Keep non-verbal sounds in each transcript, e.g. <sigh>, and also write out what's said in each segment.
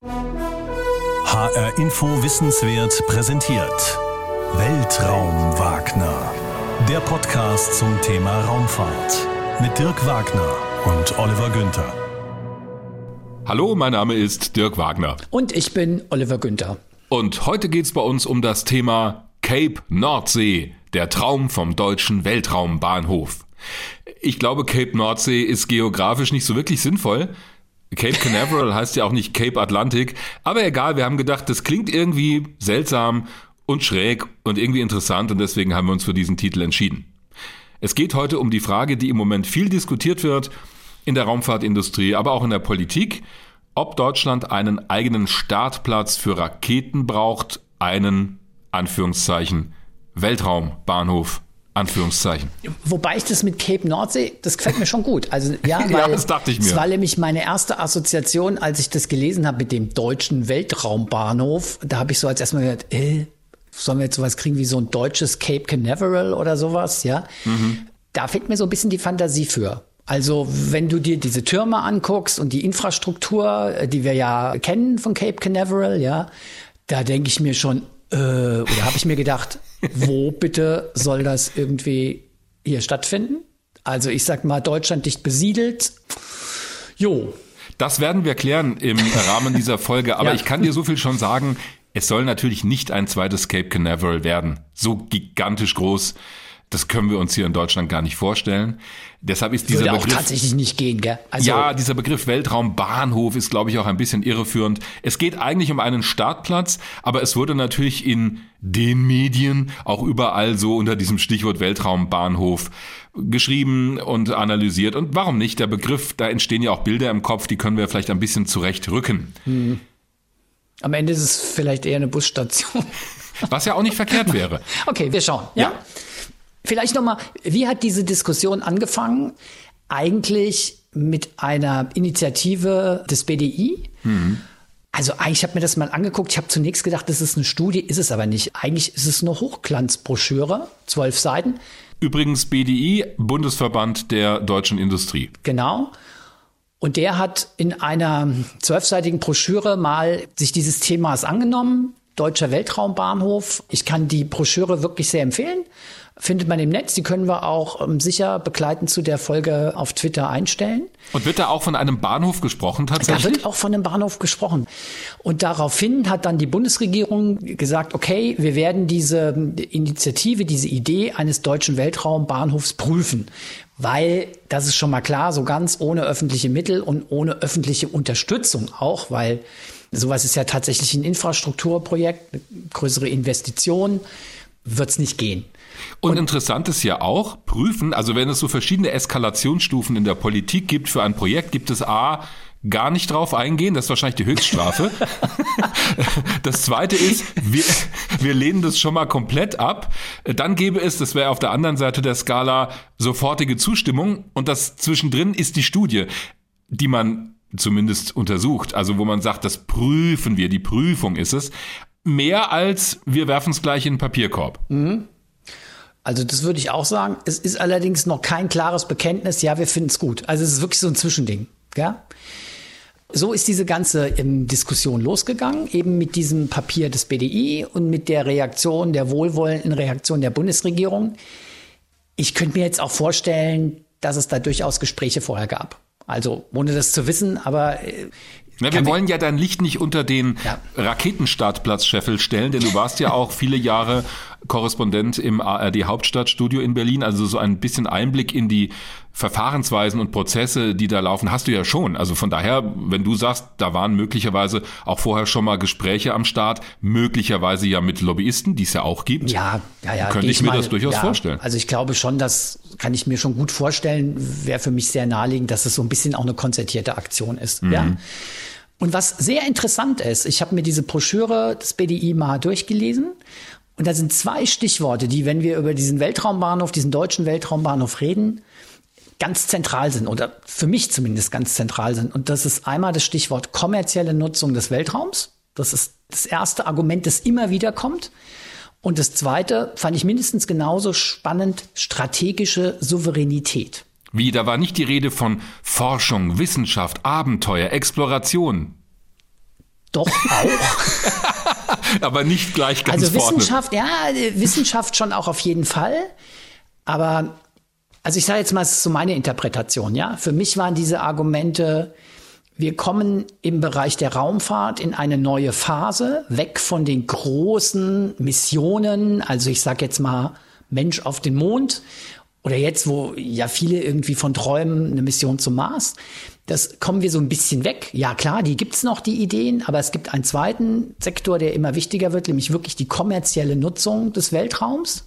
HR Info Wissenswert präsentiert Weltraum Wagner. Der Podcast zum Thema Raumfahrt mit Dirk Wagner und Oliver Günther. Hallo, mein Name ist Dirk Wagner. Und ich bin Oliver Günther. Und heute geht es bei uns um das Thema Cape Nordsee, der Traum vom deutschen Weltraumbahnhof. Ich glaube, Cape Nordsee ist geografisch nicht so wirklich sinnvoll. Cape Canaveral heißt ja auch nicht Cape Atlantic, aber egal, wir haben gedacht, das klingt irgendwie seltsam und schräg und irgendwie interessant und deswegen haben wir uns für diesen Titel entschieden. Es geht heute um die Frage, die im Moment viel diskutiert wird in der Raumfahrtindustrie, aber auch in der Politik, ob Deutschland einen eigenen Startplatz für Raketen braucht, einen Anführungszeichen Weltraumbahnhof Anführungszeichen. Wobei ich das mit Cape Nordsee, das gefällt mir schon gut. Also ja, <laughs> weil, ja das dachte ich mir. Das war nämlich meine erste Assoziation, als ich das gelesen habe mit dem deutschen Weltraumbahnhof. Da habe ich so als erstmal gedacht, äh, sollen wir jetzt sowas kriegen wie so ein deutsches Cape Canaveral oder sowas, ja? Mhm. Da fehlt mir so ein bisschen die Fantasie für. Also wenn du dir diese Türme anguckst und die Infrastruktur, äh, die wir ja kennen von Cape Canaveral, ja, da denke ich mir schon, äh, oder habe ich mir gedacht, wo bitte soll das irgendwie hier stattfinden? Also ich sag mal, Deutschland dicht besiedelt. Jo. Das werden wir klären im Rahmen dieser Folge, aber ja. ich kann dir so viel schon sagen, es soll natürlich nicht ein zweites Cape Canaveral werden. So gigantisch groß das können wir uns hier in Deutschland gar nicht vorstellen. Deshalb ist dieser Würde Begriff auch tatsächlich nicht gehen, gell? Also ja, dieser Begriff Weltraumbahnhof ist, glaube ich, auch ein bisschen irreführend. Es geht eigentlich um einen Startplatz, aber es wurde natürlich in den Medien auch überall so unter diesem Stichwort Weltraumbahnhof geschrieben und analysiert. Und warum nicht? Der Begriff, da entstehen ja auch Bilder im Kopf, die können wir vielleicht ein bisschen zurechtrücken. Hm. Am Ende ist es vielleicht eher eine Busstation. Was ja auch nicht verkehrt wäre. <laughs> Okay, wir schauen. ja? ja? Vielleicht nochmal, wie hat diese Diskussion angefangen? Eigentlich mit einer Initiative des BDI. Mhm. Also eigentlich habe mir das mal angeguckt. Ich habe zunächst gedacht, das ist eine Studie, ist es aber nicht. Eigentlich ist es eine Hochglanzbroschüre, zwölf Seiten. Übrigens BDI, Bundesverband der deutschen Industrie. Genau. Und der hat in einer zwölfseitigen Broschüre mal sich dieses Themas angenommen. Deutscher Weltraumbahnhof. Ich kann die Broschüre wirklich sehr empfehlen findet man im Netz. Die können wir auch ähm, sicher begleitend zu der Folge auf Twitter einstellen. Und wird da auch von einem Bahnhof gesprochen tatsächlich? Da wird auch von einem Bahnhof gesprochen. Und daraufhin hat dann die Bundesregierung gesagt, okay, wir werden diese Initiative, diese Idee eines deutschen Weltraumbahnhofs prüfen. Weil, das ist schon mal klar, so ganz ohne öffentliche Mittel und ohne öffentliche Unterstützung auch, weil sowas ist ja tatsächlich ein Infrastrukturprojekt, eine größere Investition, wird es nicht gehen. Und, und interessant ist ja auch, prüfen, also wenn es so verschiedene Eskalationsstufen in der Politik gibt für ein Projekt, gibt es A, gar nicht drauf eingehen, das ist wahrscheinlich die Höchststrafe. <laughs> das zweite ist, wir, wir lehnen das schon mal komplett ab. Dann gäbe es, das wäre auf der anderen Seite der Skala, sofortige Zustimmung und das zwischendrin ist die Studie, die man zumindest untersucht, also wo man sagt, das prüfen wir, die Prüfung ist es. Mehr als wir werfen es gleich in den Papierkorb. Mhm. Also das würde ich auch sagen. Es ist allerdings noch kein klares Bekenntnis, ja, wir finden es gut. Also es ist wirklich so ein Zwischending. Ja? So ist diese ganze ähm, Diskussion losgegangen, eben mit diesem Papier des BDI und mit der Reaktion, der wohlwollenden Reaktion der Bundesregierung. Ich könnte mir jetzt auch vorstellen, dass es da durchaus Gespräche vorher gab. Also ohne das zu wissen, aber äh, na, wir wollen ja dein Licht nicht unter den ja. Raketenstartplatz Scheffel stellen, denn du warst ja auch viele Jahre Korrespondent im ARD Hauptstadtstudio in Berlin. Also so ein bisschen Einblick in die Verfahrensweisen und Prozesse, die da laufen, hast du ja schon. Also von daher, wenn du sagst, da waren möglicherweise auch vorher schon mal Gespräche am Start, möglicherweise ja mit Lobbyisten, die es ja auch gibt. Ja, ja, ja. Könnte ich, ich mir mal, das durchaus ja, vorstellen. Also ich glaube schon, das kann ich mir schon gut vorstellen, wäre für mich sehr naheliegend, dass es so ein bisschen auch eine konzertierte Aktion ist. Mhm. Ja. Und was sehr interessant ist, ich habe mir diese Broschüre des BDI mal durchgelesen und da sind zwei Stichworte, die, wenn wir über diesen Weltraumbahnhof, diesen deutschen Weltraumbahnhof reden, ganz zentral sind oder für mich zumindest ganz zentral sind. Und das ist einmal das Stichwort kommerzielle Nutzung des Weltraums. Das ist das erste Argument, das immer wieder kommt. Und das zweite fand ich mindestens genauso spannend, strategische Souveränität. Wie, da war nicht die Rede von Forschung, Wissenschaft, Abenteuer, Exploration. doch auch. <laughs> aber nicht gleich ganz Also vorne. Wissenschaft, ja, Wissenschaft schon auch auf jeden Fall. Aber, also ich sage jetzt mal, es ist so meine Interpretation, ja. Für mich waren diese Argumente, wir kommen im Bereich der Raumfahrt in eine neue Phase, weg von den großen Missionen, also ich sage jetzt mal Mensch auf den Mond oder jetzt, wo ja viele irgendwie von träumen, eine Mission zum Mars. Das kommen wir so ein bisschen weg. Ja, klar, die gibt's noch, die Ideen, aber es gibt einen zweiten Sektor, der immer wichtiger wird, nämlich wirklich die kommerzielle Nutzung des Weltraums.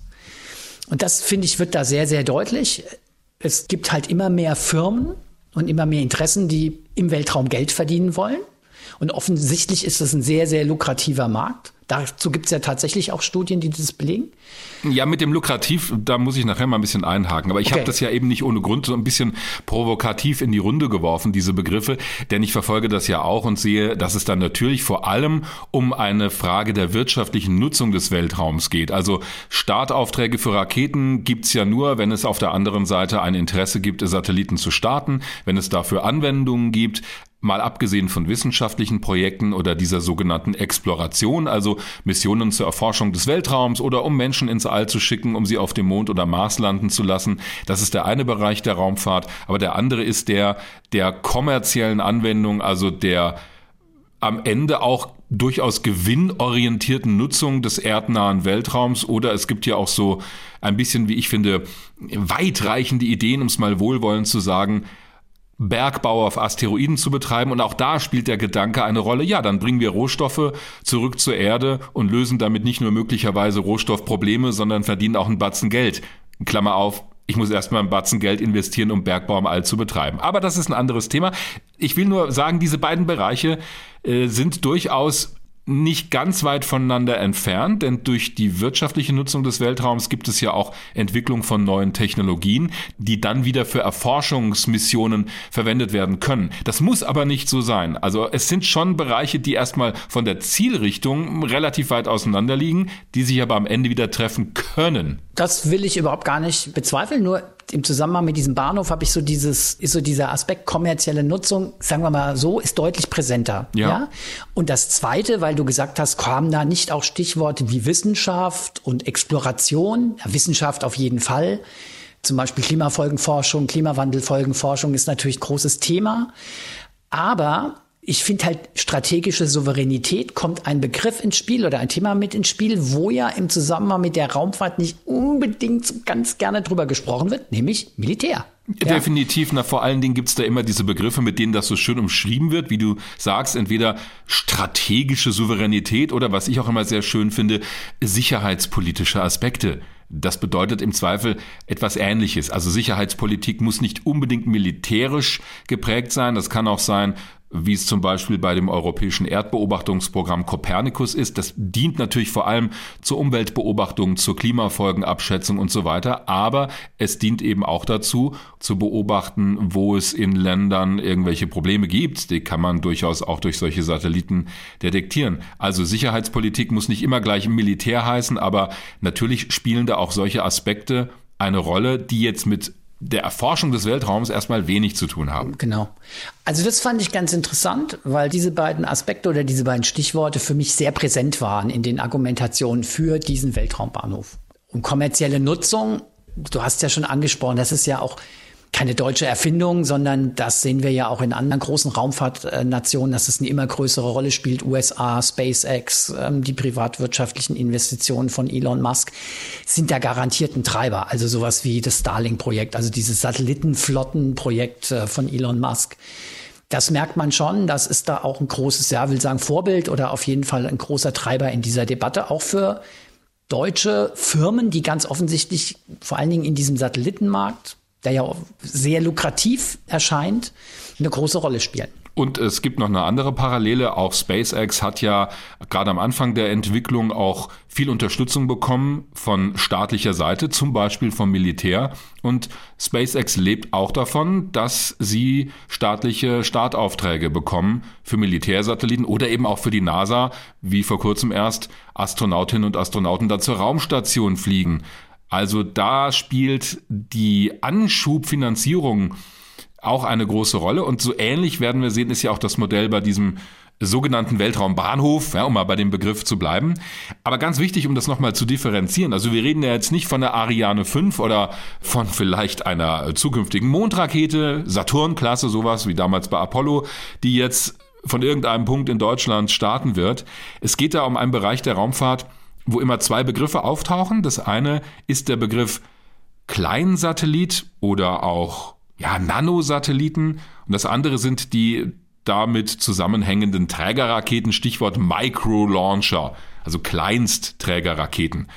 Und das, finde ich, wird da sehr, sehr deutlich. Es gibt halt immer mehr Firmen und immer mehr Interessen, die im Weltraum Geld verdienen wollen. Und offensichtlich ist das ein sehr, sehr lukrativer Markt. Dazu gibt es ja tatsächlich auch Studien, die das belegen. Ja, mit dem Lukrativ, da muss ich nachher mal ein bisschen einhaken. Aber ich Okay. habe das ja eben nicht ohne Grund so ein bisschen provokativ in die Runde geworfen, diese Begriffe. Denn ich verfolge das ja auch und sehe, dass es dann natürlich vor allem um eine Frage der wirtschaftlichen Nutzung des Weltraums geht. Also Startaufträge für Raketen gibt's ja nur, wenn es auf der anderen Seite ein Interesse gibt, Satelliten zu starten, wenn es dafür Anwendungen gibt. Mal abgesehen von wissenschaftlichen Projekten oder dieser sogenannten Exploration, also Missionen zur Erforschung des Weltraums oder um Menschen ins All zu schicken, um sie auf dem Mond oder Mars landen zu lassen. Das ist der eine Bereich der Raumfahrt. Aber der andere ist der der kommerziellen Anwendung, also der am Ende auch durchaus gewinnorientierten Nutzung des erdnahen Weltraums oder es gibt ja auch so ein bisschen, wie ich finde, weitreichende Ideen, um es mal wohlwollend zu sagen, Bergbau auf Asteroiden zu betreiben. Und auch da spielt der Gedanke eine Rolle. Ja, dann bringen wir Rohstoffe zurück zur Erde und lösen damit nicht nur möglicherweise Rohstoffprobleme, sondern verdienen auch einen Batzen Geld. Klammer auf. Ich muss erstmal einen Batzen Geld investieren, um Bergbau im All zu betreiben. Aber das ist ein anderes Thema. Ich will nur sagen, diese beiden Bereiche äh, sind durchaus nicht ganz weit voneinander entfernt, denn durch die wirtschaftliche Nutzung des Weltraums gibt es ja auch Entwicklung von neuen Technologien, die dann wieder für Erforschungsmissionen verwendet werden können. Das muss aber nicht so sein. Also es sind schon Bereiche, die erstmal von der Zielrichtung relativ weit auseinander liegen, die sich aber am Ende wieder treffen können. Das will ich überhaupt gar nicht bezweifeln. Nur im Zusammenhang mit diesem Bahnhof habe ich so dieses, ist so dieser Aspekt kommerzielle Nutzung, sagen wir mal so, ist deutlich präsenter. Ja. Und das zweite, weil du gesagt hast, kamen da nicht auch Stichworte wie Wissenschaft und Exploration? Ja, Wissenschaft auf jeden Fall. Zum Beispiel Klimafolgenforschung, Klimawandelfolgenforschung ist natürlich großes Thema. Aber ich finde halt, strategische Souveränität kommt ein Begriff ins Spiel oder ein Thema mit ins Spiel, wo ja im Zusammenhang mit der Raumfahrt nicht unbedingt so ganz gerne drüber gesprochen wird, nämlich Militär. Ja. Definitiv, na vor allen Dingen gibt's da immer diese Begriffe, mit denen das so schön umschrieben wird, wie du sagst, entweder strategische Souveränität oder was ich auch immer sehr schön finde, sicherheitspolitische Aspekte. Das bedeutet im Zweifel etwas Ähnliches. Also Sicherheitspolitik muss nicht unbedingt militärisch geprägt sein. Das kann auch sein, wie es zum Beispiel bei dem europäischen Erdbeobachtungsprogramm Copernicus ist. Das dient natürlich vor allem zur Umweltbeobachtung, zur Klimafolgenabschätzung und so weiter. Aber es dient eben auch dazu, zu beobachten, wo es in Ländern irgendwelche Probleme gibt. Die kann man durchaus auch durch solche Satelliten detektieren. Also Sicherheitspolitik muss nicht immer gleich Militär heißen, aber natürlich spielen da auch solche Aspekte eine Rolle, die jetzt mit der Erforschung des Weltraums erstmal wenig zu tun haben. Genau. Also das fand ich ganz interessant, weil diese beiden Aspekte oder diese beiden Stichworte für mich sehr präsent waren in den Argumentationen für diesen Weltraumbahnhof. Und kommerzielle Nutzung, du hast ja schon angesprochen, das ist ja auch keine deutsche Erfindung, sondern das sehen wir ja auch in anderen großen Raumfahrtnationen, dass es eine immer größere Rolle spielt. USA, SpaceX, ähm, die privatwirtschaftlichen Investitionen von Elon Musk sind da garantiert ein Treiber. Also sowas wie das Starlink-Projekt, also dieses Satellitenflottenprojekt äh, von Elon Musk. Das merkt man schon. Das ist da auch ein großes, ja, will sagen Vorbild oder auf jeden Fall ein großer Treiber in dieser Debatte, auch für deutsche Firmen, die ganz offensichtlich vor allen Dingen in diesem Satellitenmarkt der ja sehr lukrativ erscheint, eine große Rolle spielen. Und es gibt noch eine andere Parallele. Auch SpaceX hat ja gerade am Anfang der Entwicklung auch viel Unterstützung bekommen von staatlicher Seite, zum Beispiel vom Militär. Und SpaceX lebt auch davon, dass sie staatliche Startaufträge bekommen für Militärsatelliten oder eben auch für die NASA, wie vor kurzem erst Astronautinnen und Astronauten da zur Raumstation fliegen. Also da spielt die Anschubfinanzierung auch eine große Rolle. Und so ähnlich werden wir sehen, ist ja auch das Modell bei diesem sogenannten Weltraumbahnhof, ja, um mal bei dem Begriff zu bleiben. Aber ganz wichtig, um das nochmal zu differenzieren. Also wir reden ja jetzt nicht von der Ariane 5 oder von vielleicht einer zukünftigen Mondrakete, Saturn-Klasse, sowas wie damals bei Apollo, die jetzt von irgendeinem Punkt in Deutschland starten wird. Es geht da um einen Bereich der Raumfahrt, wo immer zwei Begriffe auftauchen. Das eine ist der Begriff Kleinsatellit oder auch ja, Nanosatelliten und das andere sind die damit zusammenhängenden Trägerraketen, Stichwort Micro-Launcher, also Kleinstträgerraketen.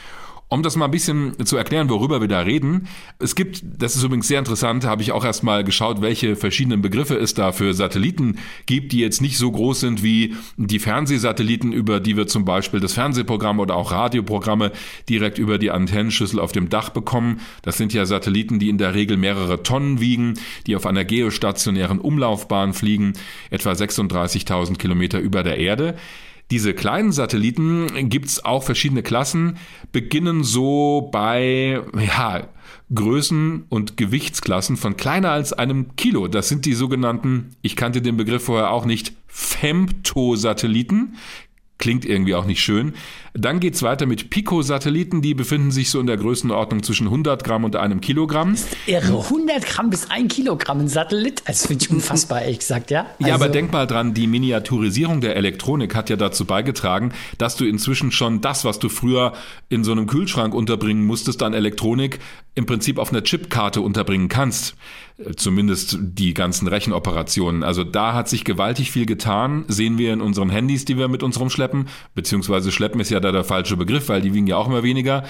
Um das mal ein bisschen zu erklären, worüber wir da reden. Es gibt, das ist übrigens sehr interessant, habe ich auch erstmal geschaut, welche verschiedenen Begriffe es da für Satelliten gibt, die jetzt nicht so groß sind wie die Fernsehsatelliten, über die wir zum Beispiel das Fernsehprogramm oder auch Radioprogramme direkt über die Antennenschüssel auf dem Dach bekommen. Das sind ja Satelliten, die in der Regel mehrere Tonnen wiegen, die auf einer geostationären Umlaufbahn fliegen, etwa 36.000 Kilometer über der Erde. Diese kleinen Satelliten gibt's auch verschiedene Klassen, beginnen so bei ja, Größen und Gewichtsklassen von kleiner als einem Kilo. Das sind die sogenannten, ich kannte den Begriff vorher auch nicht, Femtosatelliten. Klingt irgendwie auch nicht schön. Dann geht's weiter mit Pico-Satelliten, die befinden sich so in der Größenordnung zwischen 100 Gramm und einem Kilogramm. Das ist irre, 100 Gramm bis ein Kilogramm ein Satellit, das finde ich unfassbar, ehrlich gesagt, ja. Also ja, aber also denk mal dran, die Miniaturisierung der Elektronik hat ja dazu beigetragen, dass du inzwischen schon das, was du früher in so einem Kühlschrank unterbringen musstest an Elektronik, im Prinzip auf einer Chipkarte unterbringen kannst. Äh, zumindest die ganzen Rechenoperationen. Also da hat sich gewaltig viel getan, sehen wir in unseren Handys, die wir mit uns rumschleppen, beziehungsweise schleppen ist ja da der falsche Begriff, weil die wiegen ja auch immer weniger.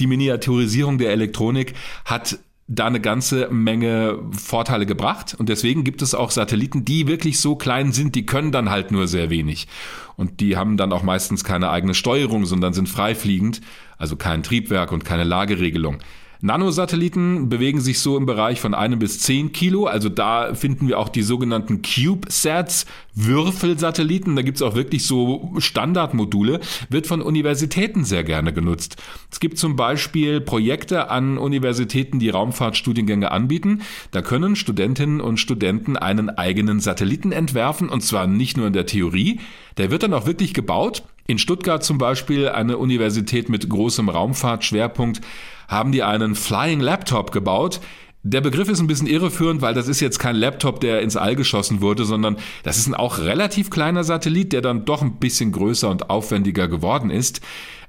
Die Miniaturisierung der Elektronik hat da eine ganze Menge Vorteile gebracht und deswegen gibt es auch Satelliten, die wirklich so klein sind, die können dann halt nur sehr wenig und die haben dann auch meistens keine eigene Steuerung, sondern sind freifliegend, also kein Triebwerk und keine Lageregelung. Nanosatelliten bewegen sich so im Bereich von einem bis zehn Kilo. Also da finden wir auch die sogenannten CubeSats, Würfelsatelliten. Da gibt's auch wirklich so Standardmodule. Wird von Universitäten sehr gerne genutzt. Es gibt zum Beispiel Projekte an Universitäten, die Raumfahrtstudiengänge anbieten. Da können Studentinnen und Studenten einen eigenen Satelliten entwerfen. Und zwar nicht nur in der Theorie. Der wird dann auch wirklich gebaut. In Stuttgart zum Beispiel eine Universität mit großem Raumfahrtschwerpunkt haben die einen Flying Laptop gebaut. Der Begriff ist ein bisschen irreführend, weil das ist jetzt kein Laptop, der ins All geschossen wurde, sondern das ist ein auch relativ kleiner Satellit, der dann doch ein bisschen größer und aufwendiger geworden ist.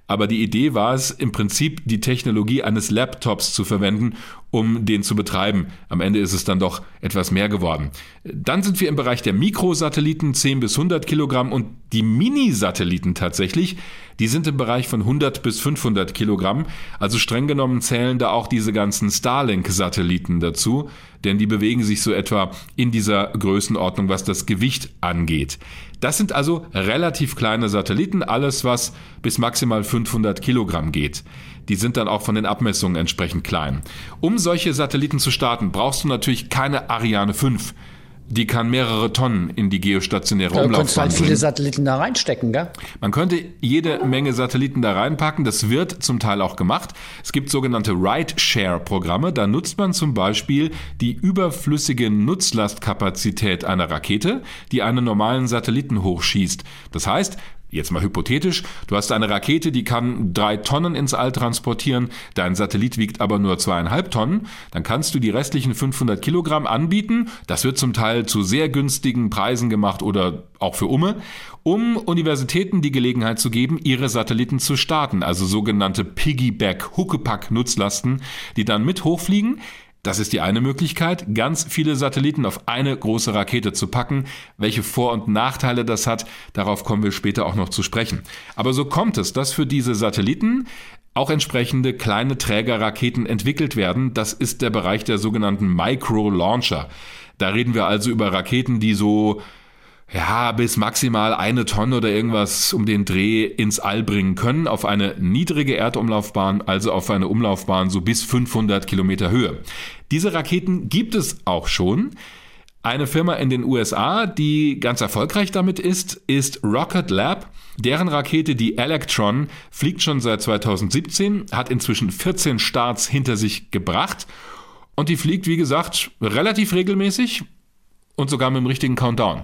Aber die Idee war es, im Prinzip die Technologie eines Laptops zu verwenden, um den zu betreiben. Am Ende ist es dann doch etwas mehr geworden. Dann sind wir im Bereich der Mikrosatelliten, 10 bis 100 Kilogramm und die Mini-Satelliten tatsächlich, die sind im Bereich von 100 bis 500 Kilogramm. Also streng genommen zählen da auch diese ganzen Starlink-Satelliten dazu, denn die bewegen sich so etwa in dieser Größenordnung, was das Gewicht angeht. Das sind also relativ kleine Satelliten, alles was bis maximal 500 Kilogramm geht. Die sind dann auch von den Abmessungen entsprechend klein. Um solche Satelliten zu starten, brauchst du natürlich keine Ariane 5 die kann mehrere Tonnen in die geostationäre Umlaufbahn bringen. halt viele Satelliten da reinstecken, gell? Man könnte jede Menge Satelliten da reinpacken. Das wird zum Teil auch gemacht. Es gibt sogenannte Ride-Share-Programme. Da nutzt man zum Beispiel die überflüssige Nutzlastkapazität einer Rakete, die einen normalen Satelliten hochschießt. Das heißt, Jetzt mal hypothetisch, du hast eine Rakete, die kann drei Tonnen ins All transportieren, dein Satellit wiegt aber nur zweieinhalb Tonnen, dann kannst du die restlichen 500 Kilogramm anbieten, das wird zum Teil zu sehr günstigen Preisen gemacht oder auch für Umme, um Universitäten die Gelegenheit zu geben, ihre Satelliten zu starten, also sogenannte Piggyback-Huckepack-Nutzlasten, die dann mit hochfliegen, das ist die eine Möglichkeit, ganz viele Satelliten auf eine große Rakete zu packen. Welche Vor- und Nachteile das hat, darauf kommen wir später auch noch zu sprechen. Aber so kommt es, dass für diese Satelliten auch entsprechende kleine Trägerraketen entwickelt werden. Das ist der Bereich der sogenannten Micro-Launcher. Da reden wir also über Raketen, die so ja, bis maximal eine Tonne oder irgendwas um den Dreh ins All bringen können, auf eine niedrige Erdumlaufbahn, also auf eine Umlaufbahn so bis 500 Kilometer Höhe. Diese Raketen gibt es auch schon. Eine Firma in den USA, die ganz erfolgreich damit ist, ist Rocket Lab. Deren Rakete, die Electron, fliegt schon seit 2017, hat inzwischen 14 Starts hinter sich gebracht und die fliegt, wie gesagt, relativ regelmäßig und sogar mit dem richtigen Countdown.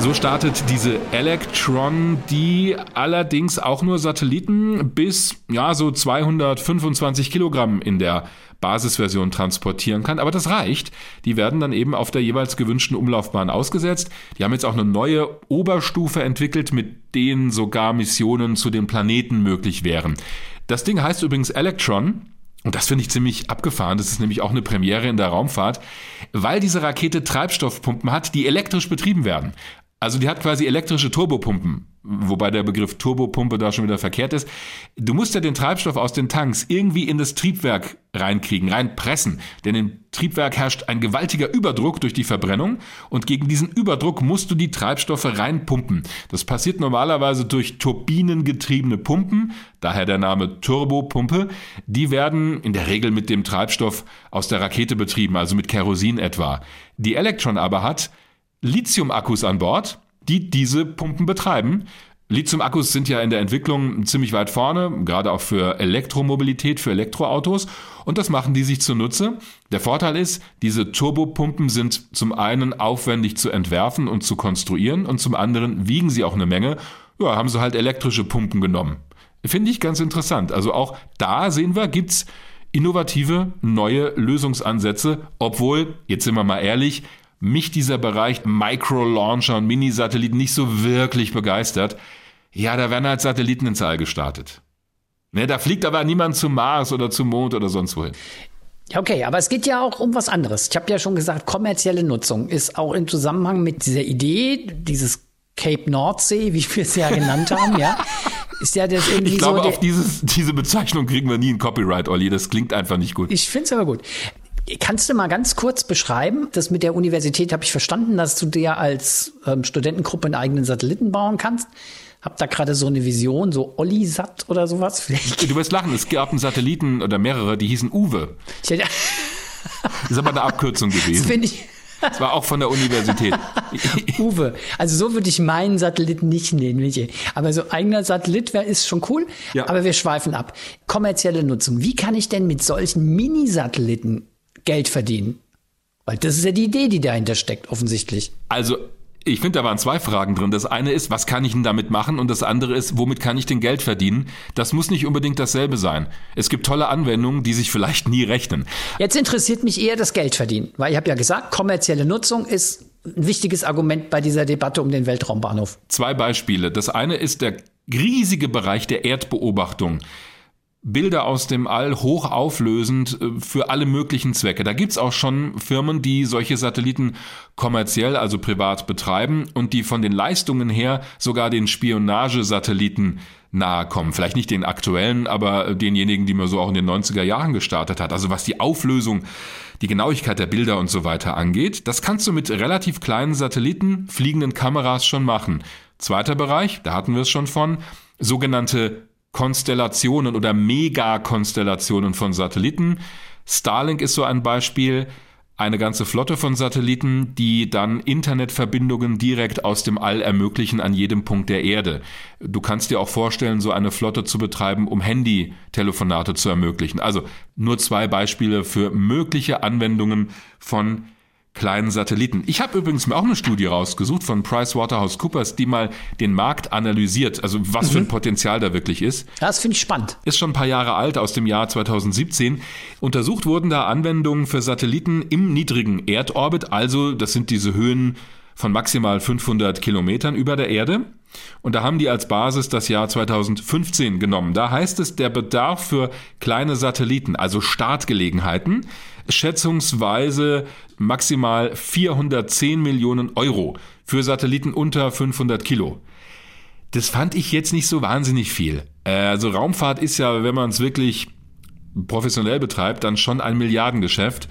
So startet diese Electron, die allerdings auch nur Satelliten bis ja so 225 Kilogramm in der Basisversion transportieren kann. Aber das reicht. Die werden dann eben auf der jeweils gewünschten Umlaufbahn ausgesetzt. Die haben jetzt auch eine neue Oberstufe entwickelt, mit denen sogar Missionen zu den Planeten möglich wären. Das Ding heißt übrigens Electron. Und das finde ich ziemlich abgefahren. Das ist nämlich auch eine Premiere in der Raumfahrt, weil diese Rakete Treibstoffpumpen hat, die elektrisch betrieben werden. Also die hat quasi elektrische Turbopumpen, wobei der Begriff Turbopumpe da schon wieder verkehrt ist. Du musst ja den Treibstoff aus den Tanks irgendwie in das Triebwerk reinkriegen, reinpressen. Denn im Triebwerk herrscht ein gewaltiger Überdruck durch die Verbrennung und gegen diesen Überdruck musst du die Treibstoffe reinpumpen. Das passiert normalerweise durch turbinengetriebene Pumpen, daher der Name Turbopumpe. Die werden in der Regel mit dem Treibstoff aus der Rakete betrieben, also mit Kerosin etwa. Die Electron aber hat Lithium-Akkus an Bord, die diese Pumpen betreiben. Lithium-Akkus sind ja in der Entwicklung ziemlich weit vorne, gerade auch für Elektromobilität, für Elektroautos. Und das machen die sich zunutze. Der Vorteil ist, diese Turbopumpen sind zum einen aufwendig zu entwerfen und zu konstruieren und zum anderen wiegen sie auch eine Menge. Ja, haben sie halt elektrische Pumpen genommen. Finde ich ganz interessant. Also auch da sehen wir, gibt's innovative neue Lösungsansätze, obwohl, jetzt sind wir mal ehrlich, mich dieser Bereich Micro-Launcher und Mini-Satelliten nicht so wirklich begeistert. Ja, da werden halt Satelliten ins All gestartet. Ne, da fliegt aber niemand zum Mars oder zum Mond oder sonst wohin. Okay, aber es geht ja auch um was anderes. Ich habe ja schon gesagt, kommerzielle Nutzung ist auch im Zusammenhang mit dieser Idee, dieses Cape Nordsee, wie wir es ja genannt haben, ja. <laughs> Ist ja das irgendwie ich glaube, so auf dieses, diese Bezeichnung kriegen wir nie ein Copyright, Olli. Das klingt einfach nicht gut. Ich finde es aber gut. Kannst du mal ganz kurz beschreiben, das mit der Universität habe ich verstanden, dass du dir als ähm, Studentengruppe einen eigenen Satelliten bauen kannst. Hab da gerade so eine Vision, so Olli-Sat oder sowas. <laughs> Vielleicht. Du wirst lachen, es gab einen Satelliten oder mehrere, die hießen Uwe. das ist aber eine Abkürzung <laughs> gewesen. Das finde ich. Das war auch von der Universität. <laughs> Uwe. Also so würde ich meinen Satelliten nicht nennen, Michael. Aber so eigener Satellit wäre ist schon cool. Ja. Aber wir schweifen ab. Kommerzielle Nutzung. Wie kann ich denn mit solchen Mini-Satelliten Geld verdienen. Weil das ist ja die Idee, die dahinter steckt, offensichtlich. Also ich finde, da waren zwei Fragen drin. Das eine ist, was kann ich denn damit machen? Und das andere ist, womit kann ich denn Geld verdienen? Das muss nicht unbedingt dasselbe sein. Es gibt tolle Anwendungen, die sich vielleicht nie rechnen. Jetzt interessiert mich eher das Geld verdienen, weil ich habe ja gesagt, kommerzielle Nutzung ist ein wichtiges Argument bei dieser Debatte um den Weltraumbahnhof. Zwei Beispiele. Das eine ist der riesige Bereich der Erdbeobachtung. Bilder aus dem All hochauflösend äh, für alle möglichen Zwecke. Da gibt's auch schon Firmen, die solche Satelliten kommerziell, also privat betreiben und die von den Leistungen her sogar den Spionagesatelliten nahe kommen. Vielleicht nicht den aktuellen, aber denjenigen, die man so auch in den 90er Jahren gestartet hat. Also was die Auflösung, die Genauigkeit der Bilder und so weiter angeht, das kannst du mit relativ kleinen Satelliten, fliegenden Kameras schon machen. Zweiter Bereich, da hatten wir es schon von, sogenannte Konstellationen oder Megakonstellationen von Satelliten. Starlink ist so ein Beispiel. Eine ganze Flotte von Satelliten, die dann Internetverbindungen direkt aus dem All ermöglichen an jedem Punkt der Erde. Du kannst dir auch vorstellen, so eine Flotte zu betreiben, um Handy-Telefonate zu ermöglichen. Also nur zwei Beispiele für mögliche Anwendungen von kleinen Satelliten. Ich habe übrigens mir auch eine Studie rausgesucht von PricewaterhouseCoopers, die mal den Markt analysiert, also was mhm. für ein mhm. Potenzial da wirklich ist. Das finde ich spannend. Ist schon ein paar Jahre alt, aus dem Jahr 2017. Untersucht wurden da Anwendungen für Satelliten im niedrigen Erdorbit, also das sind diese Höhen von maximal 500 Kilometern über der Erde. Und da haben die als Basis das Jahr 2015 genommen. Da heißt es, der Bedarf für kleine Satelliten, also Startgelegenheiten, schätzungsweise maximal 410 Millionen Euro für Satelliten unter 500 Kilo. Das fand ich jetzt nicht so wahnsinnig viel. Also Raumfahrt ist ja, wenn man es wirklich professionell betreibt, dann schon ein Milliardengeschäft.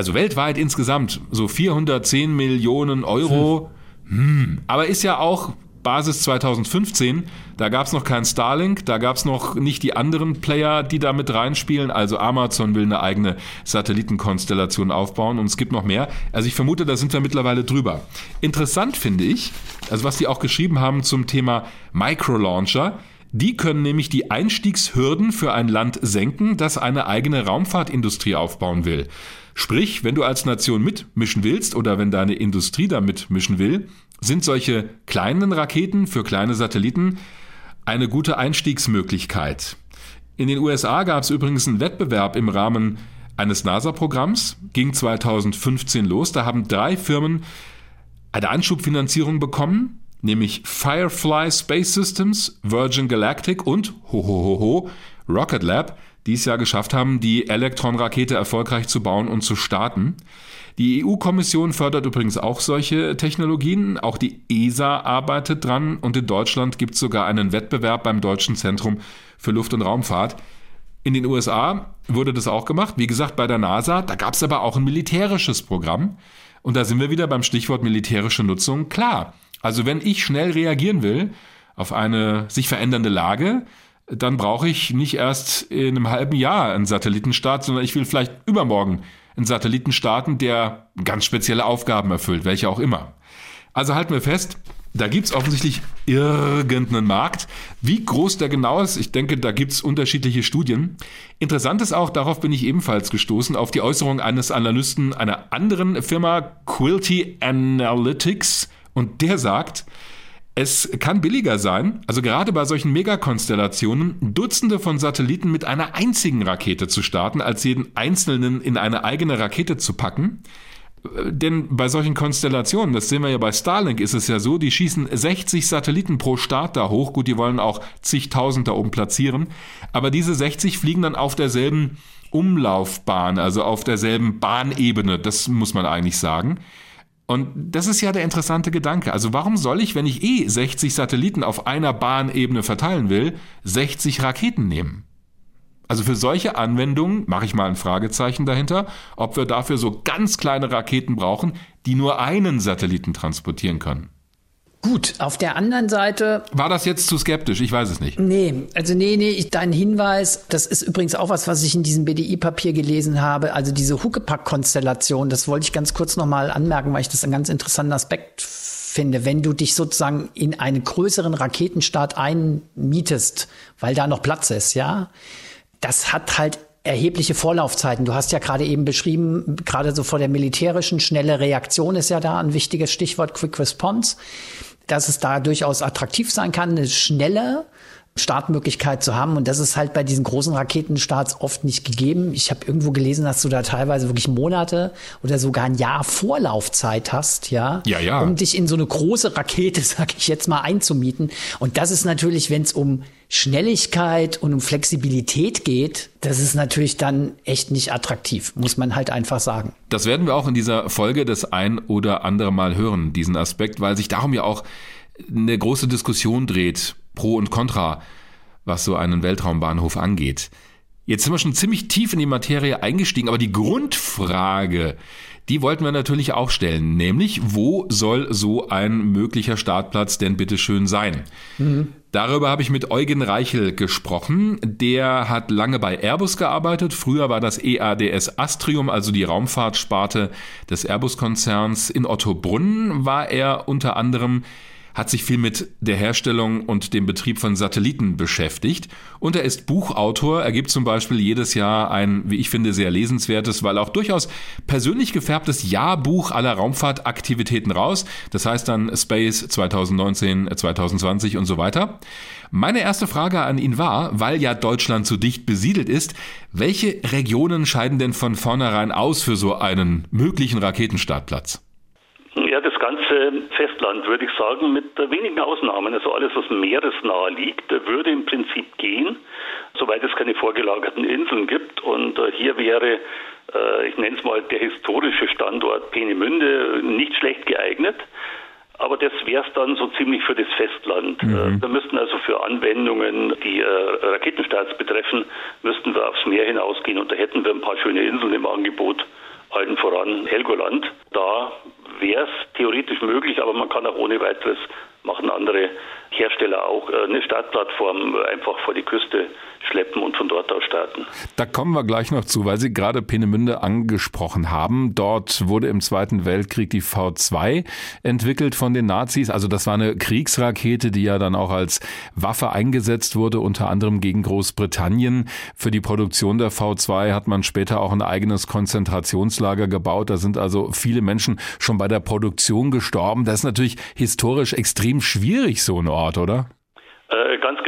Also weltweit insgesamt so 410 Millionen Euro. Hm. Aber ist ja auch Basis 2015. Da gab es noch kein Starlink, da gab es noch nicht die anderen Player, die da mit reinspielen. Also Amazon will eine eigene Satellitenkonstellation aufbauen und es gibt noch mehr. Also ich vermute, da sind wir mittlerweile drüber. Interessant finde ich, also was die auch geschrieben haben zum Thema Microlauncher. Die können nämlich die Einstiegshürden für ein Land senken, das eine eigene Raumfahrtindustrie aufbauen will. Sprich, wenn du als Nation mitmischen willst oder wenn deine Industrie da mitmischen will, sind solche kleinen Raketen für kleine Satelliten eine gute Einstiegsmöglichkeit. In den USA gab es übrigens einen Wettbewerb im Rahmen eines NASA-Programms, ging 2015 los. Da haben drei Firmen eine Anschubfinanzierung bekommen, nämlich Firefly Space Systems, Virgin Galactic und hohohoho Rocket Lab, die es ja geschafft haben, die Elektron-Rakete erfolgreich zu bauen und zu starten. Die EU-Kommission fördert übrigens auch solche Technologien. Auch die ESA arbeitet dran und in Deutschland gibt es sogar einen Wettbewerb beim Deutschen Zentrum für Luft- und Raumfahrt. In den USA wurde das auch gemacht. Wie gesagt, bei der NASA, da gab es aber auch ein militärisches Programm. Und da sind wir wieder beim Stichwort militärische Nutzung. Klar, also wenn ich schnell reagieren will auf eine sich verändernde Lage, dann brauche ich nicht erst in einem halben Jahr einen Satellitenstart, sondern ich will vielleicht übermorgen einen Satelliten starten, der ganz spezielle Aufgaben erfüllt, welche auch immer. Also halten wir fest, da gibt es offensichtlich irgendeinen Markt. Wie groß der genau ist, ich denke, da gibt es unterschiedliche Studien. Interessant ist auch, darauf bin ich ebenfalls gestoßen, auf die Äußerung eines Analysten einer anderen Firma, Quilty Analytics. Und der sagt, es kann billiger sein, also gerade bei solchen Megakonstellationen, Dutzende von Satelliten mit einer einzigen Rakete zu starten, als jeden einzelnen in eine eigene Rakete zu packen. Denn bei solchen Konstellationen, das sehen wir ja bei Starlink, ist es ja so, die schießen 60 Satelliten pro Start da hoch. Gut, die wollen auch zigtausend da oben platzieren. Aber diese 60 fliegen dann auf derselben Umlaufbahn, also auf derselben Bahnebene. Das muss man eigentlich sagen. Und das ist ja der interessante Gedanke. Also warum soll ich, wenn ich eh 60 Satelliten auf einer Bahnebene verteilen will, 60 Raketen nehmen? Also für solche Anwendungen mache ich mal ein Fragezeichen dahinter, ob wir dafür so ganz kleine Raketen brauchen, die nur einen Satelliten transportieren können. Gut, auf der anderen Seite. War das jetzt zu skeptisch? Ich weiß es nicht. Nee, also nee, nee, ich, dein Hinweis, das ist übrigens auch was, was ich in diesem BDI-Papier gelesen habe. Also diese Huckepack-Konstellation, das wollte ich ganz kurz nochmal anmerken, weil ich das einen ganz interessanten Aspekt finde. Wenn du dich sozusagen in einen größeren Raketenstart einmietest, weil da noch Platz ist, ja, das hat halt erhebliche Vorlaufzeiten. Du hast ja gerade eben beschrieben, gerade so vor der militärischen schnelle Reaktion ist ja da ein wichtiges Stichwort, Quick Response dass es da durchaus attraktiv sein kann, eine schnelle Startmöglichkeit zu haben. Und das ist halt bei diesen großen Raketenstarts oft nicht gegeben. Ich habe irgendwo gelesen, dass du da teilweise wirklich Monate oder sogar ein Jahr Vorlaufzeit hast, ja, ja, ja. um dich in so eine große Rakete, <laughs> sag ich jetzt mal, einzumieten. Und das ist natürlich, wenn es um Schnelligkeit und um Flexibilität geht, das ist natürlich dann echt nicht attraktiv, muss man halt einfach sagen. Das werden wir auch in dieser Folge das ein oder andere Mal hören, diesen Aspekt, weil sich darum ja auch eine große Diskussion dreht, pro und contra, was so einen Weltraumbahnhof angeht. Jetzt sind wir schon ziemlich tief in die Materie eingestiegen, aber die Grundfrage, die wollten wir natürlich auch stellen, nämlich wo soll so ein möglicher Startplatz denn bitte schön sein? Mhm. Darüber habe ich mit Eugen Reichel gesprochen. Der hat lange bei Airbus gearbeitet. Früher war das EADS Astrium, also die Raumfahrtsparte des Airbus-Konzerns. In Ottobrunn war er unter anderem hat sich viel mit der Herstellung und dem Betrieb von Satelliten beschäftigt und er ist Buchautor. Er gibt zum Beispiel jedes Jahr ein, wie ich finde, sehr lesenswertes, weil auch durchaus persönlich gefärbtes Jahrbuch aller Raumfahrtaktivitäten raus. Das heißt dann Space 2019, 2020 und so weiter. Meine erste Frage an ihn war, weil ja Deutschland so dicht besiedelt ist, welche Regionen scheiden denn von vornherein aus für so einen möglichen Raketenstartplatz? Ja, das ganze Festland würde ich sagen, mit wenigen Ausnahmen. Also alles, was meeresnah liegt, würde im Prinzip gehen, soweit es keine vorgelagerten Inseln gibt. Und äh, hier wäre, äh, ich nenne es mal, der historische Standort Peenemünde nicht schlecht geeignet. Aber das wäre es dann so ziemlich für das Festland. Mhm. Äh, wir müssten also für Anwendungen, die Raketenstarts betreffen, müssten wir aufs Meer hinausgehen und da hätten wir ein paar schöne Inseln im Angebot allen voran Helgoland. Da wäre es theoretisch möglich, aber man kann auch ohne weiteres machen andere Hersteller auch äh, eine Startplattform einfach vor die Küste schleppen und von dort aus starten. Da kommen wir gleich noch zu, weil Sie gerade Peenemünde angesprochen haben. Dort wurde im Zweiten Weltkrieg die V2 entwickelt von den Nazis. Also das war eine Kriegsrakete, die ja dann auch als Waffe eingesetzt wurde, unter anderem gegen Großbritannien. Für die Produktion der V2 hat man später auch ein eigenes Konzentrationslager gebaut. Da sind also viele Menschen schon bei der Produktion gestorben. Das ist natürlich historisch extrem schwierig, so ein Ort, oder? Äh, ganz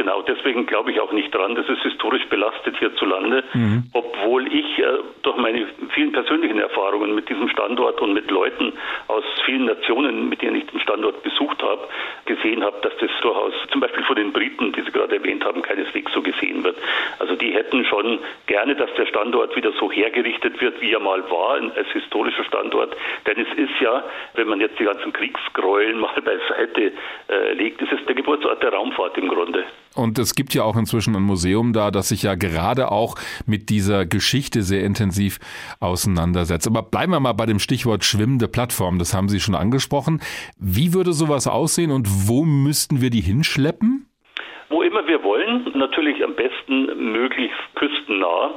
deswegen glaube ich auch nicht dran. Das ist historisch belastet hierzulande, mhm. obwohl ich äh, durch meine vielen persönlichen Erfahrungen mit diesem Standort und mit Leuten aus vielen Nationen, mit denen ich den Standort besucht habe, gesehen habe, dass das durchaus zum Beispiel von den Briten, die Sie gerade erwähnt haben, keineswegs so gesehen wird. Also die hätten schon gerne, dass der Standort wieder so hergerichtet wird, wie er mal war, als historischer Standort. Denn es ist ja, wenn man jetzt die ganzen Kriegsgräueln <laughs> mal beiseite äh, legt, es ist der Geburtsort der Raumfahrt im Grunde. Und es gibt ja auch inzwischen ein Museum da, das sich ja gerade auch mit dieser Geschichte sehr intensiv auseinandersetzt. Aber bleiben wir mal bei dem Stichwort schwimmende Plattform. Das haben Sie schon angesprochen. Wie würde sowas aussehen und wo müssten wir die hinschleppen? Wo immer wir wollen, natürlich am besten möglichst küstennah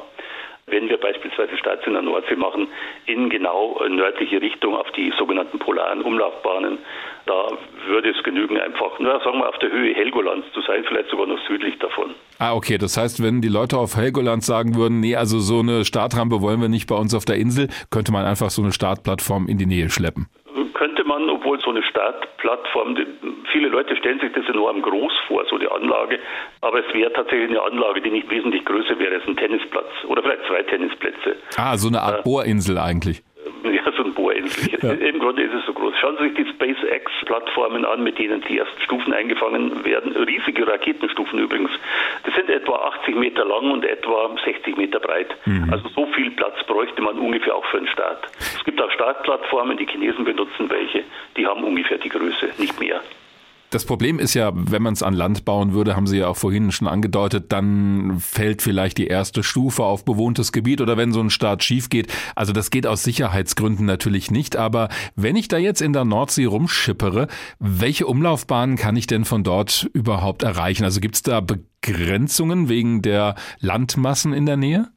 wenn wir beispielsweise Starts in der Nordsee machen, in genau nördliche Richtung auf die sogenannten polaren Umlaufbahnen. Da würde es genügen, einfach, na, sagen wir, auf der Höhe Helgolands zu sein, vielleicht sogar noch südlich davon. Ah, okay. Das heißt, wenn die Leute auf Helgoland sagen würden, nee, also so eine Startrampe wollen wir nicht bei uns auf der Insel, könnte man einfach so eine Startplattform in die Nähe schleppen obwohl so eine Startplattform, viele Leute stellen sich das enorm groß vor, so die Anlage, aber es wäre tatsächlich eine Anlage, die nicht wesentlich größer wäre als ein Tennisplatz oder vielleicht zwei Tennisplätze. Ah, so eine Art äh, Bohrinsel eigentlich. <laughs> Ja, so ein Bohrinsel. Ja. Im Grunde ist es so groß. Schauen Sie sich die SpaceX-Plattformen an, mit denen die ersten Stufen eingefangen werden. Riesige Raketenstufen übrigens. Die sind etwa 80 Meter lang und etwa 60 Meter breit. Mhm. Also so viel Platz bräuchte man ungefähr auch für einen Start. Es gibt auch Startplattformen, die Chinesen benutzen welche, die haben ungefähr die Größe, nicht mehr. Das Problem ist ja, wenn man es an Land bauen würde, haben Sie ja auch vorhin schon angedeutet, dann fällt vielleicht die erste Stufe auf bewohntes Gebiet oder wenn so ein Start schief geht. Also das geht aus Sicherheitsgründen natürlich nicht. Aber wenn ich da jetzt in der Nordsee rumschippere, welche Umlaufbahnen kann ich denn von dort überhaupt erreichen? Also gibt es da Begrenzungen wegen der Landmassen in der Nähe?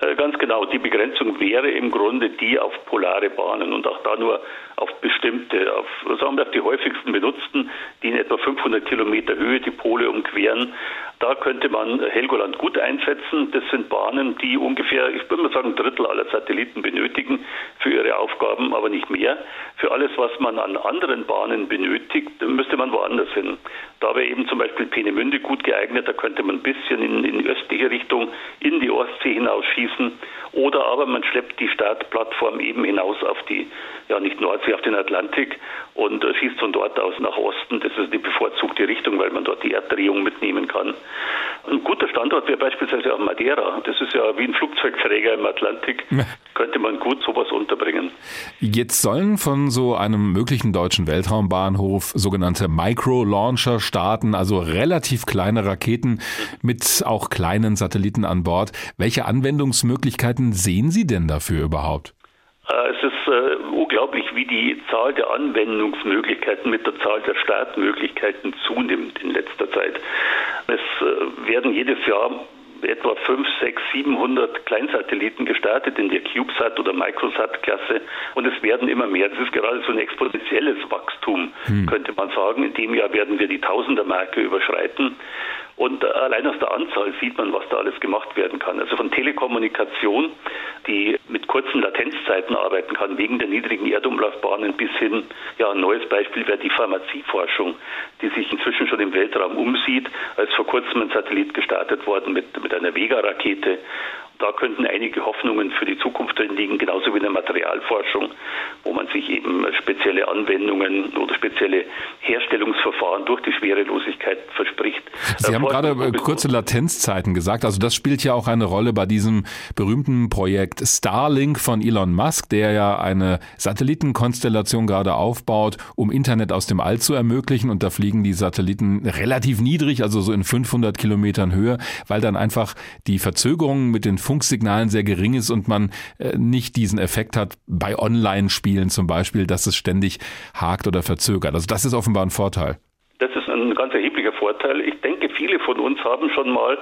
Äh, ganz genau. Die Begrenzung wäre im Grunde die auf polare Bahnen und auch da nur auf bestimmte, auf, sagen wir, auf die häufigsten benutzten, die in etwa 500 Kilometer Höhe die Pole umqueren. Da könnte man Helgoland gut einsetzen. Das sind Bahnen, die ungefähr, ich würde mal sagen, ein Drittel aller Satelliten benötigen für ihre Aufgaben, aber nicht mehr. Für alles, was man an anderen Bahnen benötigt, müsste man woanders hin. Da wäre eben zum Beispiel Peenemünde gut geeignet. Da könnte man ein bisschen in, in östliche Richtung in die Ostsee hinausschießen. Oder aber man schleppt die Startplattform eben hinaus auf die, ja nicht Nordsee, auf den Atlantik und äh, schießt von dort aus nach Osten. Das ist die bevorzugte Richtung, weil man dort die Erddrehung mitnehmen kann. Ein guter Standort wäre beispielsweise auch Madeira. Das ist ja wie ein Flugzeugträger im Atlantik. Könnte man gut sowas unterbringen. Jetzt sollen von so einem möglichen deutschen Weltraumbahnhof sogenannte Micro-Launcher starten, also relativ kleine Raketen mit auch kleinen Satelliten an Bord. Welche Anwendungsmöglichkeiten sehen Sie denn dafür überhaupt? Äh, es ist äh, unglaublich, wie die Zahl der Anwendungsmöglichkeiten mit der Zahl der Startmöglichkeiten zunimmt in letzter Zeit. Es äh, werden jedes Jahr etwa 5, 6, 700 Kleinsatelliten gestartet in der CubeSat oder Microsat-Klasse und es werden immer mehr. Das ist gerade so ein exponentielles Wachstum, hm. könnte man sagen. In dem Jahr werden wir die Tausender-Marke überschreiten. Und allein aus der Anzahl sieht man, was da alles gemacht werden kann. Also von Telekommunikation, die mit kurzen Latenzzeiten arbeiten kann, wegen der niedrigen Erdumlaufbahnen bis hin, ja, ein neues Beispiel wäre die Pharmazieforschung, die sich inzwischen schon im Weltraum umsieht, als vor kurzem ein Satellit gestartet worden mit, mit einer Vega-Rakete da könnten einige Hoffnungen für die Zukunft drin liegen, genauso wie in der Materialforschung, wo man sich eben spezielle Anwendungen oder spezielle Herstellungsverfahren durch die Schwerelosigkeit verspricht. Sie haben gerade äh, kurze Latenzzeiten gesagt. Also das spielt ja auch eine Rolle bei diesem berühmten Projekt Starlink von Elon Musk, der ja eine Satellitenkonstellation gerade aufbaut, um Internet aus dem All zu ermöglichen. Und da fliegen die Satelliten relativ niedrig, also so in 500 Kilometern Höhe, weil dann einfach die Verzögerungen mit den Funksignalen sehr gering ist und man äh, nicht diesen Effekt hat bei Online-Spielen zum Beispiel, dass es ständig hakt oder verzögert. Also das ist offenbar ein Vorteil. erheblicher Vorteil. Ich denke, viele von uns haben schon mal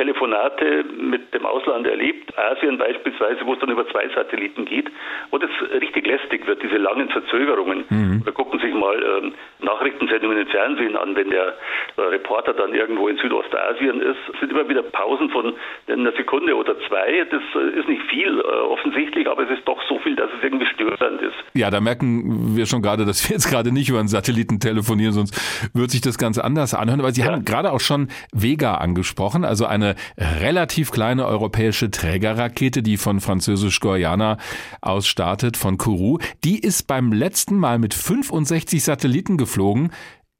Telefonate mit dem Ausland erlebt, Asien beispielsweise, wo es dann über zwei Satelliten geht, wo das richtig lästig wird, diese langen Verzögerungen. Mhm. Da gucken sich mal ähm, Nachrichtensendungen im Fernsehen an, wenn der äh, Reporter dann irgendwo in Südostasien ist, es sind immer wieder Pausen von einer Sekunde oder zwei. Das äh, ist nicht viel äh, offensichtlich, aber es ist doch so viel, dass es irgendwie störend ist. Ja, da merken wir schon gerade, dass wir jetzt gerade nicht über einen Satelliten telefonieren, sonst wird sich das ganz anders anhören. Aber Sie ja. haben gerade auch schon Vega angesprochen, also ein eine relativ kleine europäische Trägerrakete, die von Französisch-Guayana aus startet, von Kourou. Die ist beim letzten Mal mit 65 Satelliten geflogen.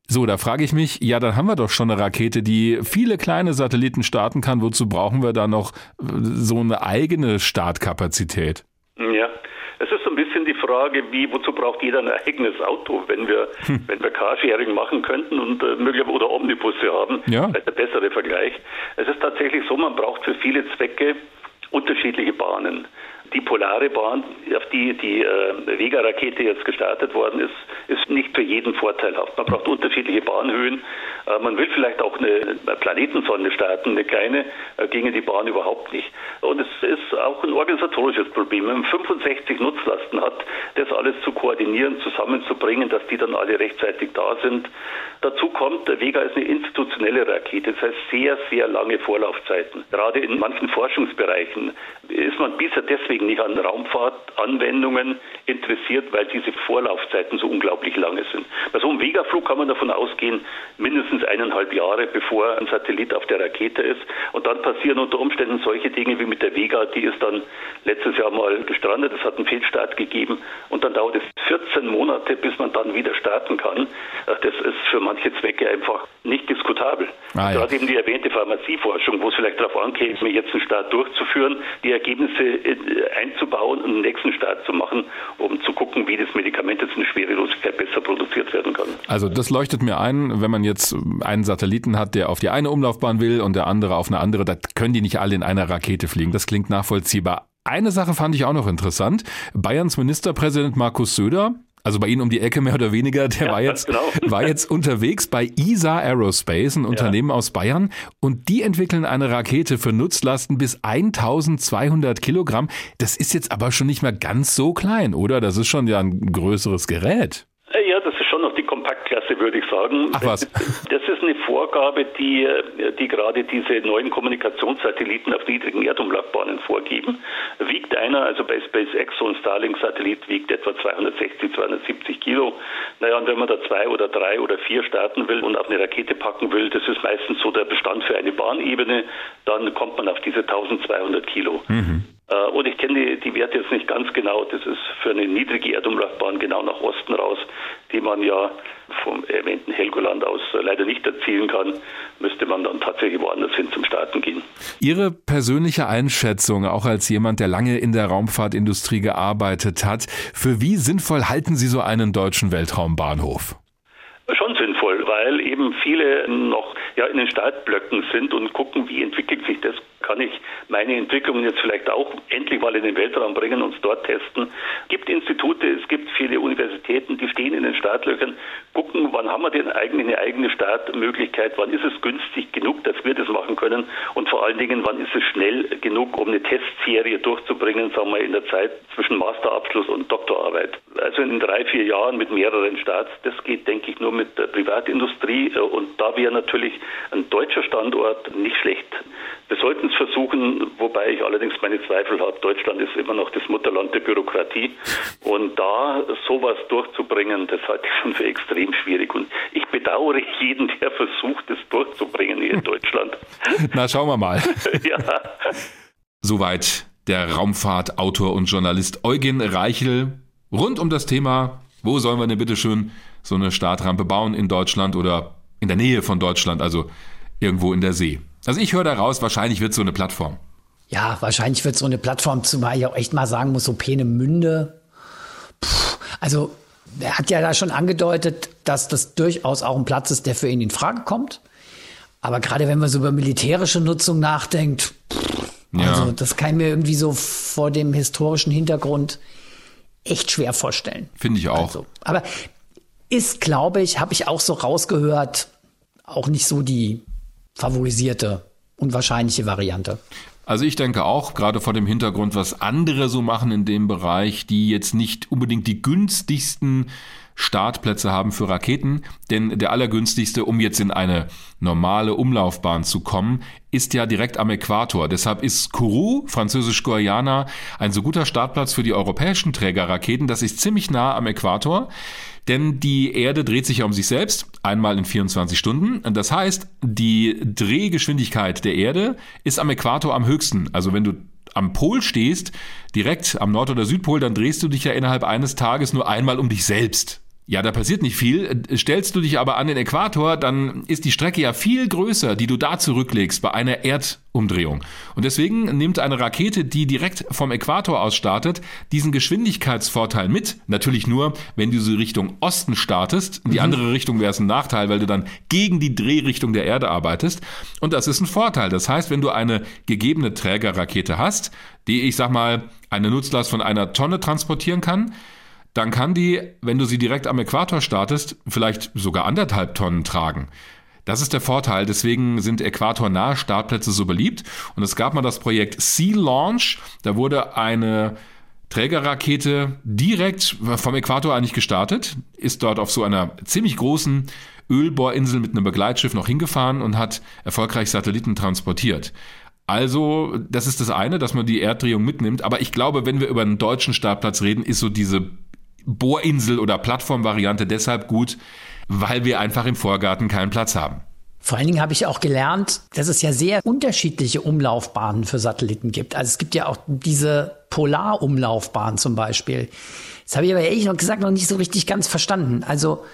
So, da frage ich mich, ja, dann haben wir doch schon eine Rakete, die viele kleine Satelliten starten kann. Wozu brauchen wir da noch äh, so eine eigene Startkapazität? Ja, es ist so ein bisschen die Frage, wie, wozu braucht jeder ein eigenes Auto, wenn wir, hm. wenn wir Carsharing machen könnten und äh, möglicherweise oder Omnibusse haben, ja. der bessere Vergleich. Es ist tatsächlich so, man braucht für viele Zwecke unterschiedliche Bahnen. Die polare Bahn, auf die die äh, Vega-Rakete jetzt gestartet worden ist, ist nicht für jeden vorteilhaft. Man braucht unterschiedliche Bahnhöhen. Äh, man will vielleicht auch eine Planetensonde starten, eine kleine, äh, gegen die Bahn überhaupt nicht. Und es ist auch ein organisatorisches Problem. Wenn man 65 Nutzlasten hat, das alles zu koordinieren, zusammenzubringen, dass die dann alle rechtzeitig da sind. Dazu kommt, Vega ist eine institutionelle Rakete, das heißt sehr, sehr lange Vorlaufzeiten. Gerade in manchen Forschungsbereichen ist man bisher deswegen nicht an Raumfahrtanwendungen interessiert, weil diese Vorlaufzeiten so unglaublich lange sind. Bei so einem Vega-Flug kann man davon ausgehen, mindestens eineinhalb Jahre, bevor ein Satellit auf der Rakete ist. Und dann passieren unter Umständen solche Dinge wie mit der Vega, die ist dann letztes Jahr mal gestrandet, es hat einen Fehlstart gegeben und dann dauert es 14 Monate, bis man dann wieder starten kann. Das ist für manche Zwecke einfach nicht diskutabel. Ah, ja. Gerade eben die erwähnte Pharmazieforschung, wo es vielleicht darauf ankäme, jetzt einen Start durchzuführen, die Ergebnisse äh, einzubauen und einen nächsten Start zu machen, um zu gucken, wie das Medikament jetzt in Schwerelosigkeit besser produziert werden kann. Also das leuchtet mir ein, wenn man jetzt einen Satelliten hat, der auf die eine Umlaufbahn will und der andere auf eine andere, da können die nicht alle in einer Rakete fliegen. Das klingt nachvollziehbar. Eine Sache fand ich auch noch interessant. Bayerns Ministerpräsident Markus Söder, also bei Ihnen um die Ecke mehr oder weniger, der <laughs> ja, war jetzt, genau. <laughs> war jetzt unterwegs bei ESA Aerospace, ein Unternehmen ja. aus Bayern, und die entwickeln eine Rakete für Nutzlasten bis 1200 Kilogramm. Das ist jetzt aber schon nicht mehr ganz so klein, oder? Das ist schon ja ein größeres Gerät. Ja, das ist schon Kompaktklasse, würde ich sagen. Ach was. <laughs> Das ist eine Vorgabe, die, die gerade diese neuen Kommunikationssatelliten auf niedrigen Erdumlaufbahnen vorgeben. Wiegt einer, also bei SpaceX so ein Starlink-Satellit wiegt etwa 260, 270 Kilo. Naja, und wenn man da zwei oder drei oder vier starten will und auf eine Rakete packen will, das ist meistens so der Bestand für eine Bahnebene, dann kommt man auf diese 1200 Kilo. Mhm. Äh, und ich kenne die, die Werte jetzt nicht ganz genau. Das ist für eine niedrige Erdumlaufbahn genau nach Osten raus, die man ja vom erwähnten Helgoland aus leider nicht erzielen kann, müsste man dann tatsächlich woanders hin zum Starten gehen. Ihre persönliche Einschätzung, auch als jemand, der lange in der Raumfahrtindustrie gearbeitet hat, für wie sinnvoll halten Sie so einen deutschen Weltraumbahnhof? Schon sinnvoll, weil eben viele noch ja, in den Startblöcken sind und gucken, wie entwickelt sich das kann ich meine Entwicklungen jetzt vielleicht auch endlich mal in den Weltraum bringen und dort testen. Es gibt Institute, es gibt viele Universitäten, die stehen in den Startlöchern, gucken, wann haben wir denn eigentlich eine eigene Startmöglichkeit, wann ist es günstig genug, dass wir das machen können und vor allen Dingen, wann ist es schnell genug, um eine Testserie durchzubringen, sagen wir in der Zeit zwischen Masterabschluss und Doktorarbeit. Also in drei, vier Jahren mit mehreren Starts, das geht, denke ich, nur mit der Privatindustrie und da wäre natürlich ein deutscher Standort nicht schlecht. Wir sollten es versuchen, wobei ich allerdings meine Zweifel habe. Deutschland ist immer noch das Mutterland der Bürokratie. Und da sowas durchzubringen, das halte ich schon für extrem schwierig. Und ich bedauere jeden, der versucht, es durchzubringen hier in Deutschland. <laughs> Na, schauen wir mal. <laughs> ja. Soweit der Raumfahrtautor und Journalist Eugen Reichel rund um das Thema, wo sollen wir denn bitte schön so eine Startrampe bauen in Deutschland oder in der Nähe von Deutschland, also irgendwo in der See. Also ich höre da raus, wahrscheinlich wird so eine Plattform. Ja, wahrscheinlich wird so eine Plattform, zumal ich auch echt mal sagen muss, so Peenemünde. Puh, also er hat ja da schon angedeutet, dass das durchaus auch ein Platz ist, der für ihn in Frage kommt. Aber gerade wenn man so über militärische Nutzung nachdenkt, pff, ja. also das kann ich mir irgendwie so vor dem historischen Hintergrund echt schwer vorstellen. Finde ich auch. Also, aber ist, glaube ich, habe ich auch so rausgehört, auch nicht so die favorisierte und wahrscheinliche Variante. Also ich denke auch, gerade vor dem Hintergrund, was andere so machen in dem Bereich, die jetzt nicht unbedingt die günstigsten Startplätze haben für Raketen, denn der allergünstigste, um jetzt in eine normale Umlaufbahn zu kommen, ist ja direkt am Äquator. Deshalb ist Kourou, französisch Guayana, ein so guter Startplatz für die europäischen Trägerraketen. Das ist ziemlich nah am Äquator. Denn die Erde dreht sich ja um sich selbst, einmal in 24 Stunden. Das heißt, die Drehgeschwindigkeit der Erde ist am Äquator am höchsten. Also wenn du am Pol stehst, direkt am Nord- oder Südpol, dann drehst du dich ja innerhalb eines Tages nur einmal um dich selbst. Ja, da passiert nicht viel. Stellst du dich aber an den Äquator, dann ist die Strecke ja viel größer, die du da zurücklegst bei einer Erdumdrehung. Und deswegen nimmt eine Rakete, die direkt vom Äquator aus startet, diesen Geschwindigkeitsvorteil mit. Natürlich nur, wenn du sie Richtung Osten startest. In die mhm. andere Richtung wäre es ein Nachteil, weil du dann gegen die Drehrichtung der Erde arbeitest. Und das ist ein Vorteil. Das heißt, wenn du eine gegebene Trägerrakete hast, die, ich sag mal, eine Nutzlast von einer Tonne transportieren kann, dann kann die, wenn du sie direkt am Äquator startest, vielleicht sogar anderthalb Tonnen tragen. Das ist der Vorteil, deswegen sind äquatornahe Startplätze so beliebt. Und es gab mal das Projekt Sea Launch, da wurde eine Trägerrakete direkt vom Äquator eigentlich gestartet, ist dort auf so einer ziemlich großen Ölbohrinsel mit einem Begleitschiff noch hingefahren und hat erfolgreich Satelliten transportiert. Also, das ist das eine, dass man die Erddrehung mitnimmt. Aber ich glaube, wenn wir über einen deutschen Startplatz reden, ist so diese Bohrinsel- oder Plattformvariante deshalb gut, weil wir einfach im Vorgarten keinen Platz haben. Vor allen Dingen habe ich auch gelernt, dass es ja sehr unterschiedliche Umlaufbahnen für Satelliten gibt. Also es gibt ja auch diese Polarumlaufbahn zum Beispiel. Das habe ich aber ehrlich gesagt noch nicht so richtig ganz verstanden. Also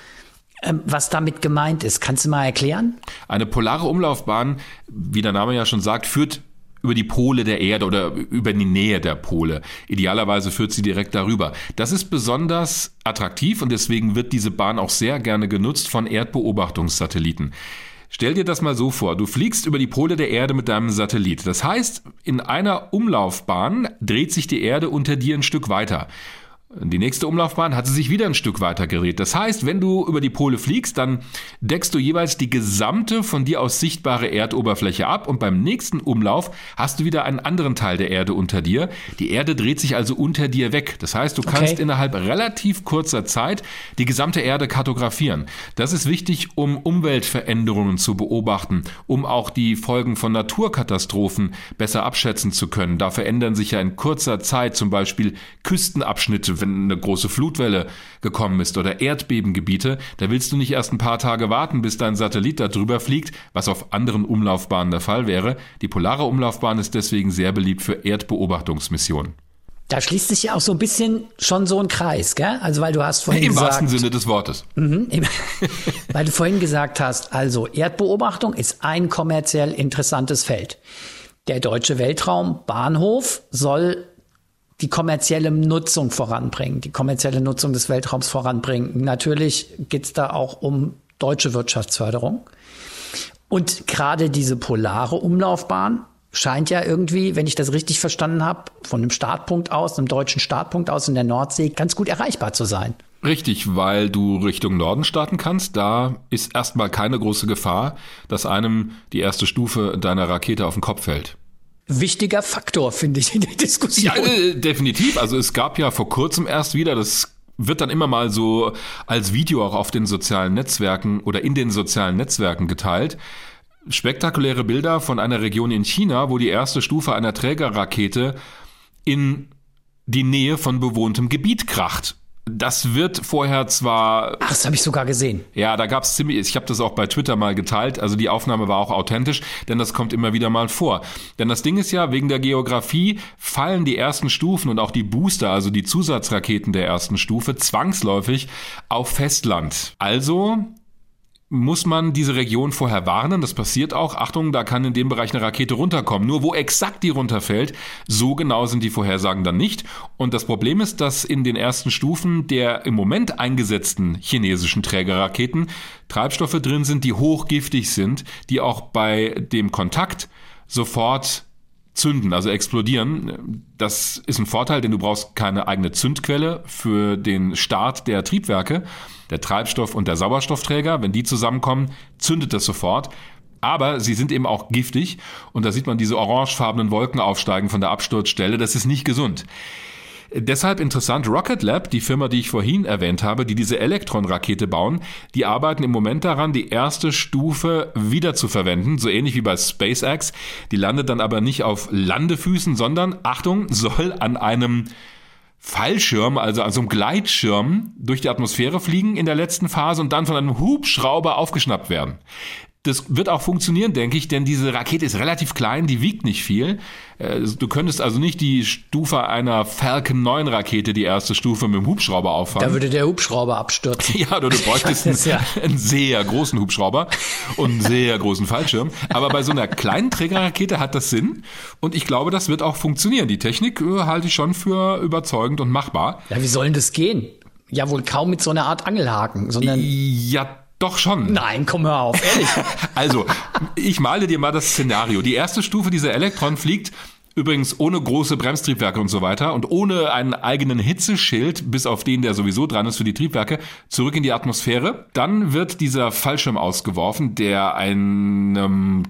ähm, was damit gemeint ist. Kannst du mal erklären? Eine polare Umlaufbahn, wie der Name ja schon sagt, führt über die Pole der Erde oder über die Nähe der Pole. Idealerweise führt sie direkt darüber. Das ist besonders attraktiv und deswegen wird diese Bahn auch sehr gerne genutzt von Erdbeobachtungssatelliten. Stell dir das mal so vor, du fliegst über die Pole der Erde mit deinem Satellit. Das heißt, in einer Umlaufbahn dreht sich die Erde unter dir ein Stück weiter. Die nächste Umlaufbahn hat sie sich wieder ein Stück weiter gerät. Das heißt, wenn du über die Pole fliegst, dann deckst du jeweils die gesamte von dir aus sichtbare Erdoberfläche ab und beim nächsten Umlauf hast du wieder einen anderen Teil der Erde unter dir. Die Erde dreht sich also unter dir weg. Das heißt, du kannst okay. innerhalb relativ kurzer Zeit die gesamte Erde kartografieren. Das ist wichtig, um Umweltveränderungen zu beobachten, um auch die Folgen von Naturkatastrophen besser abschätzen zu können. Da verändern sich ja in kurzer Zeit zum Beispiel Küstenabschnitte wenn eine große Flutwelle gekommen ist oder Erdbebengebiete, da willst du nicht erst ein paar Tage warten, bis dein Satellit da drüber fliegt, was auf anderen Umlaufbahnen der Fall wäre. Die polare Umlaufbahn ist deswegen sehr beliebt für Erdbeobachtungsmissionen. Da schließt sich ja auch so ein bisschen schon so ein Kreis, gell? Also weil du hast vorhin Im gesagt, wahrsten Sinne des Wortes. Mhm, <laughs> weil du vorhin gesagt hast, also Erdbeobachtung ist ein kommerziell interessantes Feld. Der deutsche Weltraumbahnhof soll die kommerzielle Nutzung voranbringen, die kommerzielle Nutzung des Weltraums voranbringen. Natürlich geht es da auch um deutsche Wirtschaftsförderung. Und gerade diese polare Umlaufbahn scheint ja irgendwie, wenn ich das richtig verstanden habe, von einem Startpunkt aus, einem deutschen Startpunkt aus in der Nordsee ganz gut erreichbar zu sein. Richtig, weil du Richtung Norden starten kannst. Da ist erstmal keine große Gefahr, dass einem die erste Stufe deiner Rakete auf den Kopf fällt wichtiger Faktor, finde ich, in der Diskussion. Ja, äh, definitiv. Also es gab ja vor kurzem erst wieder, das wird dann immer mal so als Video auch auf den sozialen Netzwerken oder in den sozialen Netzwerken geteilt. Spektakuläre Bilder von einer Region in China, wo die erste Stufe einer Trägerrakete in die Nähe von bewohntem Gebiet kracht. Das wird vorher zwar. Ach, das habe ich sogar gesehen. Ja, da gab es ziemlich. Ich habe das auch bei Twitter mal geteilt. Also die Aufnahme war auch authentisch, denn das kommt immer wieder mal vor. Denn das Ding ist ja, wegen der Geografie fallen die ersten Stufen und auch die Booster, also die Zusatzraketen der ersten Stufe, zwangsläufig auf Festland. Also muss man diese Region vorher warnen. Das passiert auch. Achtung, da kann in dem Bereich eine Rakete runterkommen. Nur wo exakt die runterfällt, so genau sind die Vorhersagen dann nicht. Und das Problem ist, dass in den ersten Stufen der im Moment eingesetzten chinesischen Trägerraketen Treibstoffe drin sind, die hochgiftig sind, die auch bei dem Kontakt sofort zünden, also explodieren. Das ist ein Vorteil, denn du brauchst keine eigene Zündquelle für den Start der Triebwerke. Der Treibstoff und der Sauerstoffträger, wenn die zusammenkommen, zündet das sofort. Aber sie sind eben auch giftig und da sieht man diese orangefarbenen Wolken aufsteigen von der Absturzstelle. Das ist nicht gesund. Deshalb interessant, Rocket Lab, die Firma, die ich vorhin erwähnt habe, die diese Elektron-Rakete bauen, die arbeiten im Moment daran, die erste Stufe wieder zu verwenden, so ähnlich wie bei SpaceX. Die landet dann aber nicht auf Landefüßen, sondern, Achtung, soll an einem Fallschirm, also an so einem Gleitschirm durch die Atmosphäre fliegen in der letzten Phase und dann von einem Hubschrauber aufgeschnappt werden. Das wird auch funktionieren, denke ich, denn diese Rakete ist relativ klein, die wiegt nicht viel. Äh, du könntest also nicht die Stufe einer Falcon 9 Rakete, die erste Stufe mit dem Hubschrauber auffangen. Da würde der Hubschrauber abstürzen. <laughs> Ja, oder du bräuchtest <laughs> einen, ja. einen, sehr großen Hubschrauber und einen sehr großen Fallschirm. Aber bei so einer kleinen Trägerrakete hat das Sinn und ich glaube, das wird auch funktionieren. Die Technik äh, halte ich schon für überzeugend und machbar. Ja, wie soll denn das gehen? Ja, wohl kaum mit so einer Art Angelhaken, sondern. Ja, doch schon. Nein, komm hör auf, ehrlich. <laughs> also, ich male dir mal das Szenario. Die erste Stufe dieser Elektron fliegt Übrigens ohne große Bremstriebwerke und so weiter und ohne einen eigenen Hitzeschild, bis auf den, der sowieso dran ist für die Triebwerke, zurück in die Atmosphäre. Dann wird dieser Fallschirm ausgeworfen, der einem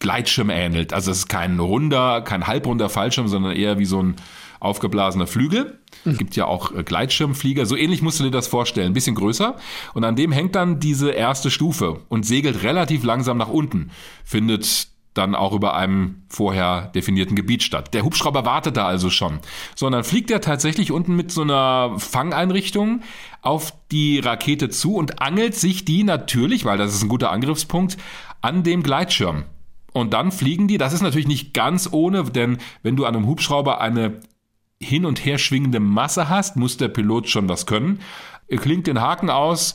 Gleitschirm ähnelt. Also es ist kein runder, kein halbrunder Fallschirm, sondern eher wie so ein aufgeblasener Flügel. Es gibt ja auch äh, Gleitschirmflieger. So ähnlich musst du dir das vorstellen. Ein bisschen größer. Und an dem hängt dann diese erste Stufe und segelt relativ langsam nach unten. Findet dann auch über einem vorher definierten Gebiet statt. Der Hubschrauber wartet da also schon. Sondern fliegt er tatsächlich unten mit so einer Fangeinrichtung auf die Rakete zu und angelt sich die natürlich, weil das ist ein guter Angriffspunkt, an dem Gleitschirm. Und dann fliegen die, das ist natürlich nicht ganz ohne, denn wenn du an einem Hubschrauber eine hin und her schwingende Masse hast, muss der Pilot schon was können. Klingt den Haken aus,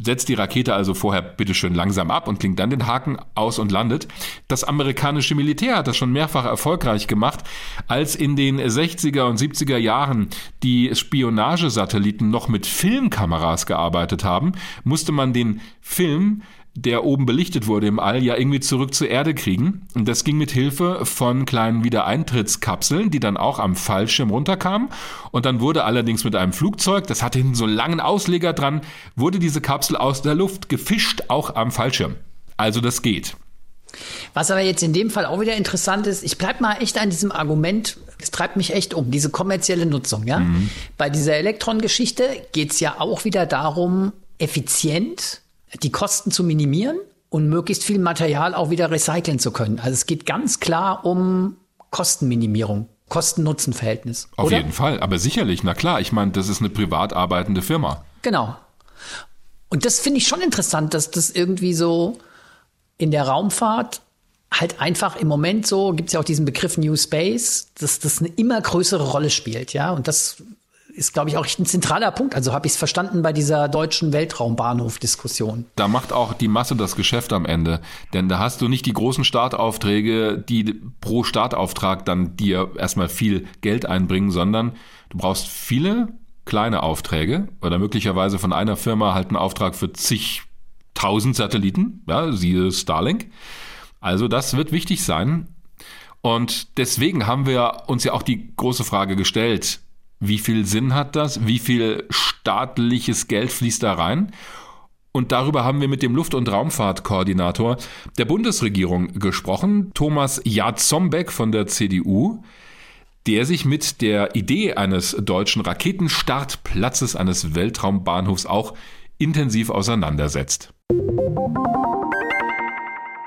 setzt die Rakete also vorher bitteschön langsam ab und klingt dann den Haken aus und landet. Das amerikanische Militär hat das schon mehrfach erfolgreich gemacht. Als in den 60er und 70er Jahren die Spionagesatelliten noch mit Filmkameras gearbeitet haben, musste man den Film der oben belichtet wurde im All, ja irgendwie zurück zur Erde kriegen. Und das ging mit Hilfe von kleinen Wiedereintrittskapseln, die dann auch am Fallschirm runterkamen. Und dann wurde allerdings mit einem Flugzeug, das hatte hinten so einen langen Ausleger dran, wurde diese Kapsel aus der Luft gefischt, auch am Fallschirm. Also das geht. Was aber jetzt in dem Fall auch wieder interessant ist, ich bleib mal echt an diesem Argument, es treibt mich echt um, diese kommerzielle Nutzung, ja. Mhm. Bei dieser Elektron-Geschichte geht's ja auch wieder darum, effizient die Kosten zu minimieren und möglichst viel Material auch wieder recyceln zu können. Also es geht ganz klar um Kostenminimierung. Kosten-Nutzen-Verhältnis. Auf oder? jeden Fall, aber sicherlich, na klar, ich meine, das ist eine privat arbeitende Firma. Genau. Und das finde ich schon interessant, dass das irgendwie so in der Raumfahrt halt einfach im Moment so, gibt es ja auch diesen Begriff New Space, dass das eine immer größere Rolle spielt, ja. Und das ist, glaube ich, auch ein zentraler Punkt. Also habe ich es verstanden bei dieser deutschen Weltraumbahnhof-Diskussion. Da macht auch die Masse das Geschäft am Ende. Denn da hast du nicht die großen Startaufträge, die pro Startauftrag dann dir erstmal viel Geld einbringen, sondern du brauchst viele kleine Aufträge oder möglicherweise von einer Firma halt einen Auftrag für zigtausend Satelliten, ja, siehe Starlink. Also das wird wichtig sein. Und deswegen haben wir uns ja auch die große Frage gestellt, wie viel Sinn hat das? Wie viel staatliches Geld fließt da rein? Und darüber haben wir mit dem Luft- und Raumfahrtkoordinator der Bundesregierung gesprochen, Thomas Jazombeck von der CDU, der sich mit der Idee eines deutschen Raketenstartplatzes eines Weltraumbahnhofs auch intensiv auseinandersetzt.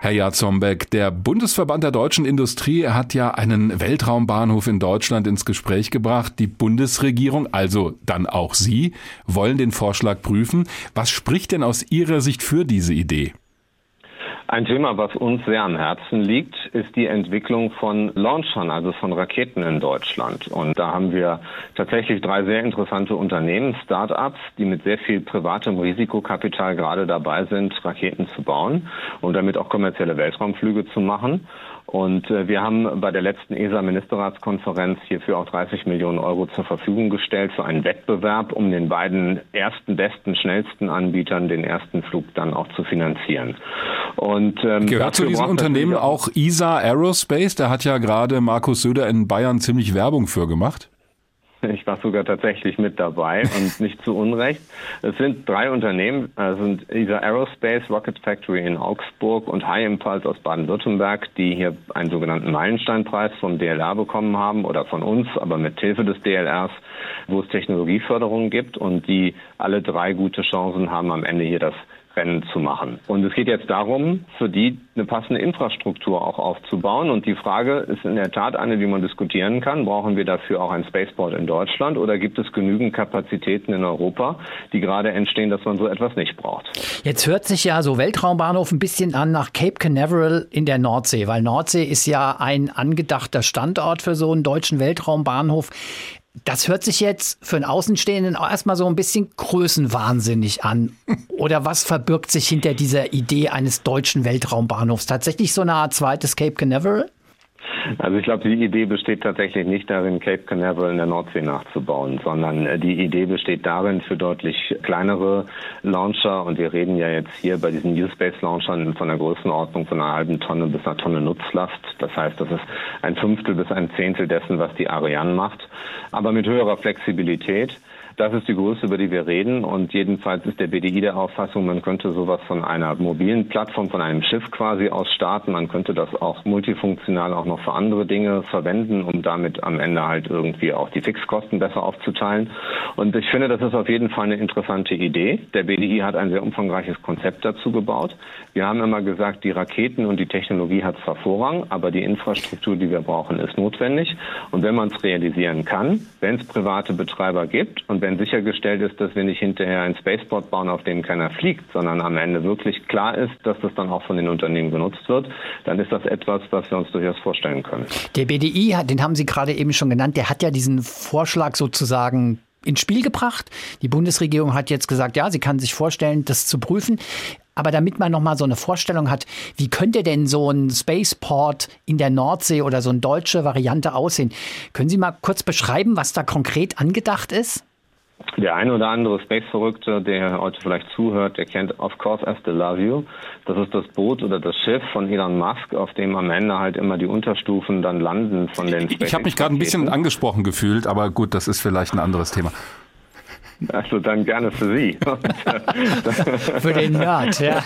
Herr Jazombeck, der Bundesverband der deutschen Industrie hat ja einen Weltraumbahnhof in Deutschland ins Gespräch gebracht. Die Bundesregierung, also dann auch Sie, wollen den Vorschlag prüfen. Was spricht denn aus Ihrer Sicht für diese Idee? Ein Thema, was uns sehr am Herzen liegt, ist die Entwicklung von Launchern, also von Raketen in Deutschland. Und da haben wir tatsächlich drei sehr interessante Unternehmen, Start-ups, die mit sehr viel privatem Risikokapital gerade dabei sind, Raketen zu bauen und damit auch kommerzielle Weltraumflüge zu machen. Und äh, wir haben bei der letzten ESA-Ministerratskonferenz hierfür auch 30 Millionen Euro zur Verfügung gestellt für einen Wettbewerb, um den beiden ersten, besten, schnellsten Anbietern den ersten Flug dann auch zu finanzieren. Und Und, ähm, Gehört zu diesem Unternehmen auch ESA Aerospace? Da hat ja gerade Markus Söder in Bayern ziemlich Werbung für gemacht. <laughs> Ich war sogar tatsächlich mit dabei und <laughs> nicht zu Unrecht. Es sind drei Unternehmen, es sind ESA Aerospace, Rocket Factory in Augsburg und High Impulse aus Baden-Württemberg, die hier einen sogenannten Meilensteinpreis vom DLR bekommen haben oder von uns, aber mit Hilfe des DLRs, wo es Technologieförderung gibt und die alle drei gute Chancen haben, am Ende hier das Rennen zu machen. Und es geht jetzt darum, für die eine passende Infrastruktur auch aufzubauen. Und die Frage ist in der Tat eine, die man diskutieren kann. Brauchen wir dafür auch ein Spaceport in Deutschland oder gibt es genügend Kapazitäten in Europa, die gerade entstehen, dass man so etwas nicht braucht? Jetzt hört sich ja so Weltraumbahnhof ein bisschen an nach Cape Canaveral in der Nordsee, weil Nordsee ist ja ein angedachter Standort für so einen deutschen Weltraumbahnhof. Das hört sich jetzt für einen Außenstehenden erstmal so ein bisschen größenwahnsinnig an. <laughs> Oder was verbirgt sich hinter dieser Idee eines deutschen Weltraumbahnhofs? Tatsächlich so eine Art zweites Cape Canaveral? Also ich glaube, die Idee besteht tatsächlich nicht darin, Cape Canaveral in der Nordsee nachzubauen, sondern äh, die Idee besteht darin, für deutlich kleinere Launcher, und wir reden ja jetzt hier bei diesen New Space Launchern von der Größenordnung von einer halben Tonne bis einer Tonne Nutzlast. Das heißt, das ist ein Fünftel bis ein Zehntel dessen, was die Ariane macht, aber mit höherer Flexibilität das ist die Größe, über die wir reden. Und jedenfalls ist der BDI der Auffassung, man könnte sowas von einer mobilen Plattform, von einem Schiff quasi aus starten. Man könnte das auch multifunktional auch noch für andere Dinge verwenden, um damit am Ende halt irgendwie auch die Fixkosten besser aufzuteilen. Und ich finde, das ist auf jeden Fall eine interessante Idee. Der BDI hat ein sehr umfangreiches Konzept dazu gebaut. Wir haben immer gesagt, die Raketen und die Technologie hat zwar Vorrang, aber die Infrastruktur, die wir brauchen, ist notwendig. Und wenn man es realisieren kann, wenn es private Betreiber gibt und wenn wenn sichergestellt ist, dass wir nicht hinterher ein Spaceport bauen, auf dem keiner fliegt, sondern am Ende wirklich klar ist, dass das dann auch von den Unternehmen genutzt wird, dann ist das etwas, was wir uns durchaus vorstellen können. Der BDI, den haben Sie gerade eben schon genannt, der hat ja diesen Vorschlag sozusagen ins Spiel gebracht. Die Bundesregierung hat jetzt gesagt, ja, sie kann sich vorstellen, das zu prüfen. Aber damit man nochmal so eine Vorstellung hat, wie könnte denn so ein Spaceport in der Nordsee oder so eine deutsche Variante aussehen? Können Sie mal kurz beschreiben, was da konkret angedacht ist? Der eine oder andere Space-Verrückte, der heute vielleicht zuhört, der kennt Of Course As The Love You. Das ist das Boot oder das Schiff von Elon Musk, auf dem am Ende halt immer die Unterstufen dann landen von den Space Ich habe mich gerade ein bisschen angesprochen gefühlt, aber gut, das ist vielleicht ein anderes Thema. Also dann gerne für Sie. <laughs> für den Nerd, ja.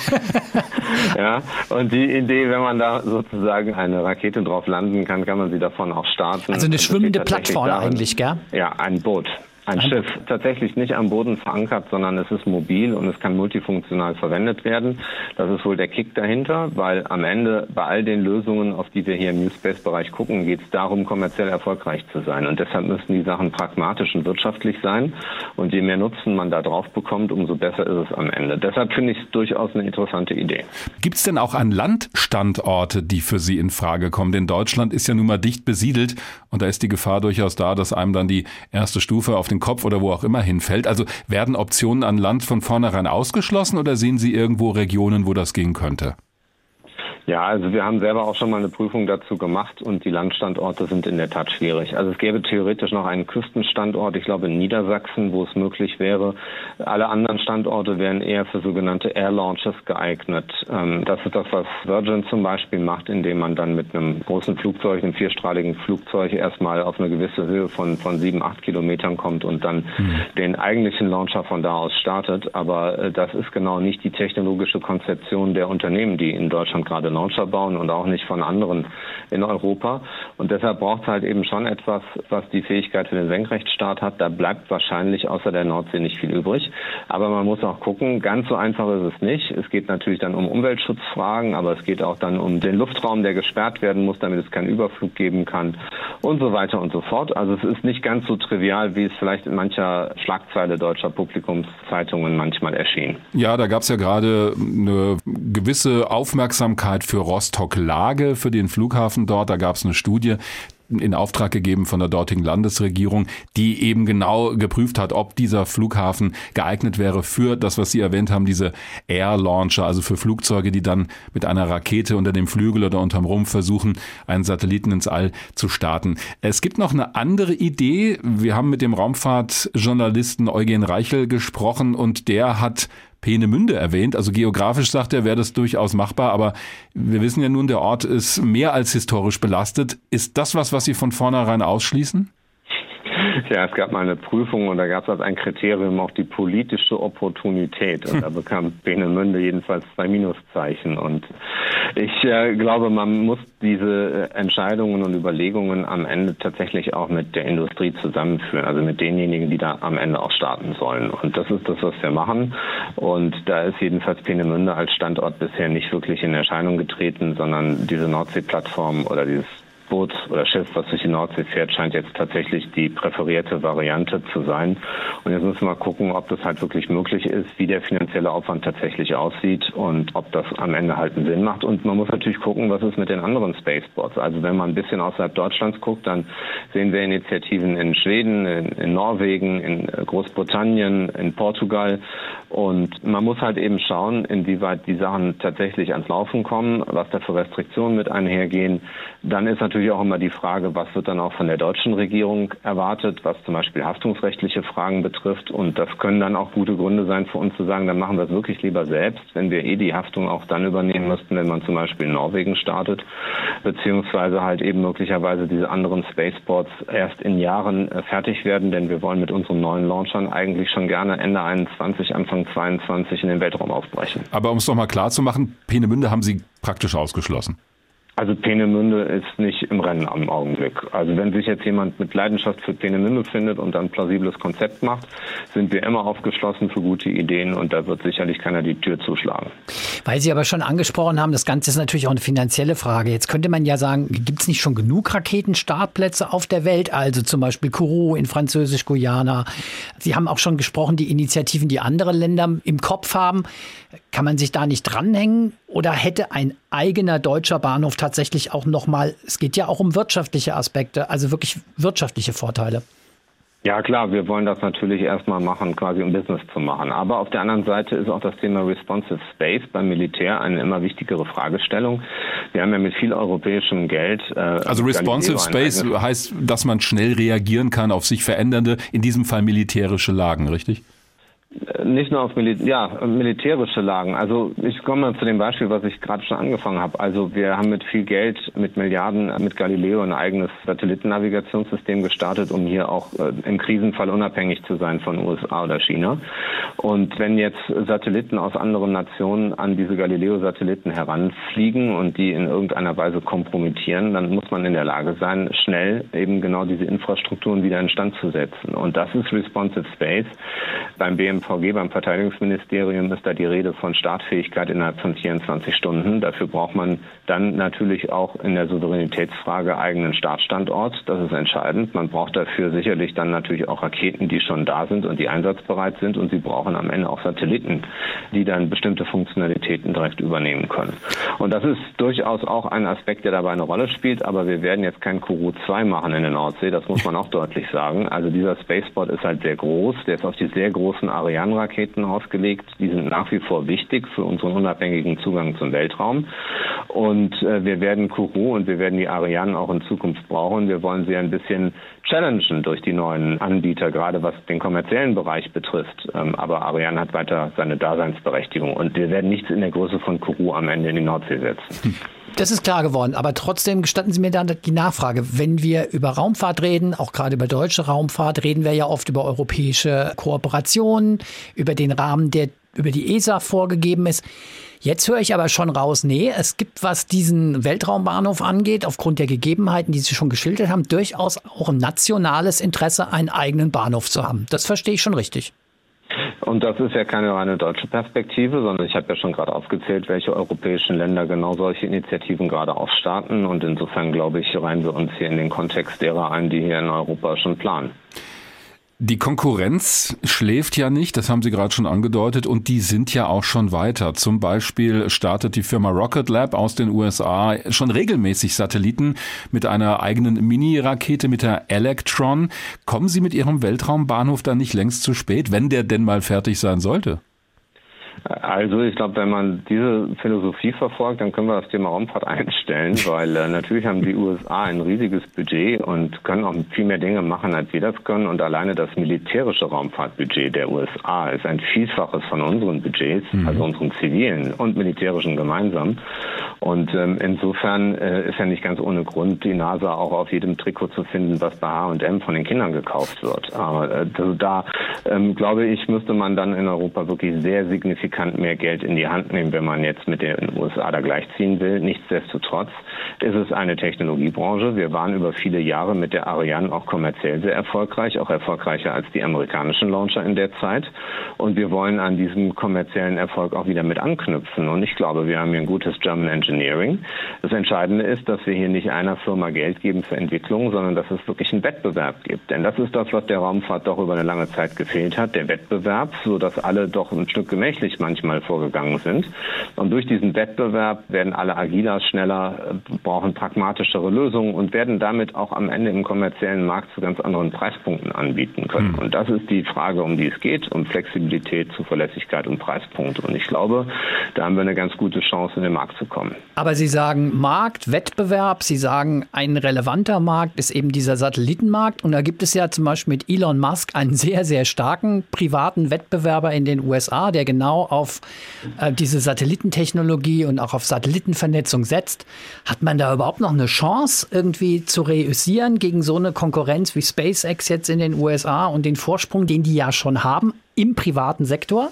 <laughs> ja, und die Idee, wenn man da sozusagen eine Rakete drauf landen kann, kann man sie davon auch starten. Also eine schwimmende Plattform eigentlich, gell? Ja, ein Boot. Ein Schiff, tatsächlich nicht am Boden verankert, sondern es ist mobil und es kann multifunktional verwendet werden. Das ist wohl der Kick dahinter, weil am Ende bei all den Lösungen, auf die wir hier im New Space-Bereich gucken, geht es darum, kommerziell erfolgreich zu sein. Und deshalb müssen die Sachen pragmatisch und wirtschaftlich sein. Und je mehr Nutzen man da drauf bekommt, umso besser ist es am Ende. Deshalb finde ich es durchaus eine interessante Idee. Gibt es denn auch an Landstandorte, die für Sie in Frage kommen? Denn Deutschland ist ja nun mal dicht besiedelt und da ist die Gefahr durchaus da, dass einem dann die erste Stufe auf den Kopf oder wo auch immer hinfällt. Also werden Optionen an Land von vornherein ausgeschlossen oder sehen Sie irgendwo Regionen, wo das gehen könnte? Ja, also wir haben selber auch schon mal eine Prüfung dazu gemacht und die Landstandorte sind in der Tat schwierig. Also es gäbe theoretisch noch einen Küstenstandort, ich glaube in Niedersachsen, wo es möglich wäre. Alle anderen Standorte wären eher für sogenannte Air Launches geeignet. Ähm, das ist das, was Virgin zum Beispiel macht, indem man dann mit einem großen Flugzeug, einem vierstrahligen Flugzeug erstmal auf eine gewisse Höhe von, von sieben, acht Kilometern kommt und dann mhm. den eigentlichen Launcher von da aus startet. Aber äh, das ist genau nicht die technologische Konzeption der Unternehmen, die in Deutschland gerade Launcher bauen und auch nicht von anderen in Europa. Und deshalb braucht es halt eben schon etwas, was die Fähigkeit für den Senkrechtstart hat. Da bleibt wahrscheinlich außer der Nordsee nicht viel übrig. Aber man muss auch gucken, ganz so einfach ist es nicht. Es geht natürlich dann um Umweltschutzfragen, aber es geht auch dann um den Luftraum, der gesperrt werden muss, damit es keinen Überflug geben kann und so weiter und so fort. Also es ist nicht ganz so trivial, wie es vielleicht in mancher Schlagzeile deutscher Publikumszeitungen manchmal erschien. Ja, da gab es ja gerade eine gewisse Aufmerksamkeit für Rostock-Lage, für den Flughafen dort. Da gab es eine Studie, in Auftrag gegeben von der dortigen Landesregierung, die eben genau geprüft hat, ob dieser Flughafen geeignet wäre für das, was Sie erwähnt haben, diese Air Launcher, also für Flugzeuge, die dann mit einer Rakete unter dem Flügel oder unterm Rumpf versuchen, einen Satelliten ins All zu starten. Es gibt noch eine andere Idee. Wir haben mit dem Raumfahrtjournalisten Eugen Reichel gesprochen und der hat Peenemünde erwähnt. Also geografisch sagt er, wäre das durchaus machbar, aber wir wissen ja nun, der Ort ist mehr als historisch belastet. Ist das was, was Sie von vornherein ausschließen? <laughs> Ja, es gab mal eine Prüfung und da gab es als ein Kriterium auch die politische Opportunität. Und da bekam Peenemünde jedenfalls zwei Minuszeichen. Und ich äh, glaube, man muss diese äh, Entscheidungen und Überlegungen am Ende tatsächlich auch mit der Industrie zusammenführen, also mit denjenigen, die da am Ende auch starten sollen. Und das ist das, was wir machen. Und da ist jedenfalls Peenemünde als Standort bisher nicht wirklich in Erscheinung getreten, sondern diese Nordsee-Plattform oder dieses Boot oder Schiff, was durch die Nordsee fährt, scheint jetzt tatsächlich die präferierte Variante zu sein. Und jetzt müssen wir gucken, ob das halt wirklich möglich ist, wie der finanzielle Aufwand tatsächlich aussieht und ob das am Ende halt einen Sinn macht. Und man muss natürlich gucken, was ist mit den anderen Spaceports. Also wenn man ein bisschen außerhalb Deutschlands guckt, dann sehen wir Initiativen in Schweden, in, in Norwegen, in Großbritannien, in Portugal. Und man muss halt eben schauen, inwieweit die Sachen tatsächlich ans Laufen kommen, was da für Restriktionen mit einhergehen. Dann ist natürlich natürlich auch immer die Frage, was wird dann auch von der deutschen Regierung erwartet, was zum Beispiel haftungsrechtliche Fragen betrifft. Und das können dann auch gute Gründe sein für uns zu sagen, dann machen wir es wirklich lieber selbst, wenn wir eh die Haftung auch dann übernehmen müssten, wenn man zum Beispiel in Norwegen startet, beziehungsweise halt eben möglicherweise diese anderen Spaceports erst in Jahren äh, fertig werden, denn wir wollen mit unseren neuen Launchern eigentlich schon gerne Ende 21, Anfang 22 in den Weltraum aufbrechen. Aber um es doch mal klar zu machen, Peenemünde haben Sie praktisch ausgeschlossen. Also Peenemünde ist nicht im Rennen am Augenblick. Also wenn sich jetzt jemand mit Leidenschaft für Peenemünde findet und ein plausibles Konzept macht, sind wir immer aufgeschlossen für gute Ideen und da wird sicherlich keiner die Tür zuschlagen. Weil Sie aber schon angesprochen haben, das Ganze ist natürlich auch eine finanzielle Frage. Jetzt könnte man ja sagen, gibt es nicht schon genug Raketenstartplätze auf der Welt? Also zum Beispiel Kourou in Französisch-Guyana. Sie haben auch schon gesprochen, die Initiativen, die andere Länder im Kopf haben. Kann man sich da nicht dranhängen? Oder hätte ein eigener deutscher Bahnhof tatsächlich auch nochmal, es geht ja auch um wirtschaftliche Aspekte, also wirklich wirtschaftliche Vorteile? Ja klar, wir wollen das natürlich erstmal machen, quasi um Business zu machen. Aber auf der anderen Seite ist auch das Thema Responsive Space beim Militär eine immer wichtigere Fragestellung. Wir haben ja mit viel europäischem Geld. Äh, also Responsive Space heißt, dass man schnell reagieren kann auf sich verändernde, in diesem Fall militärische Lagen, richtig? Nicht nur auf Mil ja, militärische Lagen. Also ich komme zu dem Beispiel, was ich gerade schon angefangen habe. Also wir haben mit viel Geld, mit Milliarden, mit Galileo ein eigenes Satellitennavigationssystem gestartet, um hier auch äh, im Krisenfall unabhängig zu sein von USA oder China. Und wenn jetzt Satelliten aus anderen Nationen an diese Galileo-Satelliten heranfliegen und die in irgendeiner Weise kompromittieren, dann muss man in der Lage sein, schnell eben genau diese Infrastrukturen wieder instand zu setzen. Und das ist Responsive Space. Beim BMP BMVG, beim Verteidigungsministerium ist da die Rede von Startfähigkeit innerhalb von 24 Stunden. Dafür braucht man dann natürlich auch in der Souveränitätsfrage eigenen Startstandort. Das ist entscheidend. Man braucht dafür sicherlich dann natürlich auch Raketen, die schon da sind und die einsatzbereit sind. Und sie brauchen am Ende auch Satelliten, die dann bestimmte Funktionalitäten direkt übernehmen können. Und das ist durchaus auch ein Aspekt, der dabei eine Rolle spielt. Aber wir werden jetzt kein Kuru 2 machen in der Nordsee. Das muss man auch deutlich sagen. Also dieser Spaceport ist halt sehr groß. Der ist auf die sehr großen Areale Ariane-Raketen ausgelegt. Die sind nach wie vor wichtig für unseren unabhängigen Zugang zum Weltraum. Und äh, wir werden Kourou und wir werden die Ariane auch in Zukunft brauchen. Wir wollen sie ein bisschen challengen durch die neuen Anbieter, gerade was den kommerziellen Bereich betrifft. Ähm, aber Ariane hat weiter seine Daseinsberechtigung und wir werden nichts in der Größe von Kourou am Ende in die Nordsee setzen. <laughs> Das ist klar geworden, aber trotzdem gestatten Sie mir dann die Nachfrage. Wenn wir über Raumfahrt reden, auch gerade über deutsche Raumfahrt, reden wir ja oft über europäische Kooperationen, über den Rahmen, der über die ESA vorgegeben ist. Jetzt höre ich aber schon raus, nee, es gibt, was diesen Weltraumbahnhof angeht, aufgrund der Gegebenheiten, die Sie schon geschildert haben, durchaus auch ein nationales Interesse, einen eigenen Bahnhof zu haben. Das verstehe ich schon richtig. Und das ist ja keine reine deutsche Perspektive, sondern ich habe ja schon gerade aufgezählt, welche europäischen Länder genau solche Initiativen gerade aufstarten. Und insofern glaube ich, reihen wir uns hier in den Kontext derer ein, die hier in Europa schon planen. Die Konkurrenz schläft ja nicht, das haben Sie gerade schon angedeutet, und die sind ja auch schon weiter. Zum Beispiel startet die Firma Rocket Lab aus den USA schon regelmäßig Satelliten mit einer eigenen Mini-Rakete, mit der Electron. Kommen Sie mit Ihrem Weltraumbahnhof da nicht längst zu spät, wenn der denn mal fertig sein sollte? Also ich glaube, wenn man diese Philosophie verfolgt, dann können wir das Thema Raumfahrt <laughs> einstellen, weil äh, natürlich haben die USA ein riesiges Budget und können auch viel mehr Dinge machen, als wir das können. Und alleine das militärische Raumfahrtbudget der USA ist ein Vielfaches von unseren Budgets, mhm. also unseren zivilen und militärischen gemeinsam. Und ähm, insofern äh, ist ja nicht ganz ohne Grund die NASA auch auf jedem Trikot zu finden, was bei H&M von den Kindern gekauft wird. Aber äh, also da ähm, glaube ich, müsste man dann in Europa wirklich sehr signifikant mehr Geld in die Hand nehmen, wenn man jetzt mit den USA da gleichziehen will. Nichtsdestotrotz ist es eine Technologiebranche. Wir waren über viele Jahre mit der Ariane auch kommerziell sehr erfolgreich, auch erfolgreicher als die amerikanischen Launcher in der Zeit. Und wir wollen an diesem kommerziellen Erfolg auch wieder mit anknüpfen. Und ich glaube, wir haben hier ein gutes German Engineering. Das Entscheidende ist, dass wir hier nicht einer Firma Geld geben für Entwicklung, sondern dass es wirklich einen Wettbewerb gibt. Denn das ist das, was der Raumfahrt doch über eine lange Zeit gefehlt hat, der Wettbewerb, so dass alle doch ein Stück gemächlich manchmal vorgegangen sind. Und durch diesen Wettbewerb werden alle agiler, schneller, äh, brauchen pragmatischere Lösungen und werden damit auch am Ende im kommerziellen Markt zu ganz anderen Preispunkten anbieten können. Mhm. Und das ist die Frage, um die es geht, um Flexibilität, Zuverlässigkeit und Preispunkte. Und ich glaube, da haben wir eine ganz gute Chance, in den Markt zu kommen. Aber Sie sagen Markt, Wettbewerb, Sie sagen, ein relevanter Markt ist eben dieser Satellitenmarkt. Und da gibt es ja zum Beispiel mit Elon Musk einen sehr, sehr starken privaten Wettbewerber in den USA, der genau auf äh, diese Satellitentechnologie und auch auf Satellitenvernetzung setzt. Hat man da überhaupt noch eine Chance, irgendwie zu reüssieren gegen so eine Konkurrenz wie SpaceX jetzt in den USA und den Vorsprung, den die ja schon haben im privaten Sektor?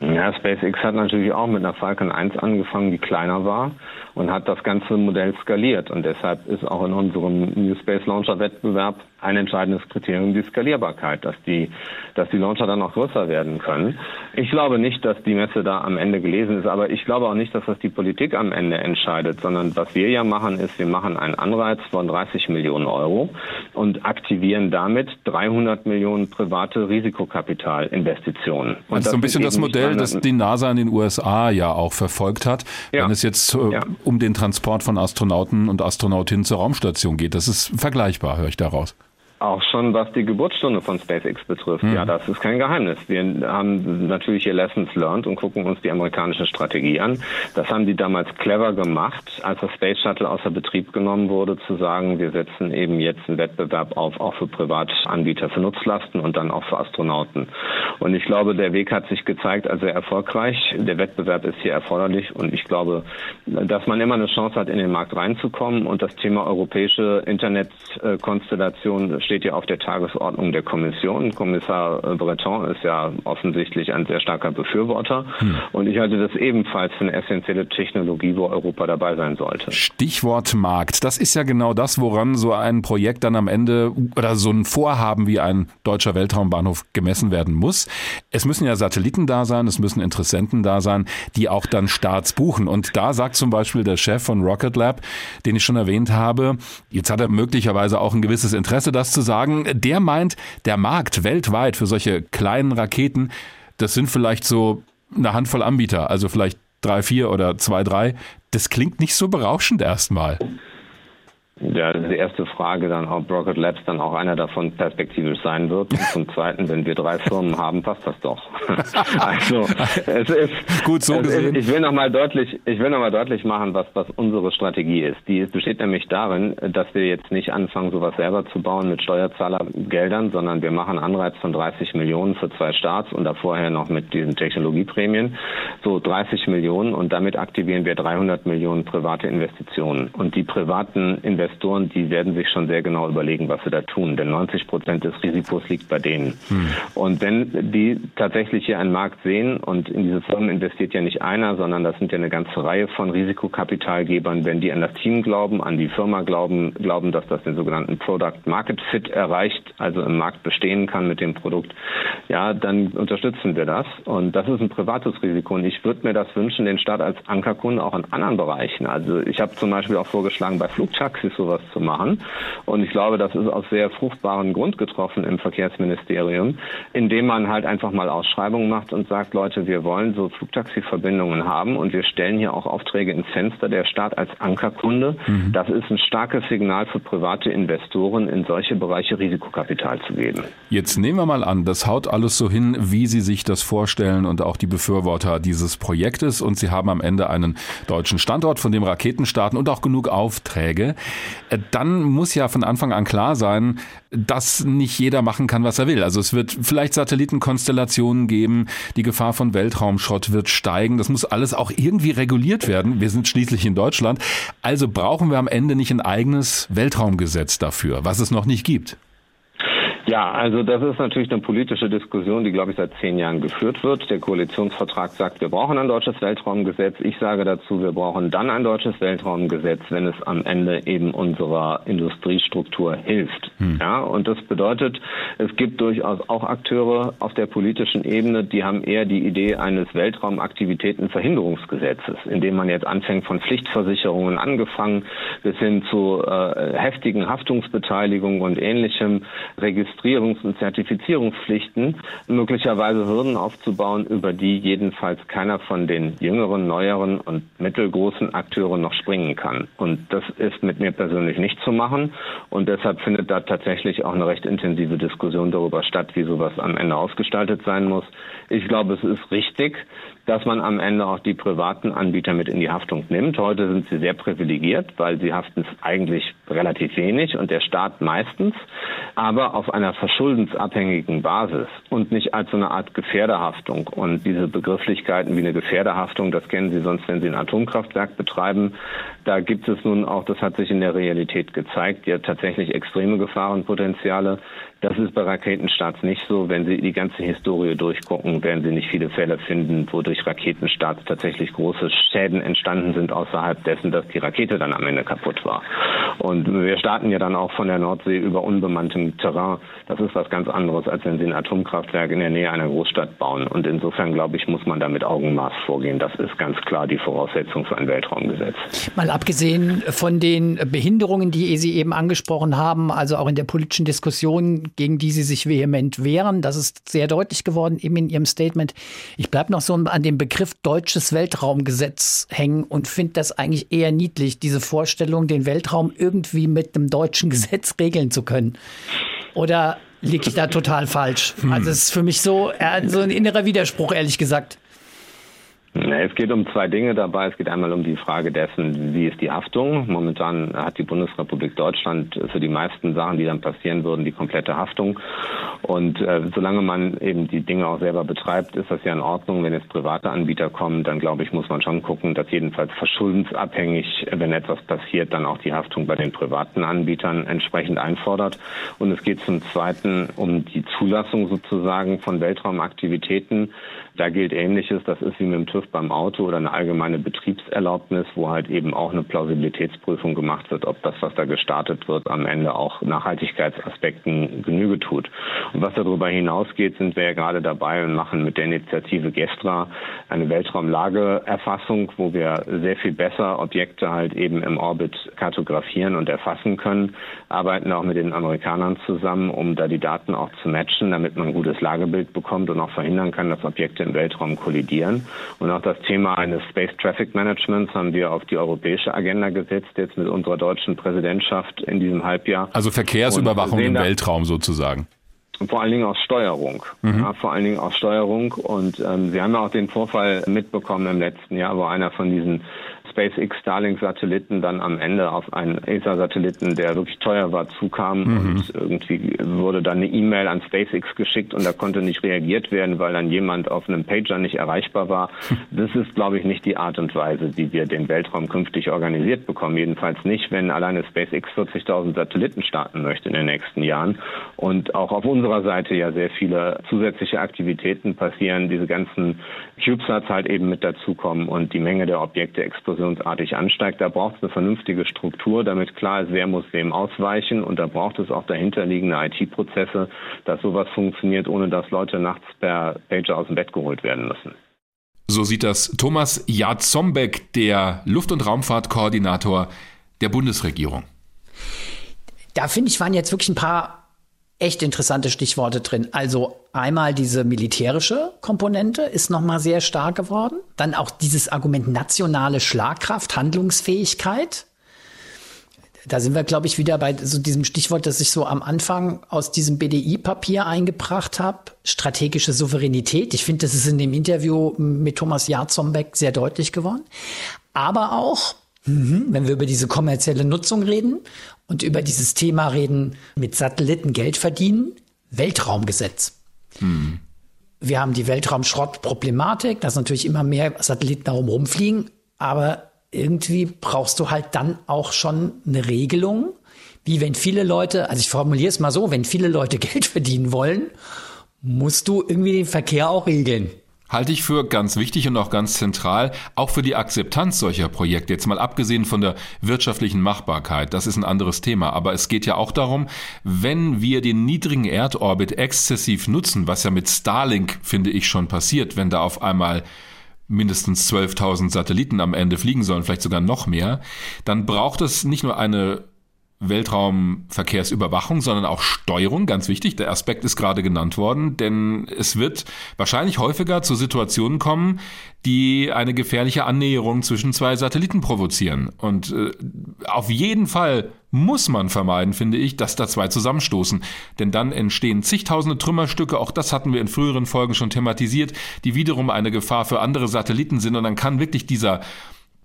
Ja, SpaceX hat natürlich auch mit einer Falcon 1 angefangen, die kleiner war und hat das ganze Modell skaliert. Und deshalb ist auch in unserem New Space Launcher Wettbewerb ein entscheidendes Kriterium die Skalierbarkeit, dass die, dass die Launcher dann auch größer werden können. Ich glaube nicht, dass die Messe da am Ende gelesen ist, aber ich glaube auch nicht, dass das die Politik am Ende entscheidet, sondern was wir ja machen, ist, wir machen einen Anreiz von 30 Millionen Euro und aktivieren damit 300 Millionen private Risikokapitalinvestitionen. Und das ist so ein bisschen das Modell, das die NASA in den USA ja auch verfolgt hat, ja. wenn es jetzt äh, ja. Um den Transport von Astronauten und Astronautinnen zur Raumstation geht. Das ist vergleichbar, höre ich daraus. Auch schon was die Geburtsstunde von SpaceX betrifft. Mhm. Ja, das ist kein Geheimnis. Wir haben natürlich hier Lessons learned und gucken uns die amerikanische Strategie an. Das haben die damals clever gemacht, als das Space Shuttle außer Betrieb genommen wurde, zu sagen, wir setzen eben jetzt einen Wettbewerb auf, auch für Privatanbieter für Nutzlasten und dann auch für Astronauten. Und ich glaube, der Weg hat sich gezeigt als sehr erfolgreich. Der Wettbewerb ist hier erforderlich und ich glaube, dass man immer eine Chance hat, in den Markt reinzukommen und das Thema europäische Internetkonstellation steht ja auf der Tagesordnung der Kommission. Kommissar Breton ist ja offensichtlich ein sehr starker Befürworter. Hm. Und ich halte das ebenfalls für eine essentielle Technologie, wo Europa dabei sein sollte. Stichwort Markt. Das ist ja genau das, woran so ein Projekt dann am Ende oder so ein Vorhaben wie ein deutscher Weltraumbahnhof gemessen werden muss. Es müssen ja Satelliten da sein, es müssen Interessenten da sein, die auch dann Starts buchen. Und da sagt zum Beispiel der Chef von Rocket Lab, den ich schon erwähnt habe, jetzt hat er möglicherweise auch ein gewisses Interesse, das zu sagen. Der meint, der Markt weltweit für solche kleinen Raketen, das sind vielleicht so eine Handvoll Anbieter, also vielleicht drei, vier oder zwei, drei. Das klingt nicht so berauschend erstmal. Ja, die erste Frage dann, ob Rocket Labs dann auch einer davon perspektivisch sein wird. Und zum Zweiten, wenn wir drei Firmen haben, passt das doch. <laughs> also, es ist, gut so gesehen. Ist, ich will nochmal deutlich, ich will noch mal deutlich machen, was, was unsere Strategie ist. Die besteht nämlich darin, dass wir jetzt nicht anfangen, sowas selber zu bauen mit Steuerzahlergeldern, sondern wir machen Anreiz von 30 Millionen für zwei Starts und da vorher noch mit diesen Technologieprämien. So 30 Millionen und damit aktivieren wir 300 Millionen private Investitionen. Und die privaten Investitionen Investoren, die werden sich schon sehr genau überlegen, was sie da tun, denn 90 Prozent des Risikos liegt bei denen. Hm. Und wenn die tatsächlich hier einen Markt sehen und in diese Firmen investiert ja nicht einer, sondern das sind ja eine ganze Reihe von Risikokapitalgebern, wenn die an das Team glauben, an die Firma glauben, glauben, dass das den sogenannten Product Market Fit erreicht, also im Markt bestehen kann mit dem Produkt, ja, dann unterstützen wir das. Und das ist ein privates Risiko. Und ich würde mir das wünschen, den Staat als Ankerkunde auch in anderen Bereichen. Also ich habe zum Beispiel auch vorgeschlagen, bei Flugtaxis ist, sowas zu machen. Und ich glaube, das ist auf sehr fruchtbaren Grund getroffen im Verkehrsministerium, indem man halt einfach mal Ausschreibungen macht und sagt, Leute, wir wollen so Flugtaxi-Verbindungen haben und wir stellen hier auch Aufträge ins Fenster, der Staat als Ankerkunde. Mhm. Das ist ein starkes Signal für private Investoren, in solche Bereiche Risikokapital zu geben. Jetzt nehmen wir mal an, das haut alles so hin, wie Sie sich das vorstellen und auch die Befürworter dieses Projektes und Sie haben am Ende einen deutschen Standort, von dem Raketen starten und auch genug Aufträge. Äh, dann muss ja von Anfang an klar sein, dass nicht jeder machen kann, was er will. Also es wird vielleicht Satellitenkonstellationen geben, die Gefahr von Weltraumschrott wird steigen. Das muss alles auch irgendwie reguliert werden. Wir sind schließlich in Deutschland. Also brauchen wir am Ende nicht ein eigenes Weltraumgesetz dafür, was es noch nicht gibt. Ja, also das ist natürlich eine politische Diskussion, die, glaube ich, seit zehn Jahren geführt wird. Der Koalitionsvertrag sagt, wir brauchen ein deutsches Weltraumgesetz. Ich sage dazu, wir brauchen dann ein deutsches Weltraumgesetz, wenn es am Ende eben unserer Industriestruktur hilft. Hm. Ja, und das bedeutet, es gibt durchaus auch Akteure auf der politischen Ebene, die haben eher die Idee eines Weltraumaktivitätenverhinderungsgesetzes, in dem man jetzt anfängt von Pflichtversicherungen angefangen bis hin zu äh, heftigen Haftungsbeteiligungen und ähnlichem Registrierung Registrierungs- und Zertifizierungspflichten möglicherweise Hürden aufzubauen, über die jedenfalls keiner von den jüngeren, neueren und mittelgroßen Akteuren noch springen kann. Und das ist mit mir persönlich nicht zu machen. Und deshalb findet da tatsächlich auch eine recht intensive Diskussion darüber statt, wie sowas am Ende ausgestaltet sein muss. Ich glaube, es ist richtig, dass man am Ende auch die privaten Anbieter mit in die Haftung nimmt. Heute sind sie sehr privilegiert, weil sie haften eigentlich relativ wenig und der Staat meistens, aber auf einer verschuldensabhängigen Basis und nicht als so eine Art Gefährderhaftung. Und diese Begrifflichkeiten wie eine Gefährderhaftung, das kennen Sie sonst, wenn Sie ein Atomkraftwerk betreiben. Da gibt es nun auch, das hat sich in der Realität gezeigt, ja tatsächlich extreme Gefahrenpotenziale. Das ist bei Raketenstarts nicht so. Wenn Sie die ganze Historie durchgucken, werden Sie nicht viele Fälle finden, wo durch Raketenstarts tatsächlich große Schäden entstanden sind, außerhalb dessen, dass die Rakete dann am Ende kaputt war. Und wir starten ja dann auch von der Nordsee über unbemanntem Terrain. Das ist was ganz anderes, als wenn Sie ein Atomkraftwerk in der Nähe einer Großstadt bauen. Und insofern, glaube ich, muss man da mit Augenmaß vorgehen. Das ist ganz klar die Voraussetzung für ein Weltraumgesetz. Mal abgesehen von den Behinderungen, die Sie eben angesprochen haben, also auch in der politischen Diskussion gegen die Sie sich vehement wehren. Das ist sehr deutlich geworden eben in Ihrem Statement. Ich bleibe noch so an dem Begriff deutsches Weltraumgesetz hängen und finde das eigentlich eher niedlich, diese Vorstellung, den Weltraum irgendwie mit einem deutschen <laughs> Gesetz regeln zu können. Oder liege ich da total falsch? Hm. Also es ist für mich so, äh, so ein innerer Widerspruch, ehrlich gesagt. Es geht um zwei Dinge dabei. Es geht einmal um die Frage dessen, wie ist die Haftung. Momentan hat die Bundesrepublik Deutschland für die meisten Sachen, die dann passieren würden, die komplette Haftung. Und äh, solange man eben die Dinge auch selber betreibt, ist das ja in Ordnung. Wenn jetzt private Anbieter kommen, dann glaube ich, muss man schon gucken, dass jedenfalls verschuldensabhängig, wenn etwas passiert, dann auch die Haftung bei den privaten Anbietern entsprechend einfordert. Und es geht zum Zweiten um die Zulassung sozusagen von Weltraumaktivitäten. Da gilt Ähnliches. Das ist wie mit dem TÜV beim Auto oder eine allgemeine Betriebserlaubnis, wo halt eben auch eine Plausibilitätsprüfung gemacht wird, ob das, was da gestartet wird, am Ende auch Nachhaltigkeitsaspekten Genüge tut. Und was darüber hinausgeht, sind wir ja gerade dabei und machen mit der Initiative Gestra eine Weltraumlageerfassung, wo wir sehr viel besser Objekte halt eben im Orbit kartografieren und erfassen können, arbeiten auch mit den Amerikanern zusammen, um da die Daten auch zu matchen, damit man ein gutes Lagebild bekommt und auch verhindern kann, dass Objekte im Weltraum kollidieren. Und auch das Thema eines Space Traffic Managements haben wir auf die europäische Agenda gesetzt, jetzt mit unserer deutschen Präsidentschaft in diesem Halbjahr. Also Verkehrsüberwachung im Weltraum sozusagen. Vor allen Dingen auch Steuerung. Mhm. Ja, vor allen Dingen auch Steuerung. Und ähm, Sie haben ja auch den Vorfall mitbekommen im letzten Jahr, wo einer von diesen SpaceX Starlink-Satelliten dann am Ende auf einen ESA-Satelliten, der wirklich teuer war, zukam mhm. und irgendwie wurde dann eine E-Mail an SpaceX geschickt und da konnte nicht reagiert werden, weil dann jemand auf einem Pager nicht erreichbar war. <laughs> Das ist, glaube ich, nicht die Art und Weise, wie wir den Weltraum künftig organisiert bekommen. Jedenfalls nicht, wenn alleine SpaceX 40.000 Satelliten starten möchte in den nächsten Jahren und auch auf unserer Seite ja sehr viele zusätzliche Aktivitäten passieren, diese ganzen CubeSats halt eben mit dazukommen und die Menge der Objekte explosionsartig ansteigt. Da braucht es eine vernünftige Struktur, damit klar ist, wer muss wem ausweichen. Und da braucht es auch dahinterliegende IT-Prozesse, dass sowas funktioniert, ohne dass Leute nachts per Pager aus dem Bett geholt werden müssen. So sieht das Thomas Jadzombeck, der Luft- und Raumfahrtkoordinator der Bundesregierung. Da finde ich, waren jetzt wirklich ein paar echt interessante Stichworte drin. Also einmal diese militärische Komponente ist nochmal sehr stark geworden. Dann auch dieses Argument nationale Schlagkraft, Handlungsfähigkeit. Da sind wir, glaube ich, wieder bei so diesem Stichwort, das ich so am Anfang aus diesem BDI-Papier eingebracht habe, strategische Souveränität. Ich finde, das ist in dem Interview mit Thomas Jarzombeck sehr deutlich geworden. Aber auch, mhm, wenn wir über diese kommerzielle Nutzung reden und über dieses Thema reden, mit Satelliten Geld verdienen, Weltraumgesetz. Mhm. Wir haben die Weltraumschrottproblematik, dass natürlich immer mehr Satelliten darum rumfliegen, aber irgendwie brauchst du halt dann auch schon eine Regelung, wie wenn viele Leute, also ich formuliere es mal so, wenn viele Leute <laughs> Geld verdienen wollen, musst du irgendwie den Verkehr auch regeln. Halte ich für ganz wichtig und auch ganz zentral, auch für die Akzeptanz solcher Projekte. Jetzt mal abgesehen von der wirtschaftlichen Machbarkeit, das ist ein anderes Thema. Aber es geht ja auch darum, wenn wir den niedrigen Erdorbit exzessiv nutzen, was ja mit Starlink, finde ich, schon passiert, wenn da auf einmal mindestens 12.000 Satelliten am Ende fliegen sollen, vielleicht sogar noch mehr, dann braucht es nicht nur eine Weltraumverkehrsüberwachung, sondern auch Steuerung, ganz wichtig. Der Aspekt ist gerade genannt worden, denn es wird wahrscheinlich häufiger zu Situationen kommen, die eine gefährliche Annäherung zwischen zwei Satelliten provozieren. Und äh, auf jeden Fall muss man vermeiden, finde ich, dass da zwei zusammenstoßen. Denn dann entstehen zigtausende Trümmerstücke, auch das hatten wir in früheren Folgen schon thematisiert, die wiederum eine Gefahr für andere Satelliten sind. Und dann kann wirklich dieser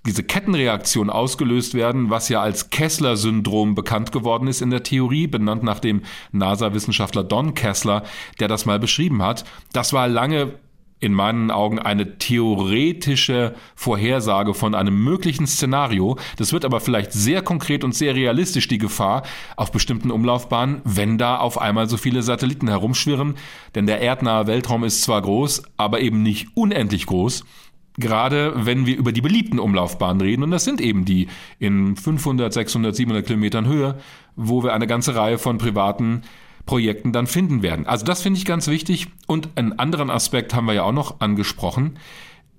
diese Kettenreaktion ausgelöst werden, was ja als Kessler-Syndrom bekannt geworden ist in der Theorie, benannt nach dem NASA-Wissenschaftler Don Kessler, der das mal beschrieben hat. Das war lange in meinen Augen eine theoretische Vorhersage von einem möglichen Szenario. Das wird aber vielleicht sehr konkret und sehr realistisch die Gefahr auf bestimmten Umlaufbahnen, wenn da auf einmal so viele Satelliten herumschwirren. Denn der erdnahe Weltraum ist zwar groß, aber eben nicht unendlich groß. Gerade wenn wir über die beliebten Umlaufbahnen reden, und das sind eben die in 500, 600, 700 Kilometern Höhe, wo wir eine ganze Reihe von privaten Projekten dann finden werden. Also das finde ich ganz wichtig. Und einen anderen Aspekt haben wir ja auch noch angesprochen.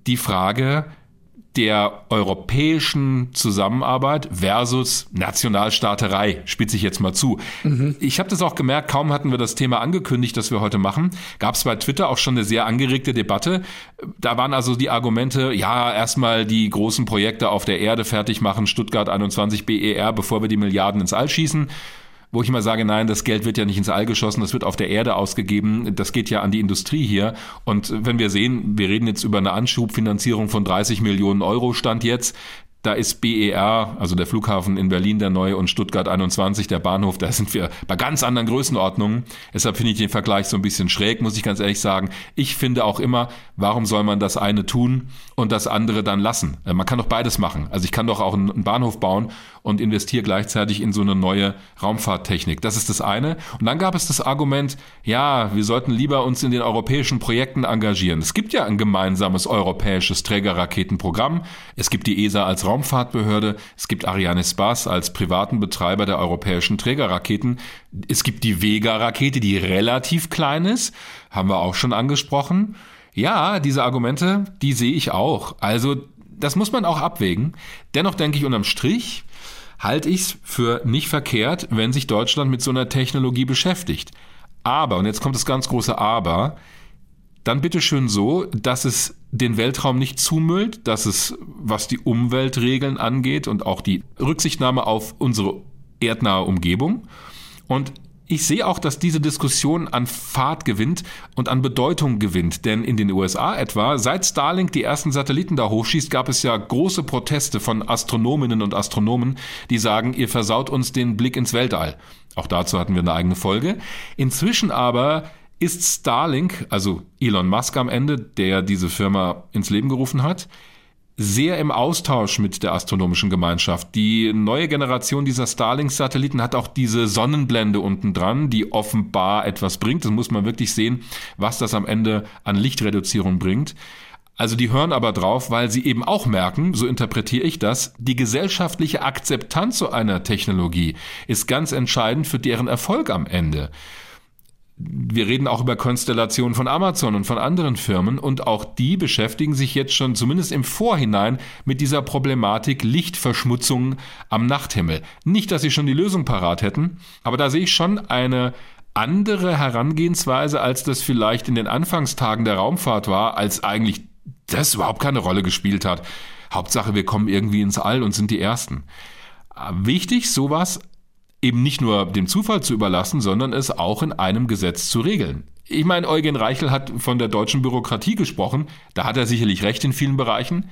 Die Frage, der europäischen Zusammenarbeit versus Nationalstaaterei, spitze ich jetzt mal zu. Mhm. Ich habe das auch gemerkt, kaum hatten wir das Thema angekündigt, das wir heute machen, gab es bei Twitter auch schon eine sehr angeregte Debatte. Da waren also die Argumente, ja, erstmal die großen Projekte auf der Erde fertig machen, Stuttgart 21 BER, bevor wir die Milliarden ins All schießen wo ich immer sage, nein, das Geld wird ja nicht ins All geschossen, das wird auf der Erde ausgegeben, das geht ja an die Industrie hier. Und wenn wir sehen, wir reden jetzt über eine Anschubfinanzierung von 30 Millionen Euro Stand jetzt, da ist BER, also der Flughafen in Berlin der neue und Stuttgart 21 der Bahnhof, da sind wir bei ganz anderen Größenordnungen. Deshalb finde ich den Vergleich so ein bisschen schräg, muss ich ganz ehrlich sagen. Ich finde auch immer, warum soll man das eine tun und das andere dann lassen? Man kann doch beides machen. Also ich kann doch auch einen Bahnhof bauen und investiere gleichzeitig in so eine neue Raumfahrttechnik. Das ist das eine. Und dann gab es das Argument, ja, wir sollten lieber uns in den europäischen Projekten engagieren. Es gibt ja ein gemeinsames europäisches Trägerraketenprogramm. Es gibt die ESA als Raumfahrtbehörde, es gibt Ariane Spaß als privaten Betreiber der europäischen Trägerraketen, es gibt die Vega-Rakete, die relativ klein ist, haben wir auch schon angesprochen. Ja, diese Argumente, die sehe ich auch. Also das muss man auch abwägen. Dennoch denke ich unterm Strich, halte ich es für nicht verkehrt, wenn sich Deutschland mit so einer Technologie beschäftigt. Aber, und jetzt kommt das ganz große Aber, dann bitte schön so, dass es den Weltraum nicht zumüllt, dass es, was die Umweltregeln angeht und auch die Rücksichtnahme auf unsere erdnahe Umgebung. Und ich sehe auch, dass diese Diskussion an Fahrt gewinnt und an Bedeutung gewinnt. Denn in den USA etwa, seit Starlink die ersten Satelliten da hochschießt, gab es ja große Proteste von Astronominnen und Astronomen, die sagen, ihr versaut uns den Blick ins Weltall. Auch dazu hatten wir eine eigene Folge. Inzwischen aber ist Starlink, also Elon Musk am Ende, der diese Firma ins Leben gerufen hat, sehr im Austausch mit der astronomischen Gemeinschaft. Die neue Generation dieser Starlink-Satelliten hat auch diese Sonnenblende unten dran, die offenbar etwas bringt. Das muss man wirklich sehen, was das am Ende an Lichtreduzierung bringt. Also die hören aber drauf, weil sie eben auch merken, so interpretiere ich das, die gesellschaftliche Akzeptanz so einer Technologie ist ganz entscheidend für deren Erfolg am Ende wir reden auch über Konstellationen von Amazon und von anderen Firmen und auch die beschäftigen sich jetzt schon zumindest im Vorhinein mit dieser Problematik Lichtverschmutzung am Nachthimmel. Nicht, dass sie schon die Lösung parat hätten, aber da sehe ich schon eine andere Herangehensweise, als das vielleicht in den Anfangstagen der Raumfahrt war, als eigentlich das überhaupt keine Rolle gespielt hat. Hauptsache, wir kommen irgendwie ins All und sind die Ersten. Wichtig, sowas eben nicht nur dem Zufall zu überlassen, sondern es auch in einem Gesetz zu regeln. Ich meine, Eugen Reichel hat von der deutschen Bürokratie gesprochen, da hat er sicherlich recht in vielen Bereichen,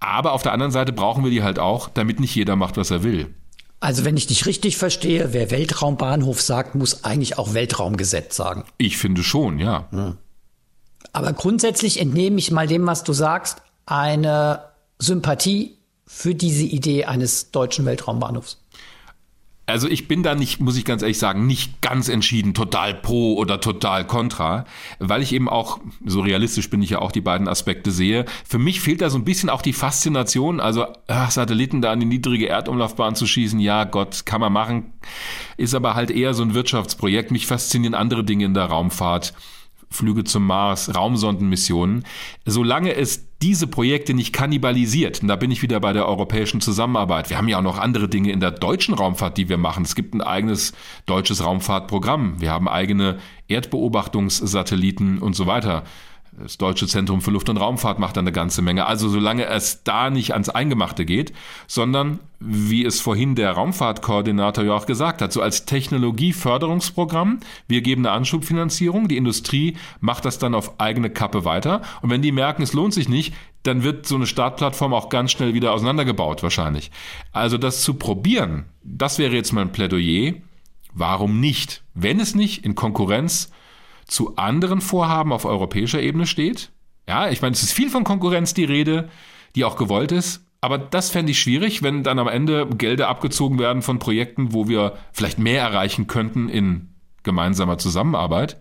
aber auf der anderen Seite brauchen wir die halt auch, damit nicht jeder macht, was er will. Also wenn ich dich richtig verstehe, wer Weltraumbahnhof sagt, muss eigentlich auch Weltraumgesetz sagen. Ich finde schon, ja. Hm. Aber grundsätzlich entnehme ich mal dem, was du sagst, eine Sympathie für diese Idee eines deutschen Weltraumbahnhofs. Also ich bin da nicht, muss ich ganz ehrlich sagen, nicht ganz entschieden total pro oder total contra, weil ich eben auch, so realistisch bin ich ja auch, die beiden Aspekte sehe. Für mich fehlt da so ein bisschen auch die Faszination, also ach, Satelliten da an die niedrige Erdumlaufbahn zu schießen, ja Gott, kann man machen, ist aber halt eher so ein Wirtschaftsprojekt. Mich faszinieren andere Dinge in der Raumfahrt. Flüge zum Mars, Raumsondenmissionen, solange es diese Projekte nicht kannibalisiert, und da bin ich wieder bei der europäischen Zusammenarbeit. Wir haben ja auch noch andere Dinge in der deutschen Raumfahrt, die wir machen. Es gibt ein eigenes deutsches Raumfahrtprogramm. Wir haben eigene Erdbeobachtungssatelliten und so weiter. Das Deutsche Zentrum für Luft- und Raumfahrt macht eine ganze Menge. Also solange es da nicht ans Eingemachte geht, sondern wie es vorhin der Raumfahrtkoordinator ja auch gesagt hat, so als Technologieförderungsprogramm, wir geben eine Anschubfinanzierung, die Industrie macht das dann auf eigene Kappe weiter und wenn die merken, es lohnt sich nicht, dann wird so eine Startplattform auch ganz schnell wieder auseinandergebaut wahrscheinlich. Also das zu probieren, das wäre jetzt mein Plädoyer. Warum nicht? Wenn es nicht in Konkurrenz zu anderen Vorhaben auf europäischer Ebene steht. Ja, ich meine, es ist viel von Konkurrenz die Rede, die auch gewollt ist. Aber das fände ich schwierig, wenn dann am Ende Gelder abgezogen werden von Projekten, wo wir vielleicht mehr erreichen könnten in gemeinsamer Zusammenarbeit.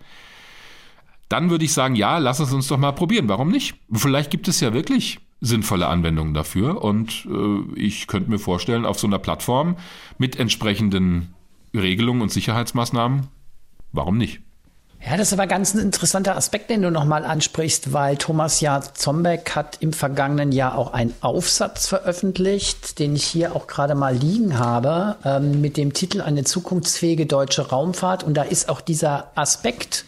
Dann würde ich sagen, ja, lass es uns doch mal probieren. Warum nicht? Vielleicht gibt es ja wirklich sinnvolle Anwendungen dafür. Und äh, ich könnte mir vorstellen, auf so einer Plattform mit entsprechenden Regelungen und Sicherheitsmaßnahmen, warum nicht? Ja, das ist aber ganz ein interessanter Aspekt, den du nochmal ansprichst, weil Thomas Jahr Zombeck hat im vergangenen Jahr auch einen Aufsatz veröffentlicht, den ich hier auch gerade mal liegen habe, ähm, mit dem Titel Eine zukunftsfähige deutsche Raumfahrt. Und da ist auch dieser Aspekt,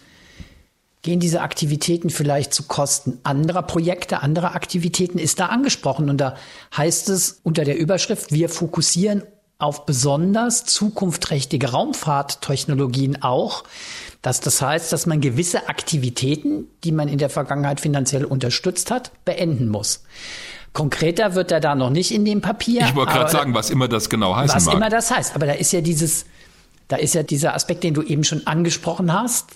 gehen diese Aktivitäten vielleicht zu Kosten anderer Projekte, anderer Aktivitäten, ist da angesprochen. Und da heißt es unter der Überschrift, wir fokussieren auf besonders zukunftsträchtige Raumfahrttechnologien auch. Dass das heißt, dass man gewisse Aktivitäten, die man in der Vergangenheit finanziell unterstützt hat, beenden muss. Konkreter wird er da noch nicht in dem Papier. Ich wollte gerade sagen, was immer das genau heißt. Was mag. immer das heißt. Aber da ist ja dieses, da ist ja dieser Aspekt, den du eben schon angesprochen hast,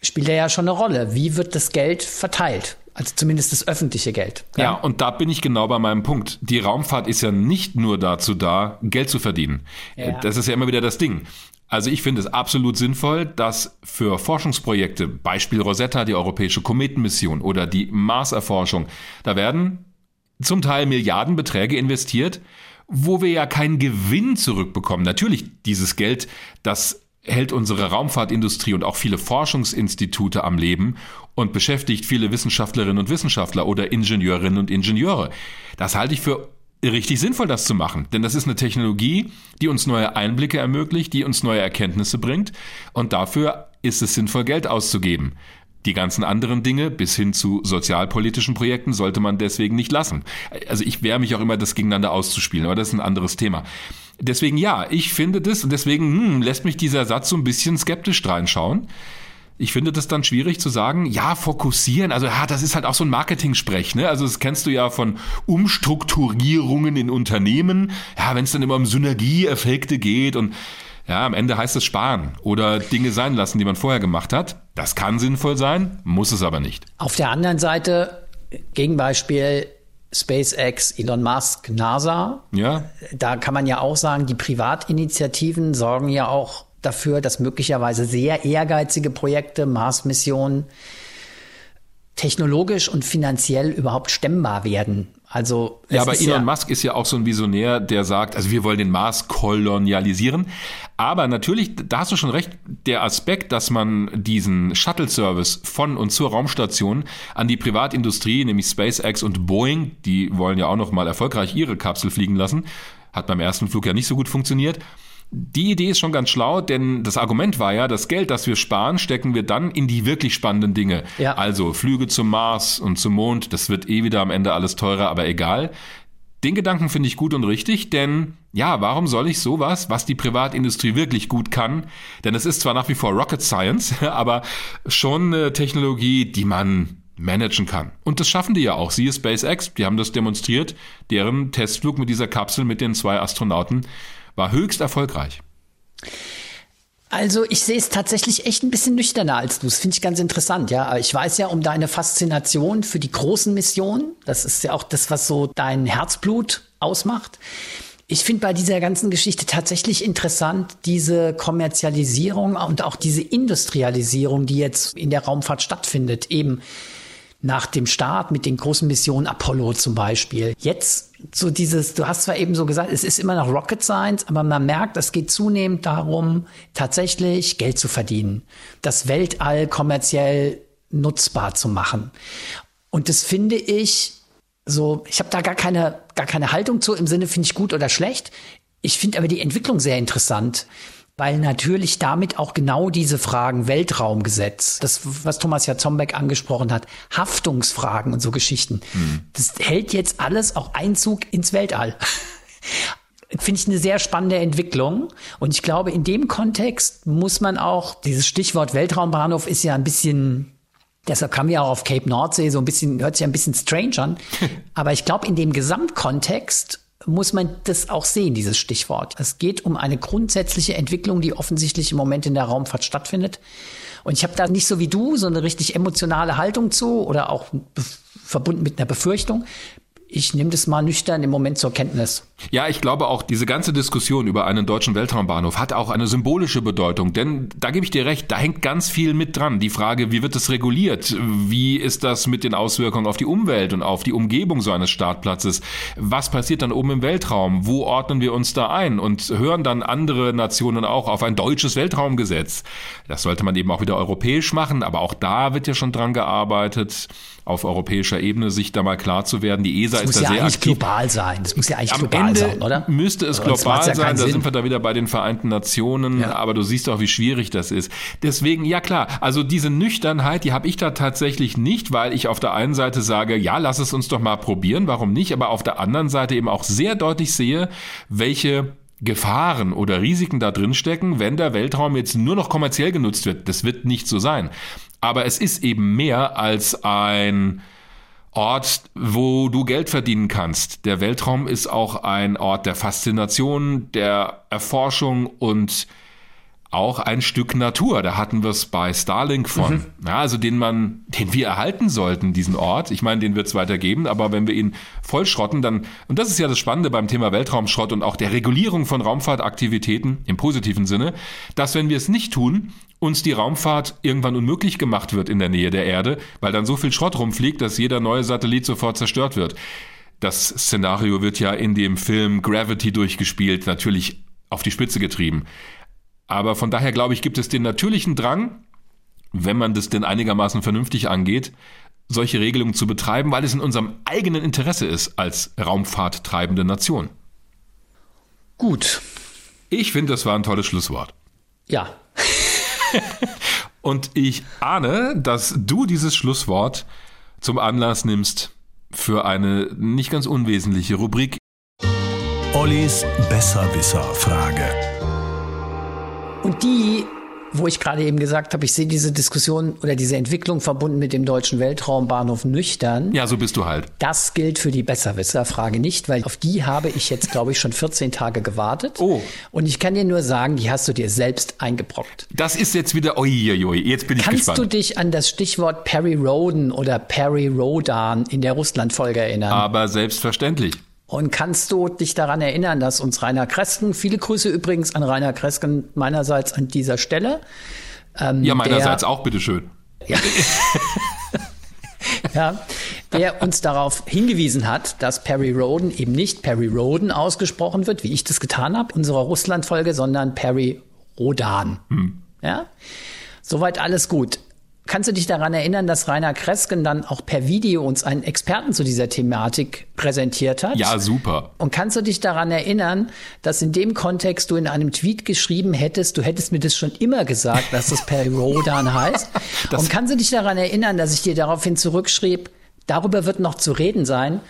spielt ja schon eine Rolle. Wie wird das Geld verteilt? Also zumindest das öffentliche Geld. Ja. ja, und da bin ich genau bei meinem Punkt. Die Raumfahrt ist ja nicht nur dazu da, Geld zu verdienen. Ja. Das ist ja immer wieder das Ding. Also ich finde es absolut sinnvoll, dass für Forschungsprojekte, Beispiel Rosetta, die europäische Kometenmission oder die Marserforschung, da werden zum Teil Milliardenbeträge investiert, wo wir ja keinen Gewinn zurückbekommen. Natürlich, dieses Geld, das hält unsere Raumfahrtindustrie und auch viele Forschungsinstitute am Leben und beschäftigt viele Wissenschaftlerinnen und Wissenschaftler oder Ingenieurinnen und Ingenieure. Das halte ich für richtig sinnvoll, das zu machen. Denn das ist eine Technologie, die uns neue Einblicke ermöglicht, die uns neue Erkenntnisse bringt. Und dafür ist es sinnvoll, Geld auszugeben. Die ganzen anderen Dinge bis hin zu sozialpolitischen Projekten sollte man deswegen nicht lassen. Also ich wehre mich auch immer, das gegeneinander auszuspielen, aber das ist ein anderes Thema. Deswegen ja, ich finde das und deswegen hm, lässt mich dieser Satz so ein bisschen skeptisch reinschauen ich finde das dann schwierig zu sagen, ja, fokussieren, also ja, das ist halt auch so ein Marketing-Sprech, ne? Also das kennst du ja von Umstrukturierungen in Unternehmen, ja, wenn es dann immer um Synergieeffekte geht und ja, am Ende heißt es sparen oder Dinge sein lassen, die man vorher gemacht hat. Das kann sinnvoll sein, muss es aber nicht. Auf der anderen Seite, Gegenbeispiel, SpaceX, Elon Musk, NASA. Ja. Da kann man ja auch sagen, die Privatinitiativen sorgen ja auch dafür, dass möglicherweise sehr ehrgeizige Projekte, Mars-Missionen, technologisch und finanziell überhaupt stemmbar werden. Also ja, aber Elon ja Musk ist ja auch so ein Visionär, der sagt, also wir wollen den Mars kolonialisieren. Aber natürlich, da hast du schon recht, der Aspekt, dass man diesen Shuttle-Service von und zur Raumstation an die Privatindustrie, nämlich SpaceX und Boeing, die wollen ja auch noch mal erfolgreich ihre Kapsel fliegen lassen, hat beim ersten Flug ja nicht so gut funktioniert. Die Idee ist schon ganz schlau, denn das Argument war ja, das Geld, das wir sparen, stecken wir dann in die wirklich spannenden Dinge. Ja. Also Flüge zum Mars und zum Mond, das wird eh wieder am Ende alles teurer, aber egal. Den Gedanken finde ich gut und richtig, denn ja, warum soll ich sowas, was die Privatindustrie wirklich gut kann, denn es ist zwar nach wie vor Rocket Science, <laughs> aber schon eine Technologie, die man managen kann. Und das schaffen die ja auch. Siehe SpaceX, die haben das demonstriert, deren Testflug mit dieser Kapsel mit den zwei Astronauten war höchst erfolgreich. Also ich sehe es tatsächlich echt ein bisschen nüchterner als du. Das finde ich ganz interessant, ja. Ich weiß ja um deine Faszination für die großen Missionen. Das ist ja auch das, was so dein Herzblut ausmacht. Ich finde bei dieser ganzen Geschichte tatsächlich interessant diese Kommerzialisierung und auch diese Industrialisierung, die jetzt in der Raumfahrt stattfindet. Eben nach dem Start mit den großen Missionen Apollo zum Beispiel. Jetzt so dieses, du hast zwar eben so gesagt, es ist immer noch Rocket Science, aber man merkt, es geht zunehmend darum, tatsächlich Geld zu verdienen, das Weltall kommerziell nutzbar zu machen. Und das finde ich so, ich habe da gar keine, gar keine Haltung zu im Sinne, finde ich gut oder schlecht. Ich finde aber die Entwicklung sehr interessant weil natürlich damit auch genau diese Fragen Weltraumgesetz, das, was Thomas ja Zombeck angesprochen hat, Haftungsfragen und so Geschichten, mhm. das hält jetzt alles auch Einzug ins Weltall. <laughs> Finde ich eine sehr spannende Entwicklung. Und ich glaube, in dem Kontext muss man auch, dieses Stichwort Weltraumbahnhof ist ja ein bisschen, deshalb kam ja auch auf Cape Nordsee so ein bisschen, hört sich ein bisschen strange an. <laughs> Aber ich glaube, in dem Gesamtkontext muss man das auch sehen, dieses Stichwort. Es geht um eine grundsätzliche Entwicklung, die offensichtlich im Moment in der Raumfahrt stattfindet. Und ich habe da nicht so wie du so eine richtig emotionale Haltung zu oder auch verbunden mit einer Befürchtung ich nehme das mal nüchtern im Moment zur Kenntnis. Ja, ich glaube auch, diese ganze Diskussion über einen deutschen Weltraumbahnhof hat auch eine symbolische Bedeutung, denn da gebe ich dir recht, da hängt ganz viel mit dran. Die Frage, wie wird es reguliert? Wie ist das mit den Auswirkungen auf die Umwelt und auf die Umgebung so eines Startplatzes? Was passiert dann oben im Weltraum? Wo ordnen wir uns da ein? Und hören dann andere Nationen auch auf ein deutsches Weltraumgesetz? Das sollte man eben auch wieder europäisch machen, aber auch da wird ja schon dran gearbeitet auf europäischer Ebene sich da mal klar zu werden. Die ESA das ist da ja sehr aktiv. global sein. Das muss ja eigentlich Am global Ende sein, oder? Müsste es global ja sein. Da Sinn. sind wir da wieder bei den Vereinten Nationen. Ja. Aber du siehst auch, wie schwierig das ist. Deswegen, ja klar. Also diese Nüchternheit, die habe ich da tatsächlich nicht, weil ich auf der einen Seite sage, ja, lass es uns doch mal probieren. Warum nicht? Aber auf der anderen Seite eben auch sehr deutlich sehe, welche Gefahren oder Risiken da drin stecken, wenn der Weltraum jetzt nur noch kommerziell genutzt wird. Das wird nicht so sein. Aber es ist eben mehr als ein Ort, wo du Geld verdienen kannst. Der Weltraum ist auch ein Ort der Faszination, der Erforschung und auch ein Stück Natur. Da hatten wir es bei Starlink von. Mhm. Ja, also den man, den wir erhalten sollten, diesen Ort. Ich meine, den wird es weitergeben, aber wenn wir ihn vollschrotten, dann, und das ist ja das Spannende beim Thema Weltraumschrott und auch der Regulierung von Raumfahrtaktivitäten im positiven Sinne, dass wenn wir es nicht tun, uns die Raumfahrt irgendwann unmöglich gemacht wird in der Nähe der Erde, weil dann so viel Schrott rumfliegt, dass jeder neue Satellit sofort zerstört wird. Das Szenario wird ja in dem Film Gravity durchgespielt, natürlich auf die Spitze getrieben. Aber von daher glaube ich, gibt es den natürlichen Drang, wenn man das denn einigermaßen vernünftig angeht, solche Regelungen zu betreiben, weil es in unserem eigenen Interesse ist als raumfahrttreibende Nation. Gut. Ich finde, das war ein tolles Schlusswort. Ja. <laughs> Und ich ahne, dass du dieses Schlusswort zum Anlass nimmst für eine nicht ganz unwesentliche Rubrik. Ollis Besserwisser-Frage. Und die, wo ich gerade eben gesagt habe, ich sehe diese Diskussion oder diese Entwicklung verbunden mit dem deutschen Weltraumbahnhof nüchtern. Ja, so bist du halt. Das gilt für die Besserwisser-Frage nicht, weil auf die habe ich jetzt, glaube ich, schon 14 Tage gewartet. Oh. Und ich kann dir nur sagen, die hast du dir selbst eingebrockt. Das ist jetzt wieder, oi, jetzt bin ich Kannst gespannt. Kannst du dich an das Stichwort Perry Roden oder Perry Rodan in der Russland-Folge erinnern? Aber selbstverständlich. Und kannst du dich daran erinnern, dass uns Rainer Kresken, viele Grüße übrigens an Rainer Kresken meinerseits an dieser Stelle. Ähm, ja, meinerseits der, auch, bitteschön. Ja. <laughs> ja, der uns darauf hingewiesen hat, dass Perry Roden eben nicht Perry Roden ausgesprochen wird, wie ich das getan habe, unserer Russland-Folge, sondern Perry Rodan. Hm. Ja? Soweit alles gut. Kannst du dich daran erinnern, dass Rainer Kresken dann auch per Video uns einen Experten zu dieser Thematik präsentiert hat? Ja, super. Und kannst du dich daran erinnern, dass in dem Kontext du in einem Tweet geschrieben hättest, du hättest mir das schon immer gesagt, dass das per <laughs> Rodan heißt? Und kannst du dich daran erinnern, dass ich dir daraufhin zurückschrieb, darüber wird noch zu reden sein?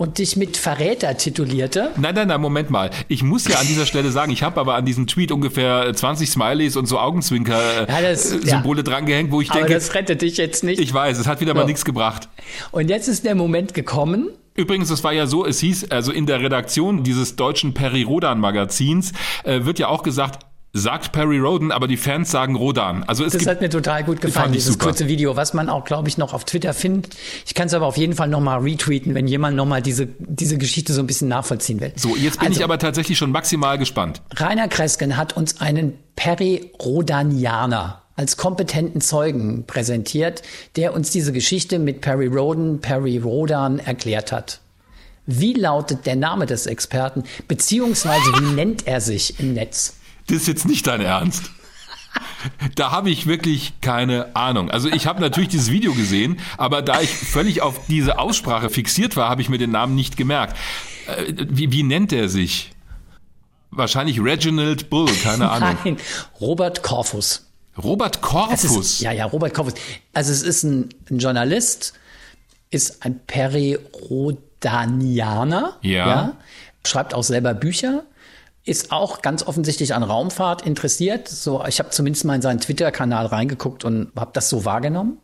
Und dich mit Verräter titulierte. Nein, nein, nein, Moment mal. Ich muss ja an dieser Stelle sagen, ich habe aber an diesem Tweet ungefähr 20 Smileys und so Augenzwinker-Symbole ja, ja. drangehängt, wo ich aber denke. das rettet dich jetzt nicht. Ich weiß, es hat wieder so. mal nichts gebracht. Und jetzt ist der Moment gekommen. Übrigens, es war ja so, es hieß, also in der Redaktion dieses deutschen Peri Rodan Magazins äh, wird ja auch gesagt, sagt Perry Roden, aber die Fans sagen Rodan. Also es das gibt, hat mir total gut gefallen, dieses super. kurze Video, was man auch, glaube ich, noch auf Twitter findet. Ich kann es aber auf jeden Fall nochmal retweeten, wenn jemand nochmal diese, diese Geschichte so ein bisschen nachvollziehen will. So, jetzt bin also, ich aber tatsächlich schon maximal gespannt. Rainer Kresken hat uns einen Perry Rodanianer als kompetenten Zeugen präsentiert, der uns diese Geschichte mit Perry Roden, Perry Rodan erklärt hat. Wie lautet der Name des Experten, beziehungsweise wie <laughs> nennt er sich im Netz? Das ist jetzt nicht dein Ernst. Da habe ich wirklich keine Ahnung. Also ich habe natürlich dieses Video gesehen, aber da ich völlig auf diese Aussprache fixiert war, habe ich mir den Namen nicht gemerkt. Äh, wie, wie nennt er sich? Wahrscheinlich Reginald Bull, keine <laughs> Ahnung. Nein, Robert Corfus. Robert Corfus? Ja, ja, Robert Corfus. Also es ist ein, ein Journalist, ist ein Perirodanianer, ja. ja, schreibt auch selber Bücher ist auch ganz offensichtlich an Raumfahrt interessiert. So, ich habe zumindest mal in seinen Twitter-Kanal reingeguckt und habe das so wahrgenommen.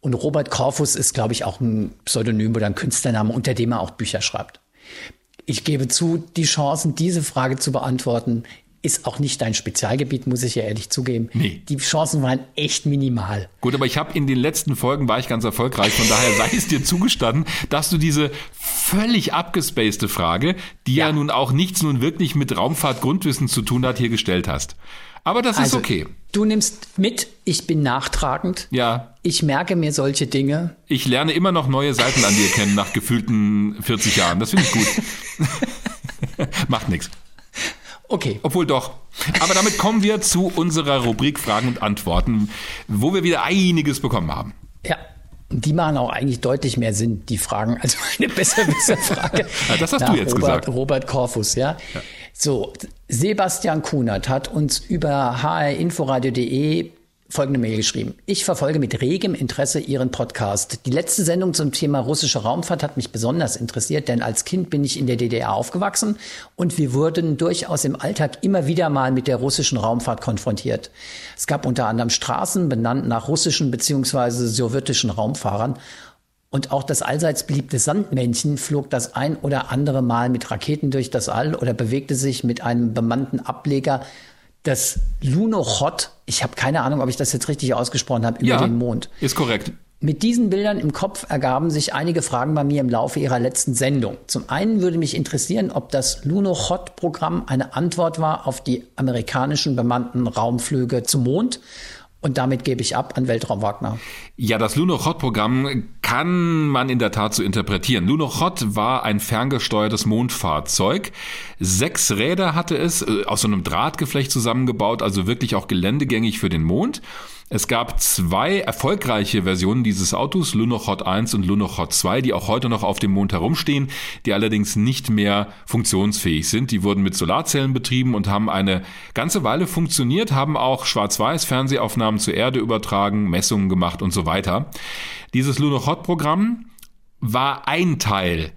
Und Robert Corfus ist, glaube ich, auch ein Pseudonym oder ein Künstlername, unter dem er auch Bücher schreibt. Ich gebe zu, die Chancen, diese Frage zu beantworten, ist auch nicht dein Spezialgebiet, muss ich ja ehrlich zugeben. Nee. Die Chancen waren echt minimal. Gut, aber ich habe in den letzten Folgen war ich ganz erfolgreich, von daher sei es dir zugestanden, dass du diese völlig abgespacede Frage, die ja. ja nun auch nichts nun wirklich mit Raumfahrtgrundwissen zu tun hat, hier gestellt hast. Aber das also, ist okay. Du nimmst mit, ich bin nachtragend. Ja. Ich merke mir solche Dinge. Ich lerne immer noch neue Seiten an dir kennen nach gefühlten 40 Jahren. Das finde ich gut. <laughs> Macht nichts. Okay. Obwohl doch. Aber damit kommen wir zu unserer Rubrik Fragen und Antworten, wo wir wieder einiges bekommen haben. Ja. Die machen auch eigentlich deutlich mehr Sinn, die Fragen, als eine besser besser Frage. <laughs> ja, das hast du jetzt Robert, gesagt. Robert Korfus, ja. ja. So, Sebastian Kunert hat uns über hrinforadio.de folgende Mail geschrieben. Ich verfolge mit regem Interesse Ihren Podcast. Die letzte Sendung zum Thema russische Raumfahrt hat mich besonders interessiert, denn als Kind bin ich in der DDR aufgewachsen und wir wurden durchaus im Alltag immer wieder mal mit der russischen Raumfahrt konfrontiert. Es gab unter anderem Straßen benannt nach russischen bzw. sowjetischen Raumfahrern und auch das allseits beliebte Sandmännchen flog das ein oder andere Mal mit Raketen durch das All oder bewegte sich mit einem bemannten Ableger das Lunochod, ich habe keine Ahnung, ob ich das jetzt richtig ausgesprochen habe, über ja, den Mond. Ist korrekt. Mit diesen Bildern im Kopf ergaben sich einige Fragen bei mir im Laufe ihrer letzten Sendung. Zum einen würde mich interessieren, ob das Lunochod-Programm eine Antwort war auf die amerikanischen bemannten Raumflüge zum Mond und damit gebe ich ab an Weltraum Wagner. Ja, das Lunokhod-Programm kann man in der Tat so interpretieren. Lunokhod war ein ferngesteuertes Mondfahrzeug. Sechs Räder hatte es, äh, aus so einem Drahtgeflecht zusammengebaut, also wirklich auch geländegängig für den Mond. Es gab zwei erfolgreiche Versionen dieses Autos, Lunokhod 1 und Lunokhod 2, die auch heute noch auf dem Mond herumstehen, die allerdings nicht mehr funktionsfähig sind. Die wurden mit Solarzellen betrieben und haben eine ganze Weile funktioniert, haben auch Schwarz-Weiß-Fernsehaufnahmen zur Erde übertragen, Messungen gemacht und so weiter. Dieses Lunokhod-Programm war ein Teil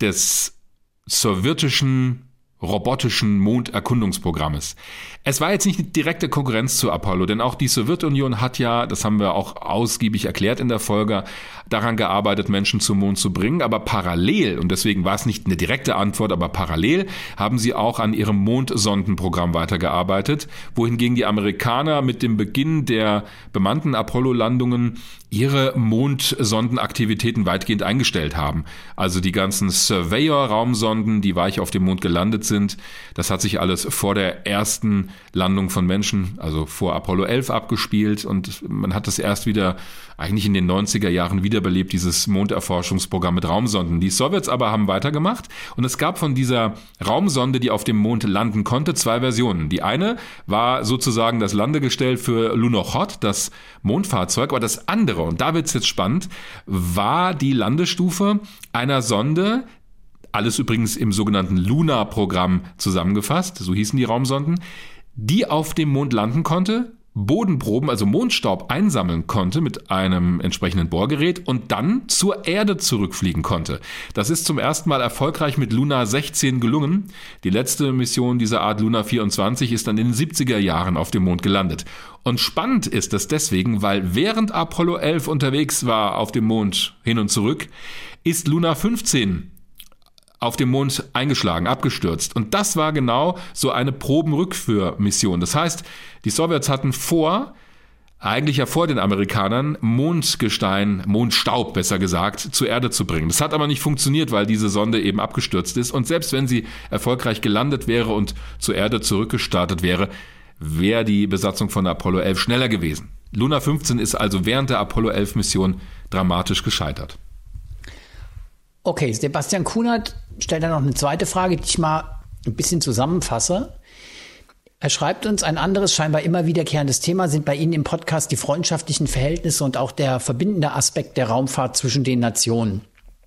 des sowjetischen robotischen Monderkundungsprogrammes. Es war jetzt nicht eine direkte Konkurrenz zu Apollo, denn auch die Sowjetunion hat ja, das haben wir auch ausgiebig erklärt in der Folge, daran gearbeitet, Menschen zum Mond zu bringen. Aber parallel, und deswegen war es nicht eine direkte Antwort, aber parallel haben sie auch an ihrem Mondsondenprogramm weitergearbeitet, wohingegen die Amerikaner mit dem Beginn der bemannten Apollo-Landungen ihre Mondsondenaktivitäten weitgehend eingestellt haben. Also die ganzen Surveyor-Raumsonden, die weich auf dem Mond gelandet sind. Das hat sich alles vor der ersten Landung von Menschen, also vor Apollo 11 abgespielt und man hat das erst wieder eigentlich in den 90er Jahren wiederbelebt, dieses Monderforschungsprogramm mit Raumsonden. Die Sowjets aber haben weitergemacht und es gab von dieser Raumsonde, die auf dem Mond landen konnte, zwei Versionen. Die eine war sozusagen das Landegestell für Lunokhod, das Mondfahrzeug, aber das andere, und da wird's jetzt spannend, war die Landestufe einer Sonde, alles übrigens im sogenannten Luna-Programm zusammengefasst, so hießen die Raumsonden, die auf dem Mond landen konnte, Bodenproben, also Mondstaub einsammeln konnte mit einem entsprechenden Bohrgerät und dann zur Erde zurückfliegen konnte. Das ist zum ersten Mal erfolgreich mit Luna 16 gelungen. Die letzte Mission dieser Art Luna 24 ist dann in den 70er Jahren auf dem Mond gelandet. Und spannend ist das deswegen, weil während Apollo 11 unterwegs war auf dem Mond hin und zurück, ist Luna 15 auf dem Mond eingeschlagen, abgestürzt. Und das war genau so eine Probenrückführmission. Das heißt, die Sowjets hatten vor, eigentlich ja vor den Amerikanern, Mondgestein, Mondstaub besser gesagt, zur Erde zu bringen. Das hat aber nicht funktioniert, weil diese Sonde eben abgestürzt ist. Und selbst wenn sie erfolgreich gelandet wäre und zur Erde zurückgestartet wäre, wäre die Besatzung von Apollo 11 schneller gewesen. Luna 15 ist also während der Apollo 11 Mission dramatisch gescheitert. Okay, Sebastian Kunert stellt dann noch eine zweite Frage, die ich mal ein bisschen zusammenfasse. Er schreibt uns, ein anderes scheinbar immer wiederkehrendes Thema sind bei Ihnen im Podcast die freundschaftlichen Verhältnisse und auch der verbindende Aspekt der Raumfahrt zwischen den Nationen.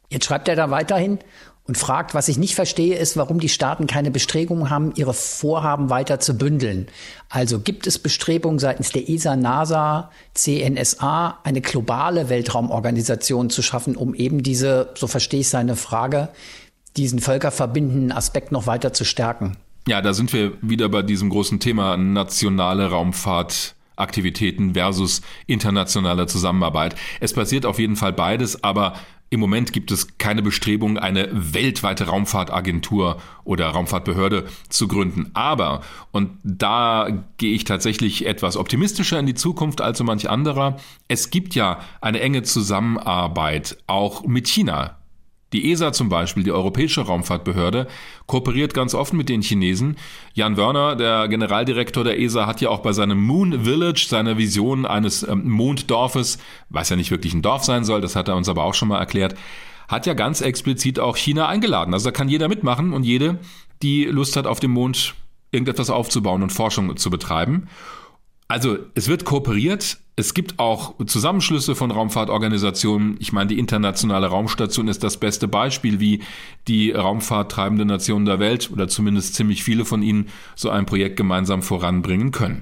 Jetzt schreibt er da weiterhin und fragt, was ich nicht verstehe, ist, warum die Staaten keine Bestrebungen haben, ihre Vorhaben weiter zu bündeln. Also gibt es Bestrebungen seitens der ESA, NASA, CNSA, eine globale Weltraumorganisation zu schaffen, um eben diese, so verstehe ich seine Frage, diesen völkerverbindenden Aspekt noch weiter zu stärken? Ja, da sind wir wieder bei diesem großen Thema nationale Raumfahrt. Aktivitäten versus internationale Zusammenarbeit. Es passiert auf jeden Fall beides, aber im Moment gibt es keine Bestrebung, eine weltweite Raumfahrtagentur oder Raumfahrtbehörde zu gründen. Aber, und da gehe ich tatsächlich etwas optimistischer in die Zukunft als so manch anderer, es gibt ja eine enge Zusammenarbeit auch mit China die ESA zum Beispiel, die Europäische Raumfahrtbehörde, kooperiert ganz offen mit den Chinesen. Jan Wörner, der Generaldirektor der ESA, hat ja auch bei seinem Moon Village, seiner Vision eines ähm, Monddorfes, was ja nicht wirklich ein Dorf sein soll, das hat er uns aber auch schon mal erklärt, hat ja ganz explizit auch China eingeladen. Also da kann jeder mitmachen und jede, die Lust hat, auf dem Mond irgendetwas aufzubauen und Forschung zu betreiben. Also es wird kooperiert. Es gibt auch Zusammenschlüsse von Raumfahrtorganisationen. Ich meine, die internationale Raumstation ist das beste Beispiel, wie die raumfahrttreibende Nationen der Welt oder zumindest ziemlich viele von ihnen so ein Projekt gemeinsam voranbringen können.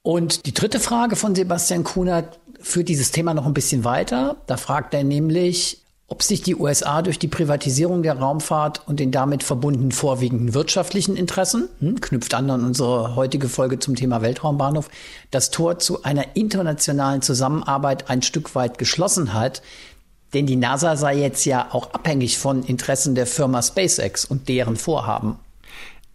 Und die dritte Frage von Sebastian Kunert führt dieses Thema noch ein bisschen weiter. Da fragt er nämlich, ob sich die USA durch die Privatisierung der Raumfahrt und den damit verbundenen vorwiegenden wirtschaftlichen Interessen, hm, knüpft an an unsere heutige Folge zum Thema Weltraumbahnhof, das Tor zu einer internationalen Zusammenarbeit ein Stück weit geschlossen hat. Denn die NASA sei jetzt ja auch abhängig von Interessen der Firma SpaceX und deren Vorhaben.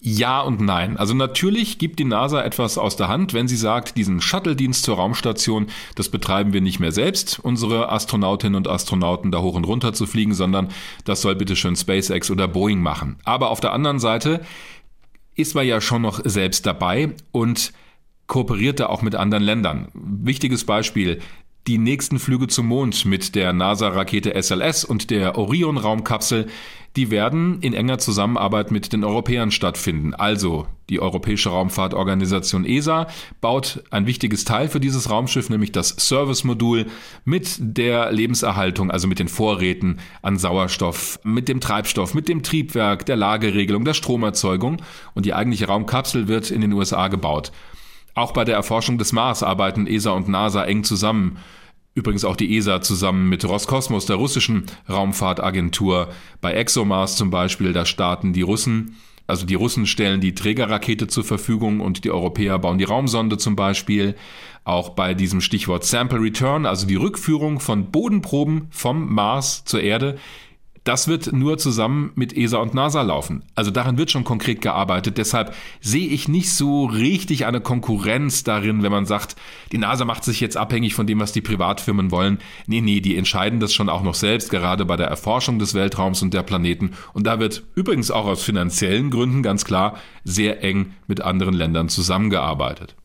Ja und nein. Also natürlich gibt die NASA etwas aus der Hand, wenn sie sagt, diesen Shuttle-Dienst zur Raumstation, das betreiben wir nicht mehr selbst, unsere Astronautinnen und Astronauten da hoch und runter zu fliegen, sondern das soll bitte schön SpaceX oder Boeing machen. Aber auf der anderen Seite ist man ja schon noch selbst dabei und kooperiert da auch mit anderen Ländern. Wichtiges Beispiel, die nächsten Flüge zum Mond mit der NASA-Rakete SLS und der Orion-Raumkapsel, die werden in enger Zusammenarbeit mit den Europäern stattfinden. Also die Europäische Raumfahrtorganisation ESA baut ein wichtiges Teil für dieses Raumschiff, nämlich das Service-Modul mit der Lebenserhaltung, also mit den Vorräten an Sauerstoff, mit dem Treibstoff, mit dem Triebwerk, der Lageregelung, der Stromerzeugung. Und die eigentliche Raumkapsel wird in den USA gebaut. Auch bei der Erforschung des Mars arbeiten ESA und NASA eng zusammen. Übrigens auch die ESA zusammen mit Roskosmos, der russischen Raumfahrtagentur. Bei ExoMars zum Beispiel, da starten die Russen, also die Russen stellen die Trägerrakete zur Verfügung und die Europäer bauen die Raumsonde zum Beispiel. Auch bei diesem Stichwort Sample Return, also die Rückführung von Bodenproben vom Mars zur Erde, Das wird nur zusammen mit ESA und NASA laufen. Also daran wird schon konkret gearbeitet. Deshalb sehe ich nicht so richtig eine Konkurrenz darin, wenn man sagt, die NASA macht sich jetzt abhängig von dem, was die Privatfirmen wollen. Nee, nee, die entscheiden das schon auch noch selbst, gerade bei der Erforschung des Weltraums und der Planeten. Und da wird übrigens auch aus finanziellen Gründen ganz klar sehr eng mit anderen Ländern zusammengearbeitet.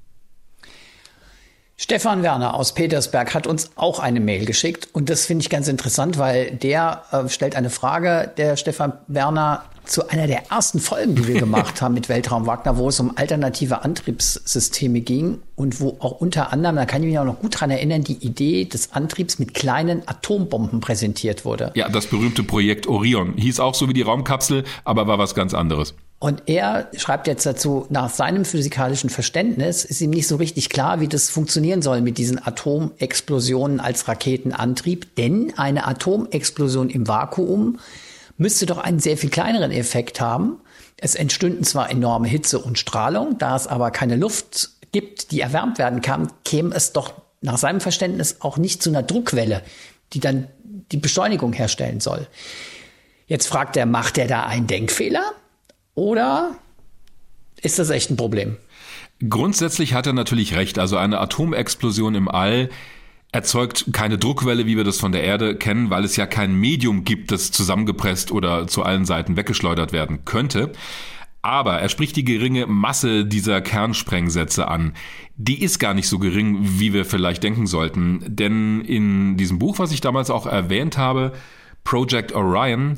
Stefan Werner aus Petersberg hat uns auch eine Mail geschickt und das finde ich ganz interessant, weil der äh, stellt eine Frage, der Stefan Werner, zu einer der ersten Folgen, die wir <laughs> gemacht haben mit Weltraum Wagner, wo es um alternative Antriebssysteme ging und wo auch unter anderem, da kann ich mich auch noch gut dran erinnern, die Idee des Antriebs mit kleinen Atombomben präsentiert wurde. Ja, das berühmte Projekt Orion hieß auch so wie die Raumkapsel, aber war was ganz anderes. Und er schreibt jetzt dazu, nach seinem physikalischen Verständnis ist ihm nicht so richtig klar, wie das funktionieren soll mit diesen Atomexplosionen als Raketenantrieb, denn eine Atomexplosion im Vakuum müsste doch einen sehr viel kleineren Effekt haben. Es entstünden zwar enorme Hitze und Strahlung, da es aber keine Luft gibt, die erwärmt werden kann, käme es doch nach seinem Verständnis auch nicht zu einer Druckwelle, die dann die Beschleunigung herstellen soll. Jetzt fragt er, macht er da einen Denkfehler? Oder ist das echt ein Problem? Grundsätzlich hat er natürlich recht. Also eine Atomexplosion im All erzeugt keine Druckwelle, wie wir das von der Erde kennen, weil es ja kein Medium gibt, das zusammengepresst oder zu allen Seiten weggeschleudert werden könnte. Aber er spricht die geringe Masse dieser Kernsprengsätze an. Die ist gar nicht so gering, wie wir vielleicht denken sollten. Denn in diesem Buch, was ich damals auch erwähnt habe, Project Orion,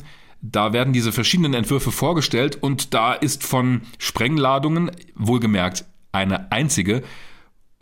da werden diese verschiedenen Entwürfe vorgestellt und da ist von Sprengladungen, wohlgemerkt eine einzige,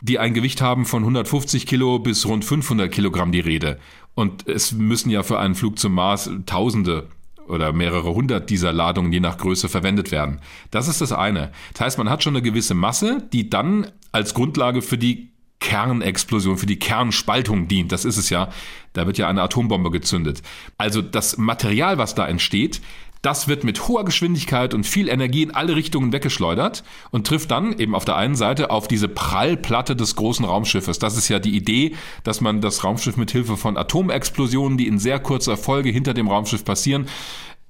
die ein Gewicht haben von 150 Kilo bis rund 500 Kilogramm die Rede. Und es müssen ja für einen Flug zum Mars Tausende oder mehrere hundert dieser Ladungen je nach Größe verwendet werden. Das ist das eine. Das heißt, man hat schon eine gewisse Masse, die dann als Grundlage für die Kernexplosion, für die Kernspaltung dient. Das ist es ja. Da wird ja eine Atombombe gezündet. Also das Material, was da entsteht, das wird mit hoher Geschwindigkeit und viel Energie in alle Richtungen weggeschleudert und trifft dann eben auf der einen Seite auf diese Prallplatte des großen Raumschiffes. Das ist ja die Idee, dass man das Raumschiff mit Hilfe von Atomexplosionen, die in sehr kurzer Folge hinter dem Raumschiff passieren,